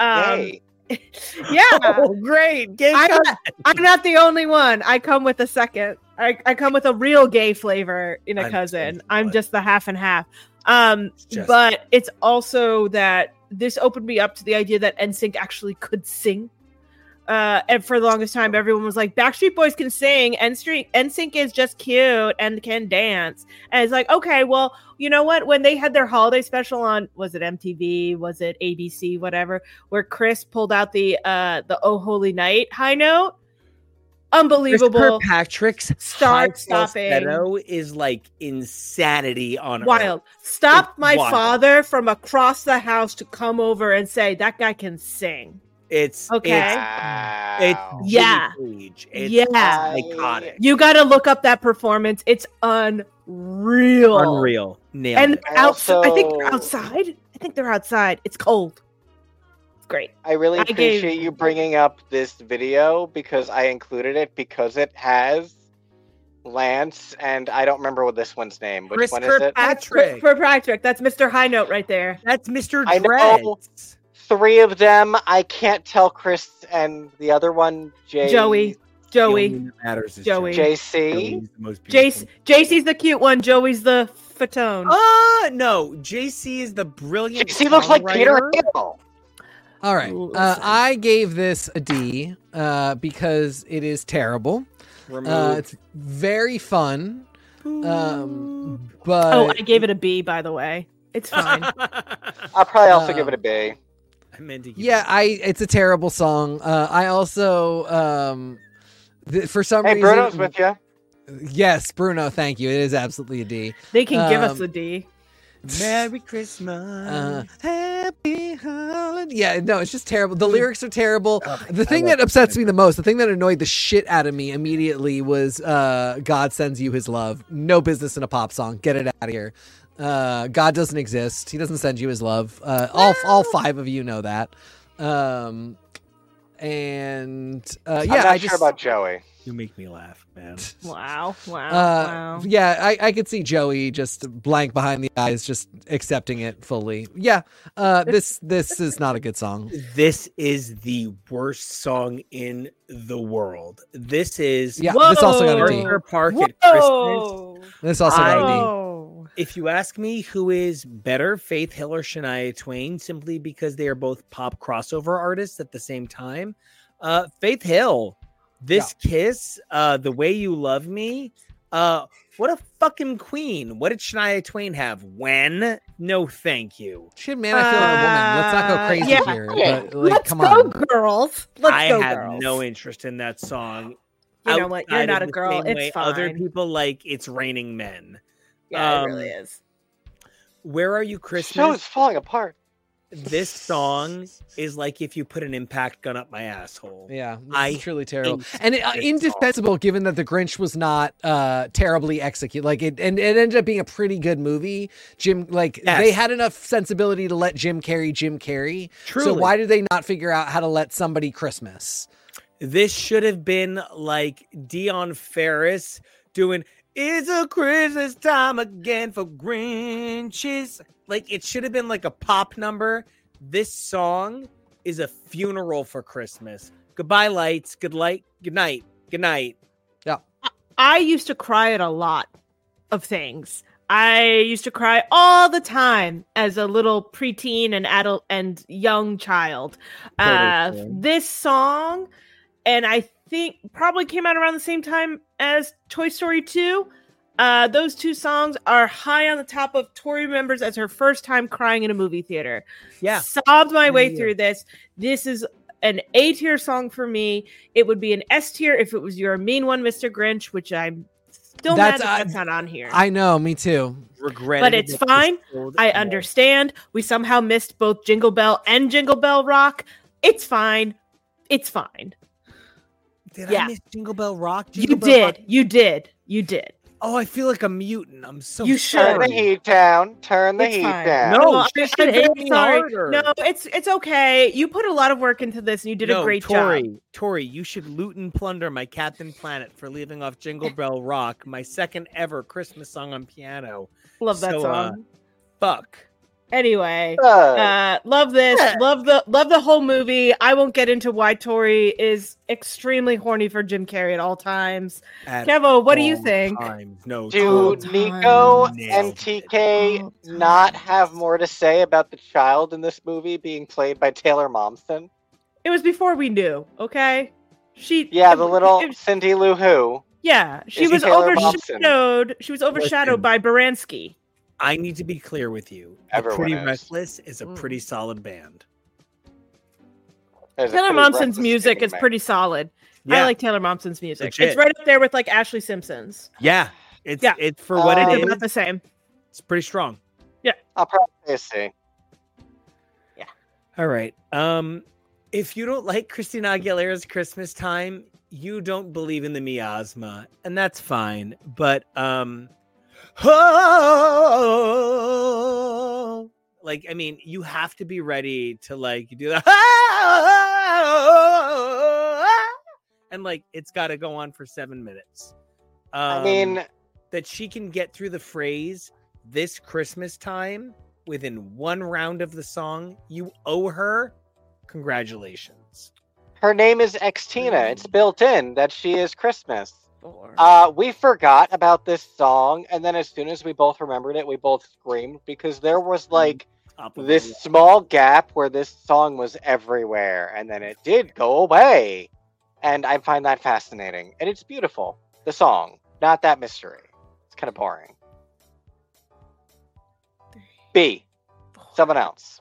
Um, yeah, oh great, gay I'm not, I'm not the only one. I come with a second. I, I come with a real gay flavor in a I'm cousin. so I'm just the half and half. Um, Just- but it's also that this opened me up to the idea that NSYNC actually could sing. Uh, and for the longest time, everyone was like, Backstreet Boys can sing, and NSYNC is just cute and can dance. And it's like, okay, well, you know what? When they had their holiday special on, was it MTV? Was it ABC? Whatever, where Chris pulled out the uh the Oh Holy Night high note. Unbelievable. Patrick's Start stopping. is like insanity on Wild. Earth. Stop It's my wild. father from across the house to come over and say that guy can sing. It's Okay. It's, it's Yeah. Jimmy Page. It's Yeah. iconic. You got to look up that performance. It's unreal. Unreal. Nailed And it. I outside, I think they're outside. I think they're outside. It's cold. It's great. I really I gave- appreciate you bringing up this video because I included it because it has Lance and I don't remember what this one's name. Which Chris one is it? That's Patrick. for Patrick. That's Mr. High Note right there. That's Mr. I know. Dreads. Three of them. I can't tell Chris and the other one, J- Joey. Joey. matters is Joey. JC. JC. the most beautiful. Jace. JC's the cute one. Joey's the fatone. Uh no, JC is the brilliant. JC looks like Peter songwriter. Hale. All right. Uh, I gave this a D uh, because it is terrible. Uh, it's very fun, um, but oh, I gave it a B, by the way. It's fine. I'll probably also Uh, give it a B. I meant to give yeah, I it's a terrible song. Uh, I also um, th- for some Hey, reason Bruno's with you. yes, Bruno. Thank you. It is absolutely a D. they can give us Um, a D. Merry Christmas. Uh, happy holiday. Yeah, no, it's just terrible. The lyrics are terrible. Oh, The thing that upsets me the most, the thing that annoyed the shit out of me immediately was uh, God sends you his love. No business in a pop song. Get it out of here. Uh, God doesn't exist. He doesn't send you his love. Uh, all all five of you know that. Um, and uh, I'm yeah, not I sure just about Joey. You make me laugh, man. Wow. Wow. uh, wow. yeah, I, I could see Joey just blank behind the eyes, just accepting it fully. Yeah, uh, this this is not a good song. This is the worst song in the world. This is Yeah, this also got a D. Arthur Park at Christmas. This also got a D. Whoa. If you ask me who is better, Faith Hill or Shania Twain, simply because they are both pop crossover artists at the same time, uh, Faith Hill, this kiss, uh, the way you love me, uh, what a fucking queen. What did Shania Twain have? When? No, thank you. Shit, man, I feel like a woman. Let's not go Uh, crazy yeah. here. Okay, But like, Let's come go, on. girls. Let's I go, have girls. no interest in that song. You know what? You're outside not a girl. It's fine. Other people like it's raining men. Yeah, um, it really is. Where are you, Show Christmas? it's falling apart. this song is like if you put an impact gun up my asshole. Yeah, this I truly terrible, and it, uh, this song. indefensible given that the Grinch was not uh, terribly executed. Like it, and it ended up being a pretty good movie. Jim, like Yes. they had enough sensibility to let Jim carry Jim Carrey. Truly. So why did they not figure out how to let somebody Christmas? This should have been like Dionne Farris doing "It's a Christmas time again for Grinches." Like it should have been like a pop number. This song is a funeral for Christmas. Goodbye, lights. Good light. Good night. Good night. Yeah. I used to cry at a lot of things. I used to cry all the time as a little preteen and adult and young child. Uh, this song, and I think probably came out around the same time as Toy Story 2. Uh, those two songs are high on the top of Tori remembers as her first time crying in a movie theater. Yeah. sobbed my way Yeah. through this. This is an A tier song for me. It would be an S tier if it was your mean one, Mr. Grinch, which I'm still That's- mad that I- that's not on here. I know, me too. Regretted But it's fine. I understand. We somehow missed both Jingle Bell and Jingle Bell Rock. It's fine. It's fine. Did Yeah. I miss Jingle Bell Rock? You Jingle Bell Rock? did. You did. You did. Oh, I feel like a mutant. I'm so You Turn the heat down. Turn the It's heat fine. down. No, Well, I- I- hit I'm me sorry. harder. No, it's it's okay. You put a lot of work into this, and you did a great Tori, job. Tori, Tori, you should loot and plunder my Captain Planet for leaving off Jingle Bell Rock, my second ever Christmas song on piano. Love that So, uh, song. Fuck Anyway, Uh, uh, love this. Love the love the whole movie. I won't get into why Tori is extremely horny for Jim Carrey at all times. At Kevo, what do you think? times. No, do time. Nico Nailed and. TK not have more to say about the child in this movie being played by Taylor Momsen? It was before we knew. Okay, she. Yeah, the little it- Cindy Lou Who. yeah, she Is he was Taylor Momsen? overshadowed. She was overshadowed Listen. by Baranski. I need to be clear with you. Everyone Pretty is. Reckless is a Mm. pretty solid band. There's a Taylor pretty Momsen's reckless music singing is man. pretty solid. I like Taylor Momsen's music. Legit. It's right up there with like Ashlee Simpson's. Yeah, it's Yeah. it's for what it It's is. about the same. It's pretty strong. Yeah. I'll probably say a C. All right. Um, if you don't like Christina Aguilera's Christmas time, you don't believe in the miasma, and that's fine. But um, oh, like I mean, you have to be ready to like do that, and like it's got to go on for seven minutes. Um, I mean, that she can get through the phrase this Christmas time within one round of the song, you owe her congratulations. her name is Xtina. It's Mm. built in that she is Christmas. Uh, we forgot about this song, and then as soon as we both remembered it, we both screamed because there was like this the- small gap where this song was everywhere, and then it did go away. And I find that fascinating, and it's beautiful. The song, not that mystery. It's kind of boring. B. Someone else.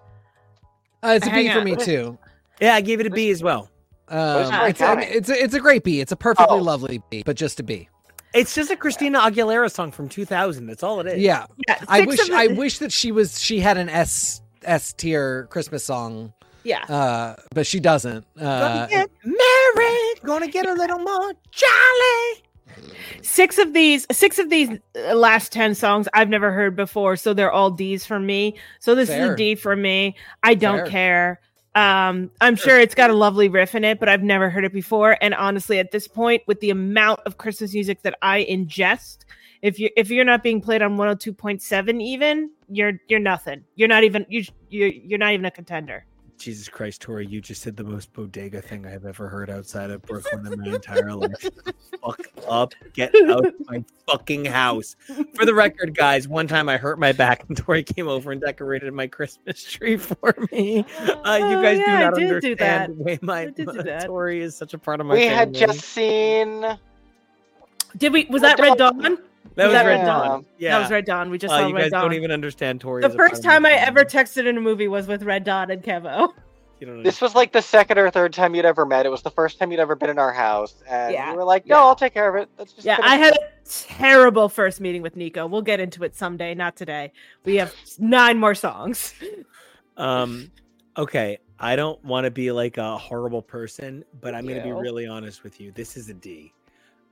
Uh, it's a Hang B for on. me too. Yeah, I gave it a B as well. Um, is it's, a, counting? it's, a, it's a great B. It's a perfectly Oh. lovely B, but just a B. It's just a Christina Aguilera song from 2000. That's all it is. Yeah, Yeah, I wish I wish that she was she had an S S tier Christmas song, yeah. uh, but she doesn't. Uh, Gonna get married, gonna get a little more jolly. Six of these, six of these uh, last ten songs I've never heard before, so they're all D's for me. So this is a D for me. I don't Fair. care. Um, I'm sure it's got a lovely riff in it, but I've never heard it before. And honestly, at this point, with the amount of Christmas music that I ingest, if you if you're not being played on 102.7, even you're you're nothing. You're not even you you're you're not even a contender. Jesus Christ, Tori, you just said the most bodega thing I've ever heard outside of Brooklyn in my entire life. Fuck up. Get out of my fucking house. For the record, guys, one time I hurt my back and Tori came over and decorated my Christmas tree for me. Uh, you Oh, guys yeah, do not did do understand that. the way my I did do that. Tori is such a part of my We had just seen. Did we? Was Red that Red Dawn. Dawn? That was that Red Red Dawn. Dawn? Yeah. That was Red Dawn. We just Uh, saw you Red guys Dawn. don't even understand Tori. the as a part first time I ever texted in a movie was with Red Dawn and Kevo. You don't This was like the second or third time you'd ever met. It was the first time you'd ever been in our house, and Yeah. you were like, "No, Yeah. I'll take care of it." Let's just Yeah, I had it." a terrible first meeting with Nico. We'll get into it someday, not today. We have nine more songs. Um, okay, I don't want to be like a horrible person, but I'm going to be really honest with you. This is a D.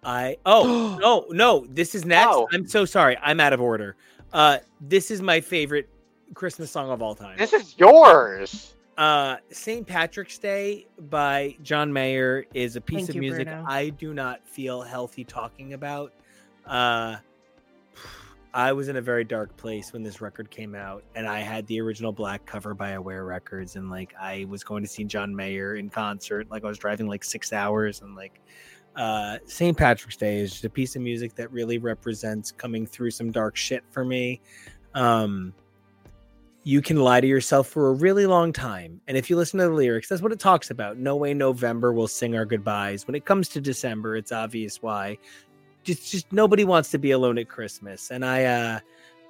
I oh no no this is next. Oh. I'm so sorry. I'm out of order. Uh, this is my favorite Christmas song of all time. This is yours. Uh, St. Patrick's Day by John Mayer is a piece Thank of you, music Bruno. I do not feel healthy talking about. Uh, I was in a very dark place when this record came out, and I had the original black cover by Aware Records, and like I was going to see John Mayer in concert. Like I was driving like six hours, and like uh, St. Patrick's Day is just a piece of music that really represents coming through some dark shit for me. Um, you can lie to yourself for a really long time. And if you listen to the lyrics, that's what it talks about. No way November will sing our goodbyes. When it comes to December, it's obvious why. Just just nobody wants to be alone at Christmas. And I uh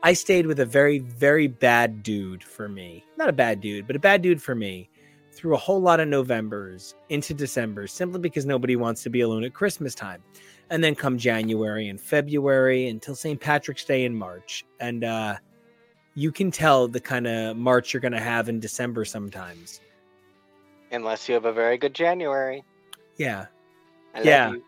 I stayed with a very, very bad dude for me. Not a bad dude, but a bad dude for me through a whole lot of Novembers into December simply because nobody wants to be alone at Christmas time. And then come January and February until St. Patrick's Day in March. And uh you can tell the kind of March you're going to have in December sometimes. Unless you have a very good January. Yeah. I love Yeah. you.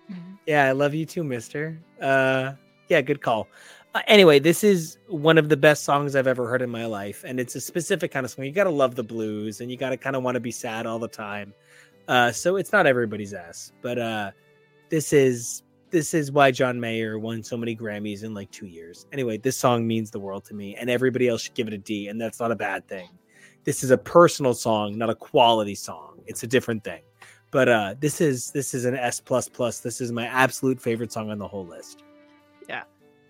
Yeah, I love you too, mister. Uh yeah, good call. Uh, anyway, this is one of the best songs I've ever heard in my life and it's a specific kind of song. You got to love the blues and you got to kind of want to be sad all the time. Uh so it's not everybody's ass, but uh this is this is why John Mayer won so many Grammys in like two years. Anyway, this song means the world to me, and everybody else should give it a D, and that's not a bad thing. This is a personal song, not a quality song. It's a different thing. But uh this is this is an S plus plus. This is my absolute favorite song on the whole list.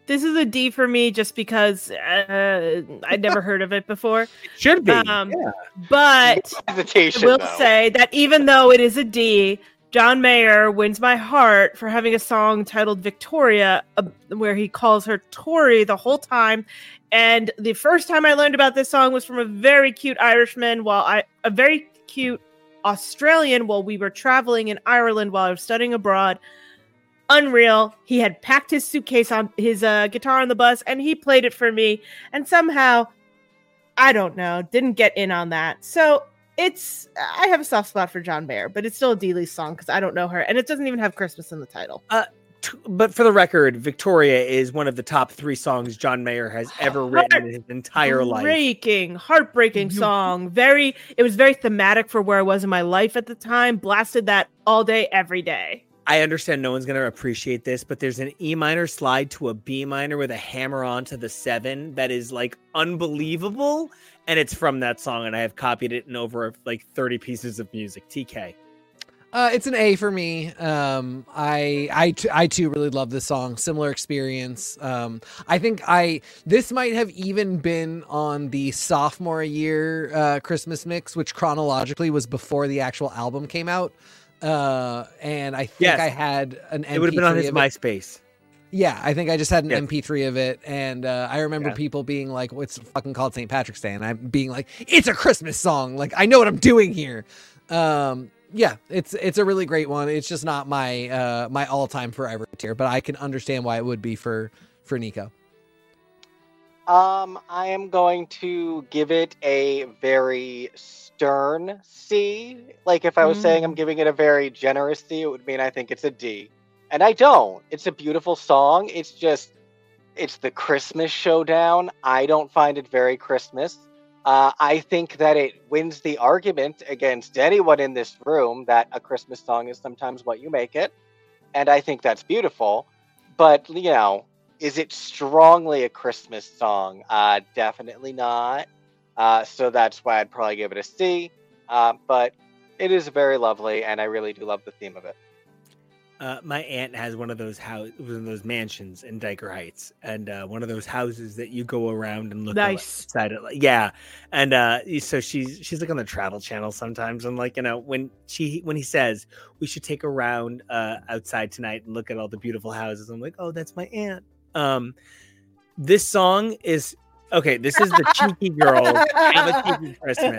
This is a D for me just because uh, I'd never heard of it before. It should be. Um, yeah. But I will though. say that even though it is a D, John Mayer wins my heart for having a song titled Victoria, uh, where he calls her Tori the whole time. And the first time I learned about this song was from a very cute Irishman, while I a very cute Australian while we were traveling in Ireland while I was studying abroad. Unreal. He had packed his suitcase on his uh, guitar on the bus and he played it for me. And somehow, I don't know, didn't get in on that. So it's I have a soft spot for John Mayer, but it's still a D Lee's song because I don't know her, and it doesn't even have Christmas in the title. T- But for the record, Victoria is one of the top three songs John Mayer has ever written in his entire life. Breaking, heartbreaking You- song. Very, it was very thematic for where I was in my life at the time. Blasted that all day, every day. I understand no one's going to appreciate this, but there's an E minor slide to a B minor with a hammer on to the seven that is like unbelievable. And it's from that song, and I have copied it in over like 30 pieces of music. TK. Uh, it's an A for me. Um, I, I, I too really love this song. Similar experience. Um, I think I this might have even been on the sophomore year uh, Christmas mix, which chronologically was before the actual album came out. Uh, and I think Yes. I had an. It would have been on MP3 his of it. MySpace. Yeah, I think I just had an Yes. MP3 of it, and uh, I remember Yeah. people being like, "What's fucking called St. Patrick's Day?" And I'm being like, "It's a Christmas song. Like I know what I'm doing here." Um, yeah, it's it's a really great one. It's just not my uh, my all time forever tier, but I can understand why it would be for for Nico. Um, I am going to give it a very stern C. Like if I was saying I'm giving it a very generous C, it would mean I think it's a D. And I don't. It's a beautiful song. It's just it's the Christmas showdown. I don't find it very Christmas. Uh, I think that it wins the argument against anyone in this room that a Christmas song is sometimes what you make it. And I think that's beautiful. But, you know, is it strongly a Christmas song? Uh, definitely not. Uh, so that's why I'd probably give it a C. Uh, but it is very lovely, and I really do love the theme of it. Uh, my aunt has one of those house, one of those mansions in Dyker Heights, and uh, one of those houses that you go around and look Nice. outside. It. Yeah, and uh, so she's she's like on the Travel Channel sometimes, and like you know when she when he says we should take a round uh, outside tonight and look at all the beautiful houses, I'm like, oh, that's my aunt. Um, this song is okay. This is the cheeky girl. Have a cheeky Christmas.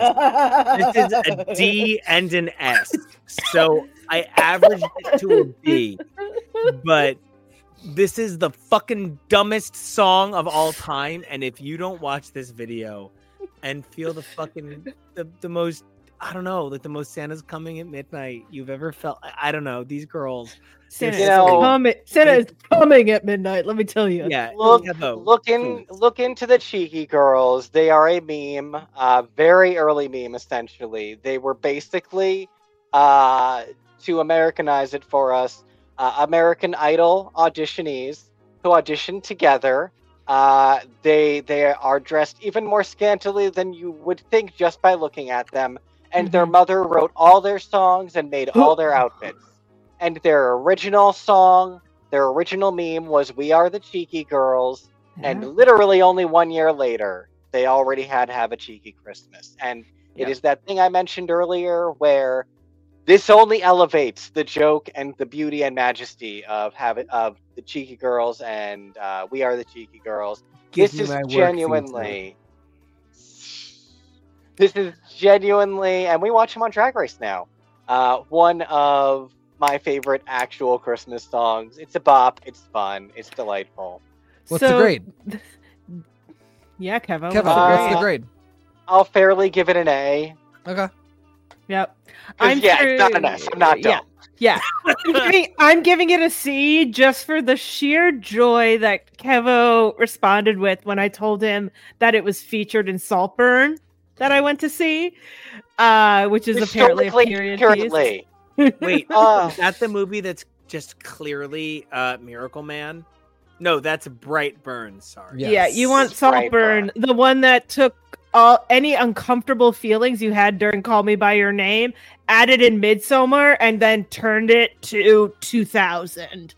This is a D and an S. So I averaged it to a B, but this is the fucking dumbest song of all time. And if you don't watch this video and feel the fucking the, the most I don't know, like the most Santa's coming at midnight you've ever felt. I, I don't know. These girls. Santa, You is know- coming, Santa is coming at midnight. Let me tell you. Yeah. Look, look in, look into the cheeky girls. They are a meme, uh, very early meme. Essentially, they were basically, uh, to Americanize it for us, uh, American Idol auditionees who auditioned together. Uh, they they are dressed even more scantily than you would think just by looking at them, and their mother wrote all their songs and made all their outfits. And their original song, their original meme was "We Are the Cheeky Girls." And literally only one year later, they already had Have a Cheeky Christmas. And it Yeah. is that thing I mentioned earlier where this only elevates the joke and the beauty and majesty of have it, of the Cheeky Girls and uh, We Are the Cheeky Girls. Give this is genuinely. This is genuinely, and we watch him on Drag Race now. Uh, one of my favorite actual Christmas songs. It's a bop. It's fun. It's delightful. What's So- the grade? Yeah, Kevin. Kevin, Uh, what's the grade? I'll fairly give it an A. Okay. Yep. 'Cause, yeah, it's not an S. I'm not yeah, yeah. I'm, giving, I'm giving it a C just for the sheer joy that Kevo responded with when I told him that it was featured in Saltburn that I went to see, uh, which is apparently a Historically period piece. Wait, Uh, is that the movie that's just clearly uh Miracle Man. No, that's Bright Burn. Sorry. Yeah. Yeah, you want It's Brightburn. Saltburn, the one that took all any uncomfortable feelings you had during Call Me by Your Name, added in Midsummer, and then turned it to 2000,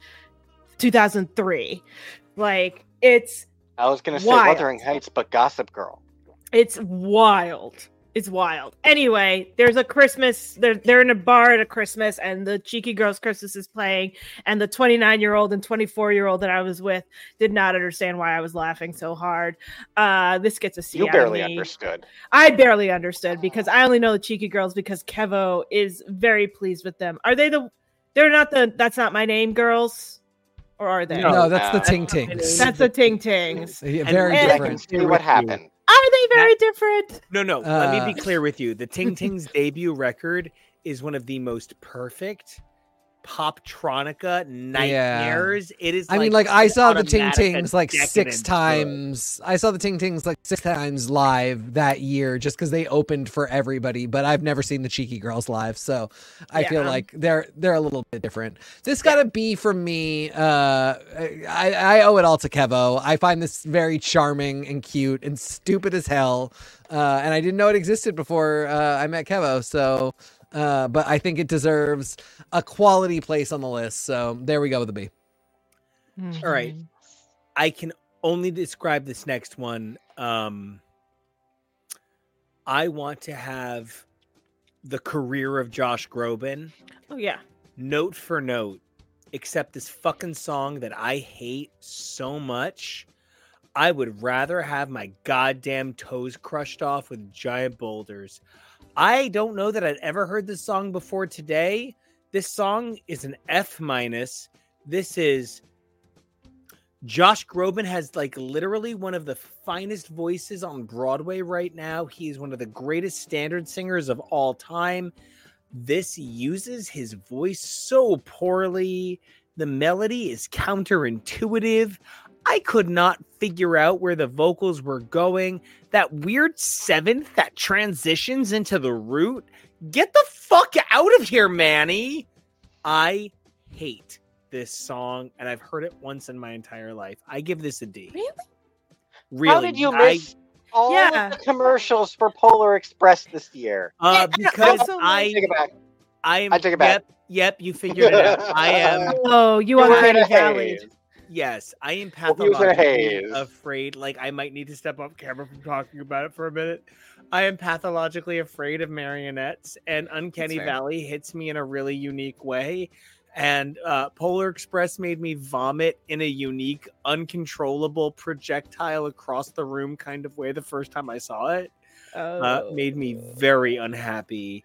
2003. Like it's I was gonna say Wild. Wuthering Heights, but Gossip Girl. It's wild. It's wild. Anyway, there's a Christmas. They're they're in a bar at a Christmas, and the Cheeky Girls Christmas is playing. And the 29 year old and 24 year old that I was with did not understand why I was laughing so hard. Uh, this gets a C. You out of barely me. understood. I barely understood because I only know the Cheeky Girls because Kevo is very pleased with them. Are they the? They're not the. That's not my name, girls, or are they? No. No, that's the Ting Tings. That's the Ting Tings. Yeah, And- very and- I can different. see what happened. Are they very different? No, no. let me Uh, be clear with you. The Ting Tings debut record is one of the most perfect pop tronica nightmares. It is. I mean, like I saw the Ting Tings like six times. I saw the Ting Tings like six times live that year just because they opened for everybody. But I've never seen the Cheeky Girls live, so I feel Yeah. like they're they're a little bit different. This got to be from me. Uh, I I owe it all to Kevo. I find this very charming and cute and stupid as hell. Uh, and I didn't know it existed before uh, I met Kevo. So. Uh, but I think it deserves a quality place on the list. So there we go with a B. All right. I can only describe this next one. Um, I want to have the career of Josh Groban, Oh yeah. note for note, except this fucking song that I hate so much. I would rather have my goddamn toes crushed off with giant boulders. I don't know that I'd ever heard this song before today. This song is an F minus. This is Josh Groban has like literally one of the finest voices on Broadway right now. He is one of the greatest standard singers of all time. This uses his voice so poorly. The melody is counterintuitive. I could not figure out where the vocals were going. That weird seventh that transitions into the root. Get the fuck out of here, Manny. I hate this song, and I've heard it once in my entire life. I give this a D. Really? Really? How did you I- miss all Yeah. of the commercials for Polar Express this year? uh, because also, I, I take it back. I am. I take it back. Yep, yep. You figured it out. I am. Oh, you You're uncanny in a valley. haze. Yes, I am Well, he was in a pathologically afraid. Like I might need to step off camera from talking about it for a minute. I am pathologically afraid of marionettes, and Uncanny. Valley hits me in a really unique way. And uh, Polar Express made me vomit in a unique, uncontrollable projectile across the room kind of way the first time I saw it. Uh, Oh. made me very unhappy.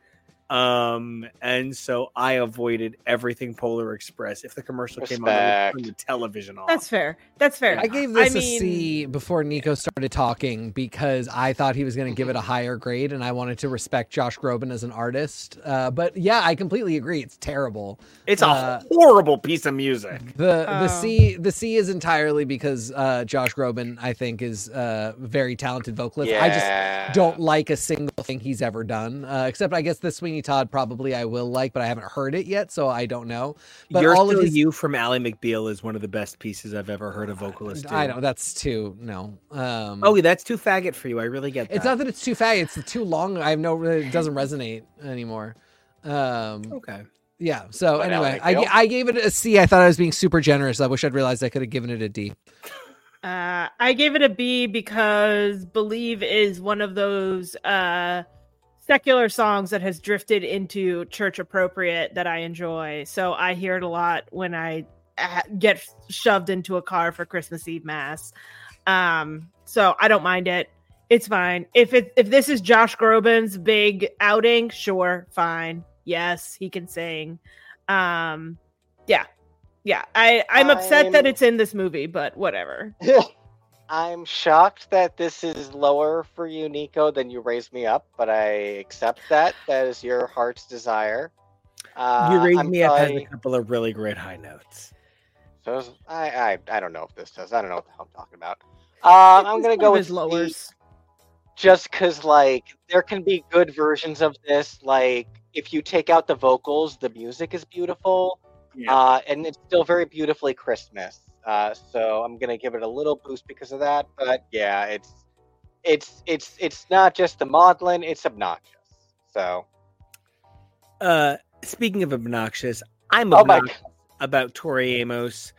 Um, and so I avoided everything Polar Express. If the commercial came on, I would turn the television off. That's fair. That's fair. I gave this I a mean- C before Nico started talking because I thought he was going to give it a higher grade, and I wanted to respect Josh Groban as an artist. Uh, but yeah, I completely agree. It's terrible. It's a Uh, horrible piece of music. The the Oh. C the C is entirely because uh, Josh Groban I think is a very talented vocalist. I just don't like a single thing he's ever done, uh, except I guess this the Sweeney Todd probably I will like, but I haven't heard it yet, so I don't know. But You're all Still of his, You from Ally McBeal is one of the best pieces I've ever heard a vocalist do. I know that's too no. Um, Oh, that's too faggot for you. I really get that. It's not that it's too fat. It's too long. I have no. It doesn't resonate anymore. Um. okay. Yeah. So What, anyway, Ally I, I gave it a C. I thought I was being super generous. I wish I'd realized I could have given it a D. Uh, I gave it a B because "Believe" is one of those uh, secular songs that has drifted into church appropriate that I enjoy. So I hear it a lot when I uh, get shoved into a car for Christmas Eve mass. Um, so I don't mind it. It's fine. If it if this is Josh Groban's big outing, sure, fine. Yes, he can sing. Um, yeah, yeah. I I'm upset that I'm- it's in this movie, but whatever. I'm shocked that this is lower for you, Nico, than you raised me up, but I accept that. That is your heart's desire. Uh, you raised I'm me up has a couple of really great high notes. So is- I, I I don't know if this does. I don't know what the hell I'm talking about. Um, I'm gonna go with lowers. just because like there can be good versions of this. Like if you take out the vocals, the music is beautiful. Yeah. uh, and it's still very beautifully Christmas. Uh, so I'm gonna give it a little boost because of that. But yeah, it's it's it's it's not just the maudlin; it's obnoxious. So Uh, speaking of obnoxious, I'm oh my about Tori Amos.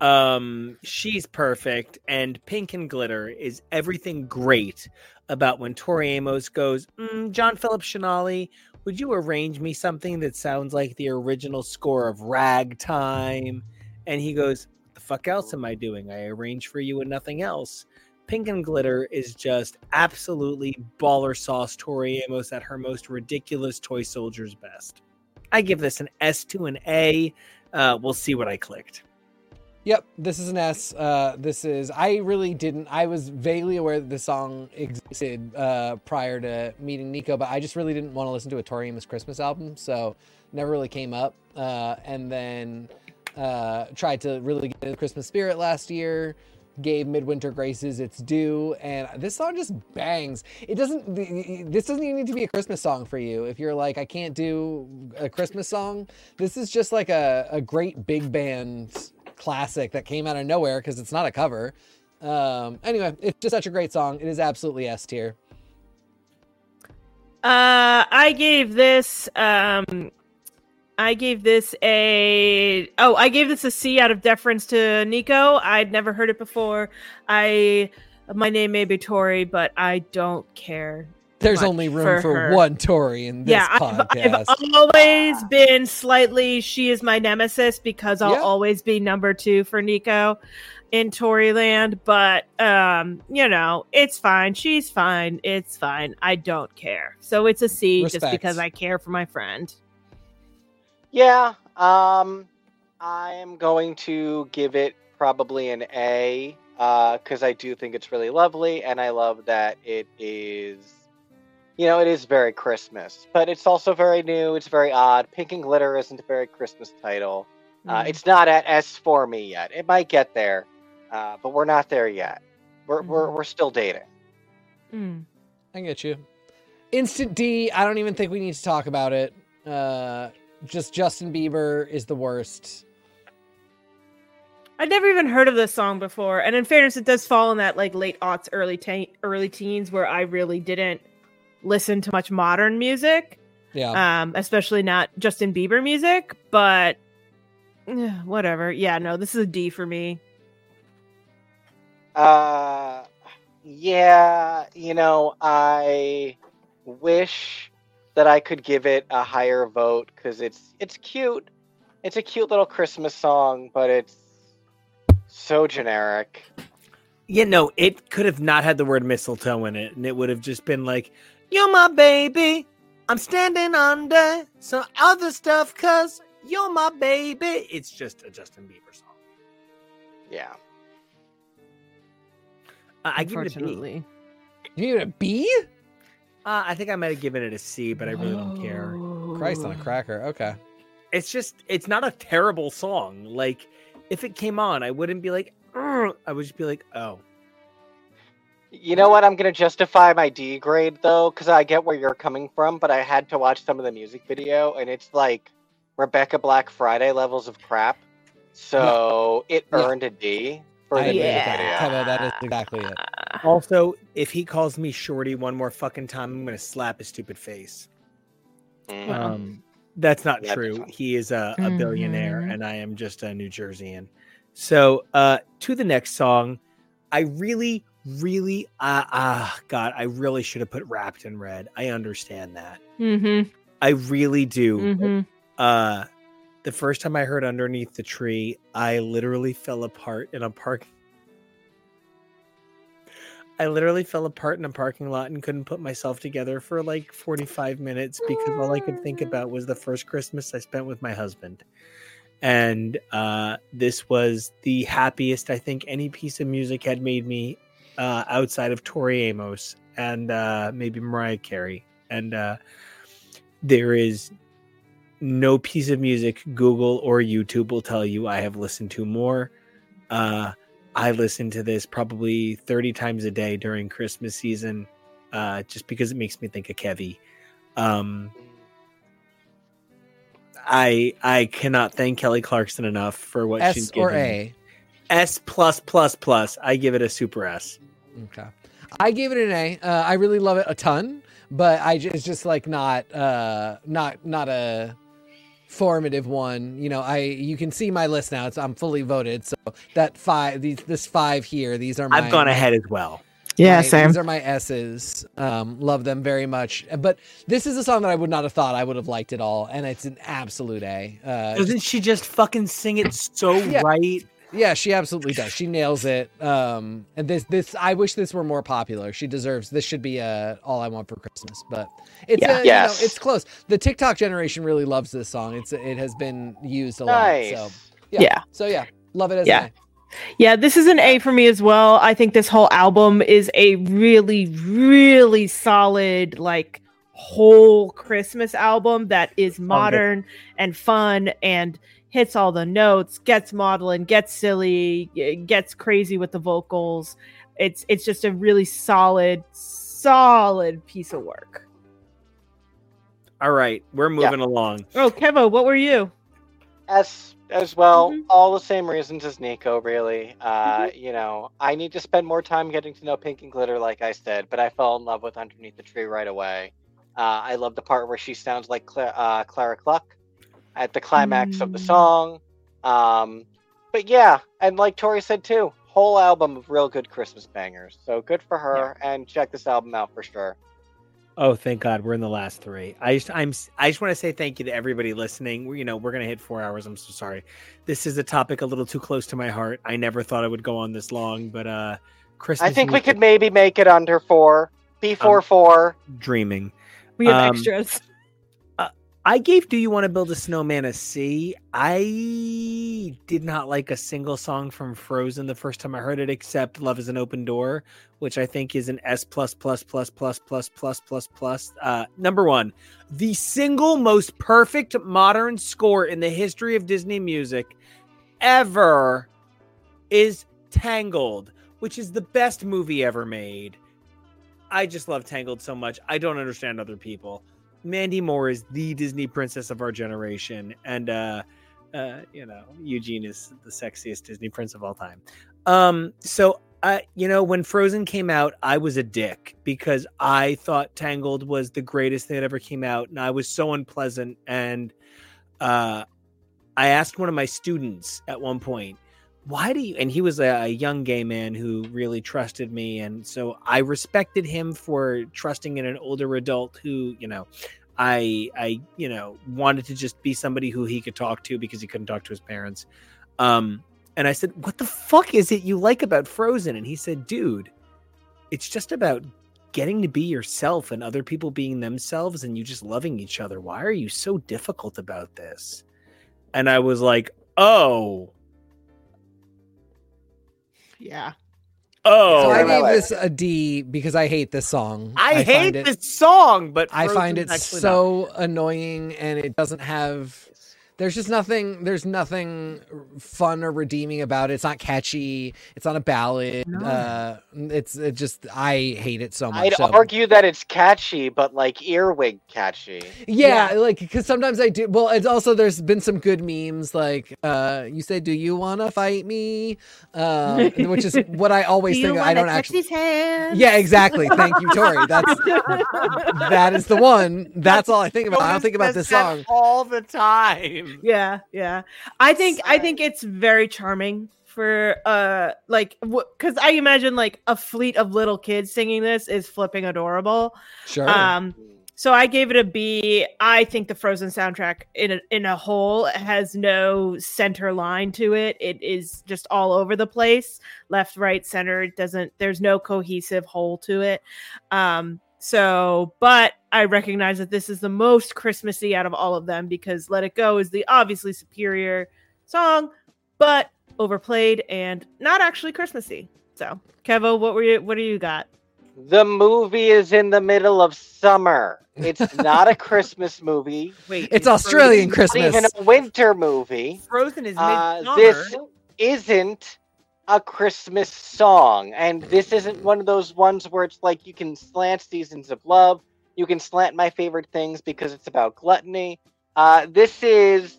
Um, she's perfect, and Pink and Glitter is everything great about when Tori Amos goes, mm, John Philip Shenale, would you arrange me something that sounds like the original score of Ragtime? And he goes, The fuck else am I doing? I arrange for you and nothing else. Pink and Glitter is just absolutely baller sauce Tori Amos at her most ridiculous toy soldiers best. I give this an S to an A. Uh, we'll see what I clicked. Yep, this is an S. Uh, this is. I really didn't. I was vaguely aware that the song existed uh, prior to meeting Nico, but I just really didn't want to listen to a Tori Amos Christmas album, so never really came up. Uh, and then uh, tried to really get the Christmas spirit last year. Gave Midwinter Graces its due, and this song just bangs. It doesn't. This doesn't even need to be a Christmas song for you. If you're like, I can't do a Christmas song, this is just like a, a great big band classic that came out of nowhere because it's not a cover. Um, anyway, it's just such a great song. It is absolutely S tier. Uh, I gave this. Um, I gave this a. Oh, I gave this a C out of deference to Nico. I'd never heard it before. I. My name may be Tori, but I don't care. There's only room for for, one Tory in this yeah, I've. I've always been slightly. She is my nemesis because I'll Yeah. always be number two for Nico in Toryland. But um, you know, it's fine. She's fine. It's fine. I don't care. So it's a C just because I care for my friend. Yeah, um, I am going to give it probably an A because I do think it's really lovely, and I love that it is, you know, it is very Christmas, but it's also very new. It's very odd. Pink and Glitter isn't a very Christmas title. Uh, Mm. it's not at S for me yet. It might get there, uh, but we're not there yet. We're we're Mhm. we're still dating. Mm. I get you. Instant D. I don't even think we need to talk about it. Uh, just Justin Bieber is the worst. I'd never even heard of this song before, and in fairness, it does fall in that like late aughts, early teen, early teens where I really didn't listen to much modern music. Yeah. um, especially not Justin Bieber music, but whatever. Yeah, no, this is a D for me. Uh, yeah, you know, I wish that I could give it a higher vote because it's it's cute. It's a cute little Christmas song, but it's so generic. Yeah, no, it could have not had the word mistletoe in it, and it would have just been like, "You're my baby, I'm standing under some other stuff, cause you're my baby." It's just a Justin Bieber song. Yeah. Uh, I give it a B. You give it a B? Uh, I think I might have given it a C, but I really don't care. Christ on a cracker. Okay. It's just, it's not a terrible song. Like, if it came on, I wouldn't be like, "Ugh." I would just be like, "Oh, You know what? I'm gonna justify my D grade though, because I get where you're coming from, but I had to watch some of the music video, and it's like Rebecca Black Friday levels of crap. So it Yeah. earned a D for I the agree with music that. video. Kevin, that is exactly it. Also, if he calls me shorty one more fucking time, I'm gonna slap his stupid face. Mm. Um, that's not That'd true. He is a, a billionaire, Mhm. and I am just a New Jerseyan. So, uh, to the next song, I really, really, ah, ah, God, I really should have put "Wrapped in Red." I understand that. Mm-hmm. I really do. Mm-hmm. Uh, the first time I heard "Underneath the Tree," I literally fell apart in a park. I literally fell apart in a parking lot and couldn't put myself together for like 45 minutes because all I could think about was the first Christmas I spent with my husband. And uh, this was the happiest I think any piece of music had made me uh, outside of Tori Amos and uh, maybe Mariah Carey. And uh, there is no piece of music Google or YouTube will tell you I have listened to more. I listen to this probably 30 times a day during Christmas season, uh, just because it makes me think of Kevy. Um, I I cannot thank Kelly Clarkson enough for what she's giving. S or given. A? S plus plus plus. I give it a super S. Okay. I gave it an A. Uh, I really love it a ton, but I it's just like not uh not not a formative one. You know, I you can see my list now. It's I'm fully voted. So that five these this five here, these are my I've gone ahead as well. Yeah, my- same. These are my S's. Um, love them very much. But this is a song that I would not have thought I would have liked at all, and it's an absolute A. Uh, Doesn't she just fucking sing it so Yeah. right? Yeah, she absolutely does. She nails it. Um, and this, this, I wish this were more popular. She deserves. This should be uh, all I want for Christmas. But it's, Yeah. uh, Yes. you know, it's close. The TikTok generation really loves this song. It's, it has been used a Nice. lot. So yeah. Yeah. So yeah, love it as Yeah. Yeah, this is an A for me as well. I think this whole album is a really, really solid, like whole Christmas album that is modern and fun and hits all the notes, gets maudlin, gets silly, gets crazy with the vocals. It's it's just a really solid, solid piece of work. All right, we're moving along. Oh, Kevo, what were you? as as well Mhm. all the same reasons as nico really uh Mm-hmm. you know i need to spend more time getting to know pink and glitter like i said but i fell in love with underneath the tree right away uh i love the part where she sounds like Cla- uh, clara cluck at the climax of the Mm. song um but yeah and like tori said too whole album of real good christmas bangers so good for her and check this album out for sure Oh, thank God, we're in the last three. I just, I'm, I just want to say thank you to everybody listening. We, you know, we're gonna hit four hours. I'm so sorry. This is a topic a little too close to my heart. I never thought I would go on this long, but uh, Christmas. i think we could maybe make it under four before Um, four dreaming. We have Um, extras. I gave "Do You Want to Build a Snowman" a C. I did not like a single song from Frozen the first time I heard it, except "Love Is an Open Door," which I think is an S plus plus plus plus plus plus plus plus. Uh, number one, the single most perfect modern score in the history of Disney music ever is Tangled, which is the best movie ever made. I just love Tangled so much. I don't understand other people. Mandy Moore is the Disney princess of our generation, and uh, uh, you know Eugene is the sexiest Disney prince of all time. Um, so uh, you know when Frozen came out, I was a dick because I thought Tangled was the greatest thing that ever came out, and I was so unpleasant. And uh, I asked one of my students at one point, "Why do you?" And he was a, a young gay man who really trusted me, and so I respected him for trusting in an older adult who, you know, I I you know wanted to just be somebody who he could talk to because he couldn't talk to his parents. Um and I said, "What the fuck is it you like about Frozen?" And he said, "Dude, it's just about getting to be yourself and other people being themselves and you just loving each other. Why are you so difficult about this?" And I was like, "Oh, Yeah. oh, So I Wait, wait, gave wait. this a D because I hate this song. I, hate it, this song, but I find it Frozen's not. so annoying, and it doesn't have. There's just nothing. There's nothing fun or redeeming about it. It's not catchy. It's not a ballad. No. Uh, it's it just. I hate it so much. I'd so- argue that it's catchy, but like earwig catchy. Yeah, like because sometimes I do. Well, it's also there's been some good memes like uh you say, "Do you wanna fight me?" Um, which is what I always think. I don't actually. hand? Yeah, exactly. Thank you, Tori. That's that is the one. That's all I think about. I don't think about this song. all the time. yeah yeah. I think i think it's very charming for uh like because i imagine like a fleet of little kids singing this is flipping adorable. Sure. um so i gave it a b. I think the frozen soundtrack in a, in a whole has no center line to it. It is just all over the place. Left right center it doesn't there's no cohesive whole to it. Um so, but I recognize that this is the most Christmassy out of all of them because Let It Go is the obviously superior song, but overplayed and not actually Christmassy. So, Kevo, what were you what do you got? The movie is in the middle of summer. It's not a Christmas movie. Wait, it's Australian Frozen- Not even a winter movie. Frozen is Uh, this isn't a Christmas song, and this isn't one of those ones where it's like you can slant seasons of love. You can slant my favorite things because it's about gluttony. Uh, this is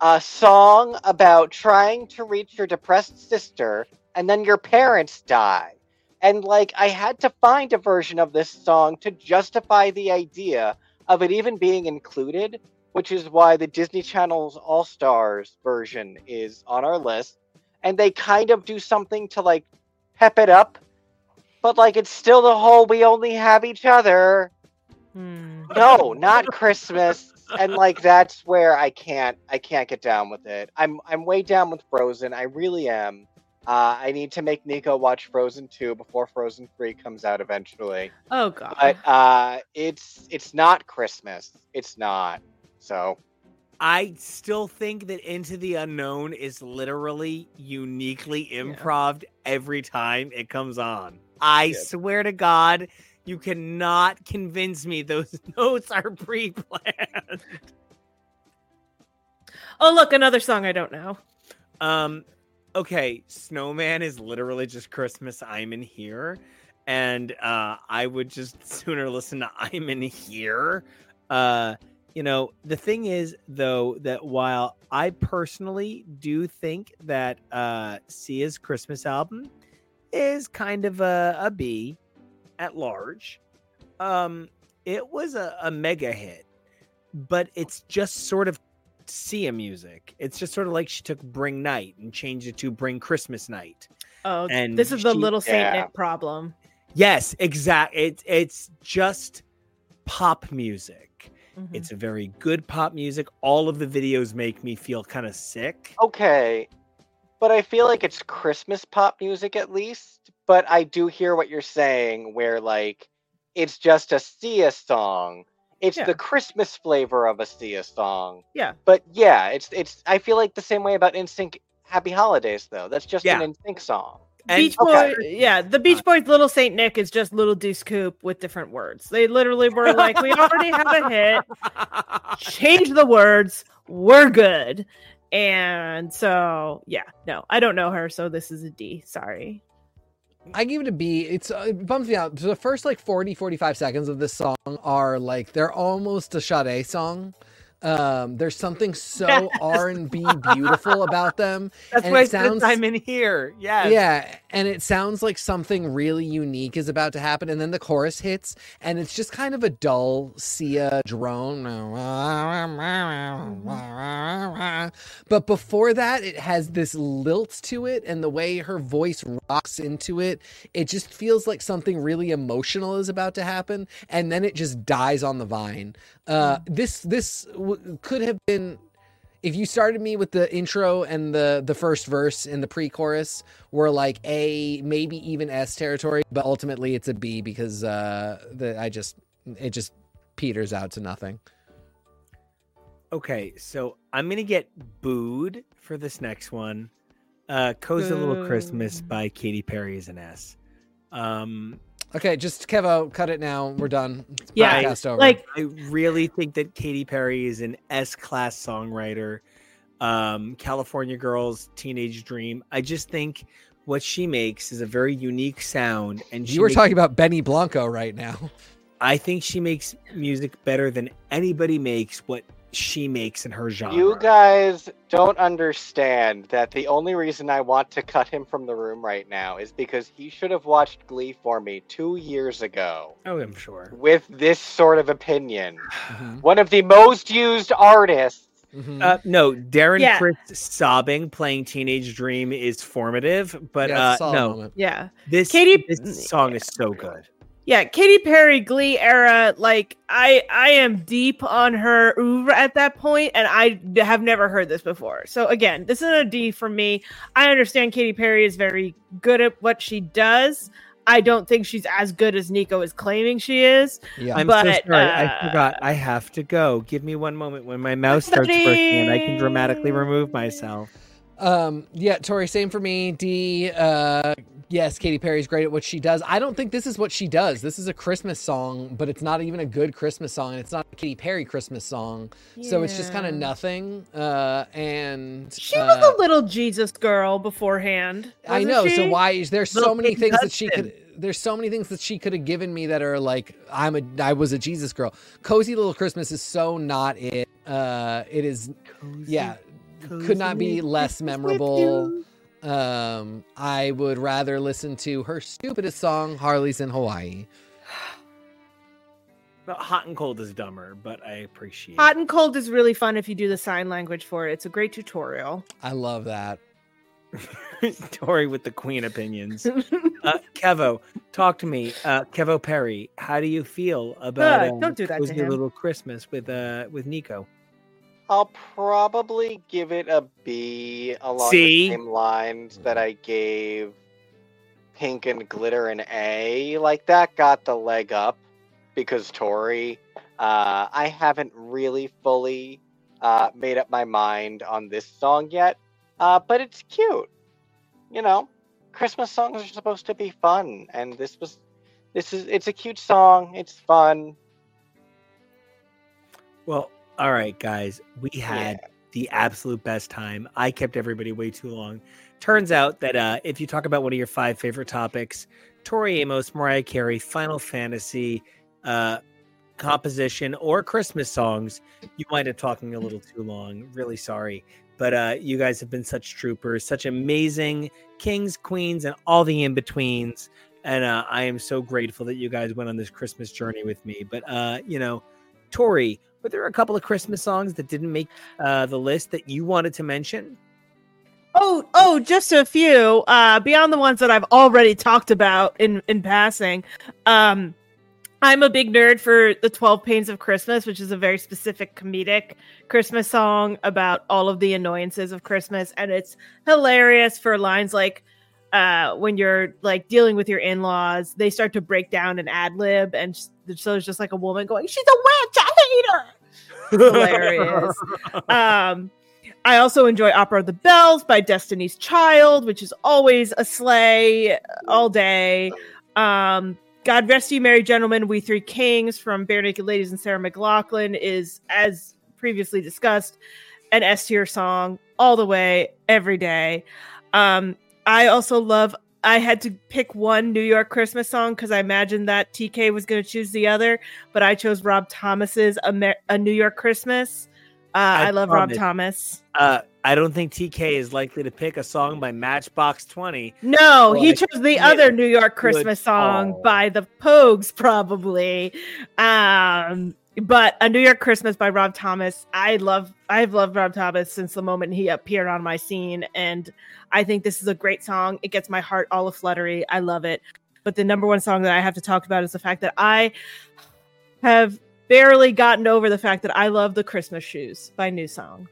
a song about trying to reach your depressed sister, and then your parents die. And like, I had to find a version of this song to justify the idea of it even being included, which is why the Disney Channel's All Stars version is on our list. And they kind of do something to like pep it up, but like, it's still the whole we only have each other. Hmm. No, not Christmas. And like that's where I can't I can't get down with it. I'm I'm way down with Frozen. I really am. Uh, I need to make Nico watch Frozen 2 before Frozen 3 comes out eventually. Oh god. But uh, it's it's not Christmas. It's not. So I still think that Into the Unknown is literally uniquely improv every time it comes on. I Yeah. swear to God, you cannot convince me those notes are pre-planned. oh look, another song I don't know. Um, okay, Snowman is literally just Christmas. I'm in here, and uh, I would just sooner listen to I'm in here. Uh, you know, the thing is though that while I personally do think that uh, Sia's Christmas album is kind of a, a B at large, um, it was a, a mega hit, but it's just sort of Sia music. It's just sort of like she took Bring Night and changed it to Bring Christmas Night. Oh, And this is the she- little Saint yeah. Nick problem. Yes, exactly. It's it's just pop music. Mhm. It's a very good pop music. All of the videos make me feel kind of sick. okay. But I feel like it's Christmas pop music at least. But I do hear what you're saying where like it's just a Sia song. It's Yeah. the Christmas flavor of a Sia song. Yeah. But yeah, it's it's I feel like the same way about NSYNC Happy Holidays though. That's just Yeah. an NSYNC song. And Beach okay. Boy, yeah, the Beach Boys' Little Saint Nick is just Little Deuce Coupe with different words. They literally were like, "We already have a hit. Change the words. We're good." And so, yeah, no, I don't know her, so this is a D. Sorry. I give it a B. It's uh, it bums me out. The first like 40, 45 seconds of this song are like they're almost a Sade song. Um, there's something so Yes. R and B beautiful about them. That's And why it sounds- I'm in here. Yeah, Yeah, and it sounds like something really unique is about to happen, and then the chorus hits, and it's just kind of a dull Sia drone. But before that, it has this lilt to it, and the way her voice rocks into it, it just feels like something really emotional is about to happen, and then it just dies on the vine. Uh, this this w- could have been if you started me with the intro and the the first verse and the pre-chorus were like a maybe even S territory, but ultimately it's a B because uh the I just it just peters out to nothing. Okay, so I'm gonna get booed for this next one. Uh Cozy Little Christmas by Katy Perry is an S. Um Okay, just Kevo, cut it now. We're done. It's Yeah, podcast over. Like, I really think that Katy Perry is an S class songwriter. Um, California Girls, Teenage Dream. I just think what she makes is a very unique sound, and she you were makes- talking about Benny Blanco right now. I think she makes music better than anybody makes what she makes in her genre. You guys don't understand that the only reason I want to cut him from the room right now is because he should have watched Glee for me two years ago oh, I'm sure. with this sort of opinion. Mhm, One of the most used artists. mhm. Uh, no, Darren Yeah. Criss sobbing playing Teenage Dream is formative, but Yeah, uh, no, moment. yeah. this Katy- this song is so good. Yeah, Katy Perry Glee era, like I I am deep on her oeuvre at that point, and I have never heard this before. So again, this is a D for me. I understand Katy Perry is very good at what she does. I don't think she's as good as Nico is claiming she is. Yeah. I'm But, so sorry. uh, I forgot. I have to go. Give me one moment when my mouse starts working and I can dramatically remove myself. Um, yeah, Tori, same for me. D. Uh, Yes, Katy Perry's great at what she does. I don't think this is what she does. This is a Christmas song, but it's not even a good Christmas song. It's not a Katy Perry Christmas song. So it's just kind of nothing. Uh, and She was uh, a little Jesus girl beforehand. I know. So why is there so Little many things that she could? There's so many things that she could have given me that are like I'm a I was a Jesus girl. Cozy Little Christmas is so not it. Uh, it is yeah. Could not be less memorable. Um, I would rather listen to her stupidest song, Harley's in Hawaii. But hot and cold is dumber, but I appreciate. Hot and cold is really fun if you do the sign language for it. It's a great tutorial. I love that. Tori with the queen opinions. Uh, Kevo, talk to me. Uh, Kevo Perry, how do you feel about Uh, don't do that to Cozy him. Little Christmas with uh with Nico? I'll probably give it a B along See? the same lines that I gave Pink and Glitter an A. Like that got the leg up because Tori. Uh, I haven't really fully uh, made up my mind on this song yet, uh, but it's cute. You know, Christmas songs are supposed to be fun, and this was. This is it's a cute song. It's fun. Well, all right, guys, we had Yeah. the absolute best time. I kept everybody way too long. Turns out that uh, if you talk about one of your five favorite topics, Tori Amos, Mariah Carey, Final Fantasy, uh, composition, or Christmas songs, you wind up talking a little too long. Really sorry. But uh, you guys have been such troopers, such amazing kings, queens, and all the in betweens. And uh, I am so grateful that you guys went on this Christmas journey with me. But, uh, you know, Tori, were there are a couple of Christmas songs that didn't make uh, the list that you wanted to mention? Oh, oh, just a few. Uh, beyond the ones that I've already talked about in in passing. Um, I'm a big nerd for the Twelve Pains of Christmas, which is a very specific comedic Christmas song about all of the annoyances of Christmas, and it's hilarious for lines like. Uh, when you're like dealing with your in-laws, they start to break down and ad lib, and so it's just like a woman going, "She's a witch, I hate her." hilarious. um, I also enjoy Opera of the Bells by Destiny's Child, which is always a sleigh all day. Um, God Rest You Merry Gentlemen, We Three Kings from Barenaked Ladies and Sarah McLachlan is, as previously discussed, an S tier song all the way, every day. Um, I also love. I had to pick one New York Christmas song because I imagined that TK was going to choose the other, but I chose Rob Thomas's Amer- "A New York Christmas." Uh, I, I love Rob. Thomas. Uh, I don't think TK is likely to pick a song by Matchbox 20. No, he I chose the other. New York Christmas song call. by the Pogues, probably. Um, but a New York Christmas by Rob Thomas. I love. I've loved Rob Thomas since the moment he appeared on my scene, and I think this is a great song. It gets my heart all a fluttery. I love it. But the number one song that I have to talk about is the fact that I have barely gotten over the fact that I love the Christmas shoes by NewSong.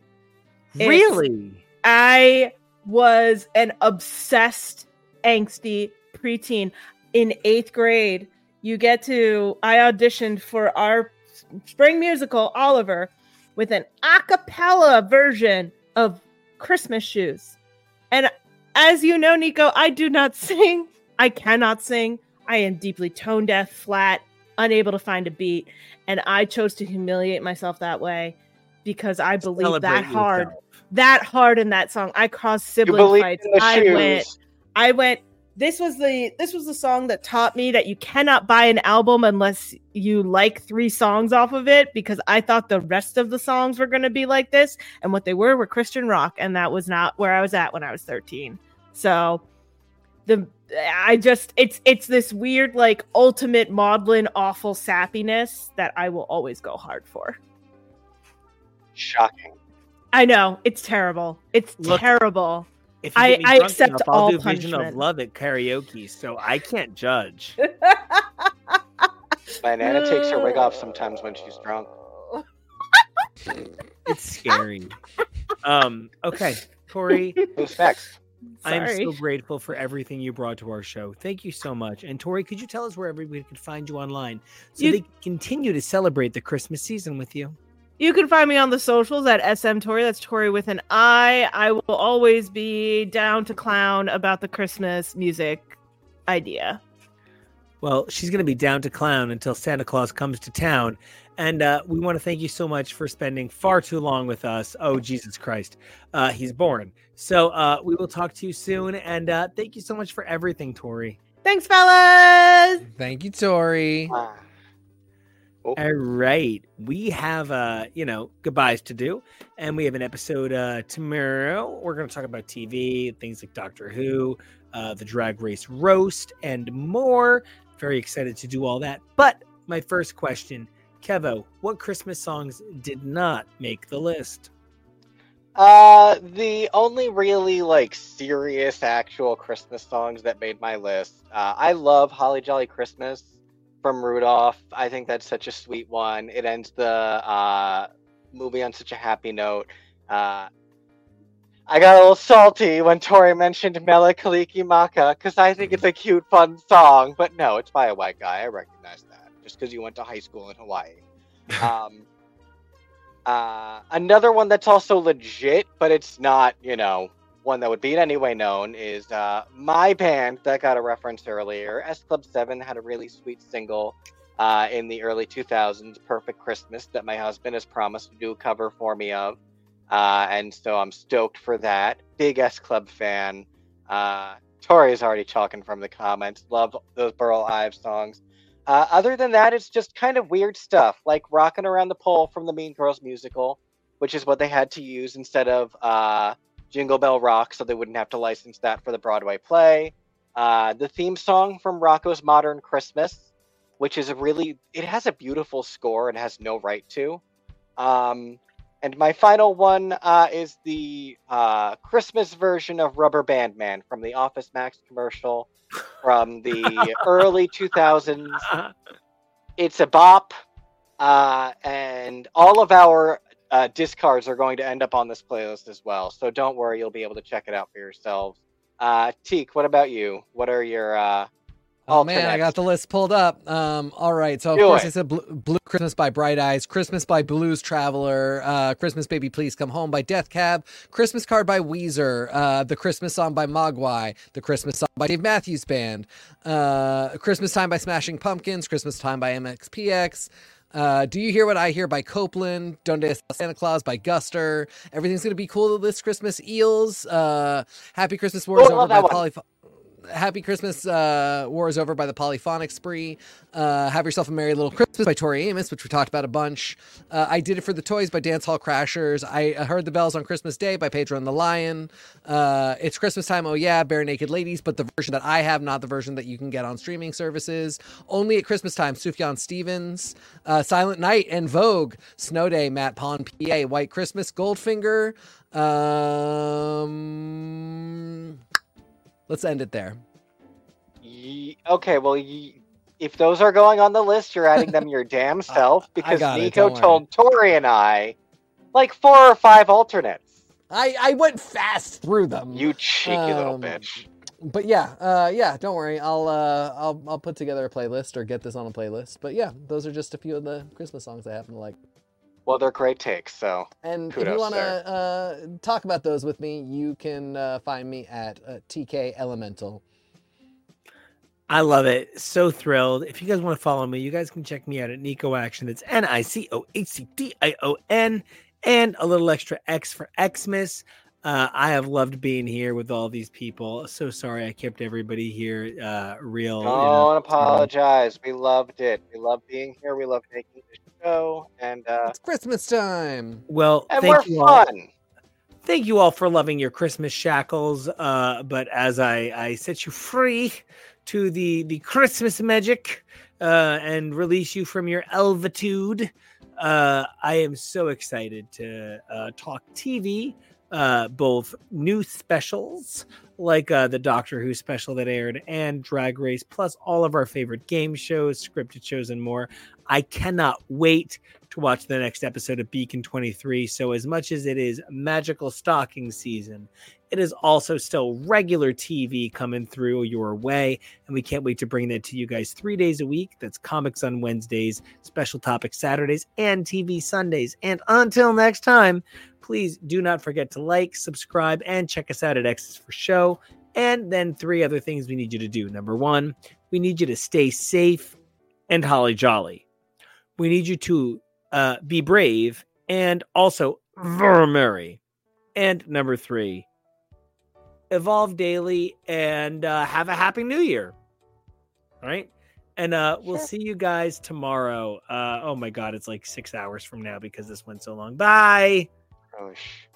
It's- Really? I was an obsessed, angsty preteen in eighth grade. You get to, I auditioned for our spring musical, Oliver, with an a cappella version of Christmas Shoes. And as you know, Nico, I do not sing. I cannot sing. I am deeply tone deaf, flat, unable to find a beat. And I chose to humiliate myself that way because I believe Celebrate that hard yourself. that hard in that song. I caused sibling fights. I shoes. went I went this was the this was the song that taught me that you cannot buy an album unless you like three songs off of it because I thought the rest of the songs were going to be like this and what they were were Christian rock and that was not where I was at when I was 13. So the I just it's it's this weird like ultimate maudlin awful sappiness that I will always go hard for. Shocking. I know it's terrible. It's Look, terrible. If you I- get me I drunk accept enough, I'll all do Vision of. Love at karaoke, so I can't judge. My nana takes her wig off sometimes when she's drunk. It's scary. um, okay, Tori, Who's next? I am so grateful for everything you brought to our show. Thank you so much. And Tori, could you tell us where everybody can find you online so You- they continue to celebrate the Christmas season with you? You can find me on the socials at SM Tori. That's Tori with an I. I will always be down to clown about the Christmas music idea. Well, she's going to be down to clown until Santa Claus comes to town. And uh, we want to thank you so much for spending far too long with us. Oh, Jesus Christ. Uh, he's born. So uh, we will talk to you soon. And uh, thank you so much for everything, Tori. Thanks, fellas. Thank you, Tori. Oh, All right. We have, uh, you know, goodbyes to do. And we have an episode uh, tomorrow. We're going to talk about TV, things like Doctor Who, uh, the Drag Race Roast, and more. Very excited to do all that. But my first question Kevo, what Christmas songs did not make the list? Uh, the only really like serious actual Christmas songs that made my list. Uh, I love Holly Jolly Christmas from Rudolph. I think that's such a sweet one. It ends the uh, movie on such a happy note. Uh, I got a little salty when Tori mentioned Mele Kalikimaka because I think it's a cute, fun song. But no, it's by a white guy. I recognize that just because you went to high school in Hawaii. Um, uh, another one that's also legit, but it's not, you know, one that would be in any way known is uh, my band that got a reference earlier. S Club 7 had a really sweet single uh, in the early 2000s, Perfect Christmas, that my husband has promised to do a cover for me of. Uh, and so I'm stoked for that. Big S Club fan. Uh, Tori is already talking from the comments. Love those Burl Ives songs. Uh, other than that, it's just kind of weird stuff, like "Rocking Around the Pole" from the Mean Girls musical, which is what they had to use instead of uh, "Jingle Bell Rock," so they wouldn't have to license that for the Broadway play. Uh, the theme song from Rocko's Modern Christmas, which is a really, it has a beautiful score and has no right to. Um, and my final one uh, is the uh, Christmas version of Rubber Band Man from the OfficeMax commercial from the early 2000s. It's a bop, uh, and all of our uh, discards are going to end up on this playlist as well. So don't worry, you'll be able to check it out for yourselves. Uh, Teak, what about you? What are your uh, Oh man, I got the list pulled up. Um, all right, so of Do course it. I said Blue, Blue Christmas by Bright Eyes, Christmas by Blues Traveler, uh, Christmas Baby Please Come Home by Death Cab, Christmas Card by Weezer, uh, the Christmas Song by Mogwai, the Christmas Song by Dave Matthews Band, uh, Christmas Time by Smashing Pumpkins, Christmas Time by MXPX. Uh, Do You Hear What I Hear by Copeland, Donde Está Santa Claus by Guster, Everything's Gonna Be Cool this Christmas, Eels, uh, Happy Christmas War Oh, Over by that one. Polyphony. Happy Christmas uh, War is Over by the Polyphonic Spree. Uh, Have Yourself a Merry Little Christmas by Tori Amos, which we talked about a bunch. Uh, I Did It for the Toys by Dance Hall Crashers. I uh, Heard the Bells on Christmas Day by Pedro and the Lion. Uh, it's Christmas Time, oh yeah, Barenaked Ladies, but the version that I have, not the version that you can get on streaming services. Only at Christmas Time, Sufjan Stevens. Uh, Silent Night En Vogue. Snow Day, Matt Pond, PA. White Christmas, Goldfinger. Um, let's end it there. Ye- okay, well, ye- if those are going on the list, you're adding them your damn self because Nico told Tori and I like four or five alternates. I, I went fast through them. You cheeky little Um, bitch. but yeah, uh, yeah, don't worry. I'll uh, I'll I'll put together a playlist or get this on a playlist. But yeah, those are just a few of the Christmas songs I happen to like. Well, they're great takes, so And if you want to uh, talk about those with me, you can uh, find me at uh, TK Elemental. I love it. So thrilled. If you guys want to follow me, you guys can check me out at Nico Action. That's N I C O H C D I O N, and a little extra X for Xmas. Uh, I have loved being here with all these people. So sorry I kept everybody here uh, real. you know, don't apologize. We loved it. We love being here. We love making the show, and uh, It's Christmas time. Well, and thank we're you all. thank you all for loving your Christmas shackles. Uh, but as I, I set you free to the the Christmas magic uh, and release you from your elvitude, uh, I am so excited to uh, talk TV, uh, both new specials like uh, the Doctor Who special that aired and Drag Race, plus all of our favorite game shows, scripted shows, and more. I cannot wait to watch the next episode of Beacon 23. So, as much as it is magical stocking season, it is also still regular TV coming through your way. And we can't wait to bring that to you guys three days a week. That's comics on Wednesdays, special topics Saturdays, and TV Sundays. And until next time, please do not forget to like, subscribe, and check us out at X Is for Show And then three other things we need you to do. Number one, we need you to stay safe and holly jolly. We need you to uh, be brave and also very merry. And number three, evolve daily and uh, have a happy new year. All right. And uh, we'll Sure. see you guys tomorrow. Uh, oh my God, it's like six hours from now because this went so long. Bye. Oh, sh-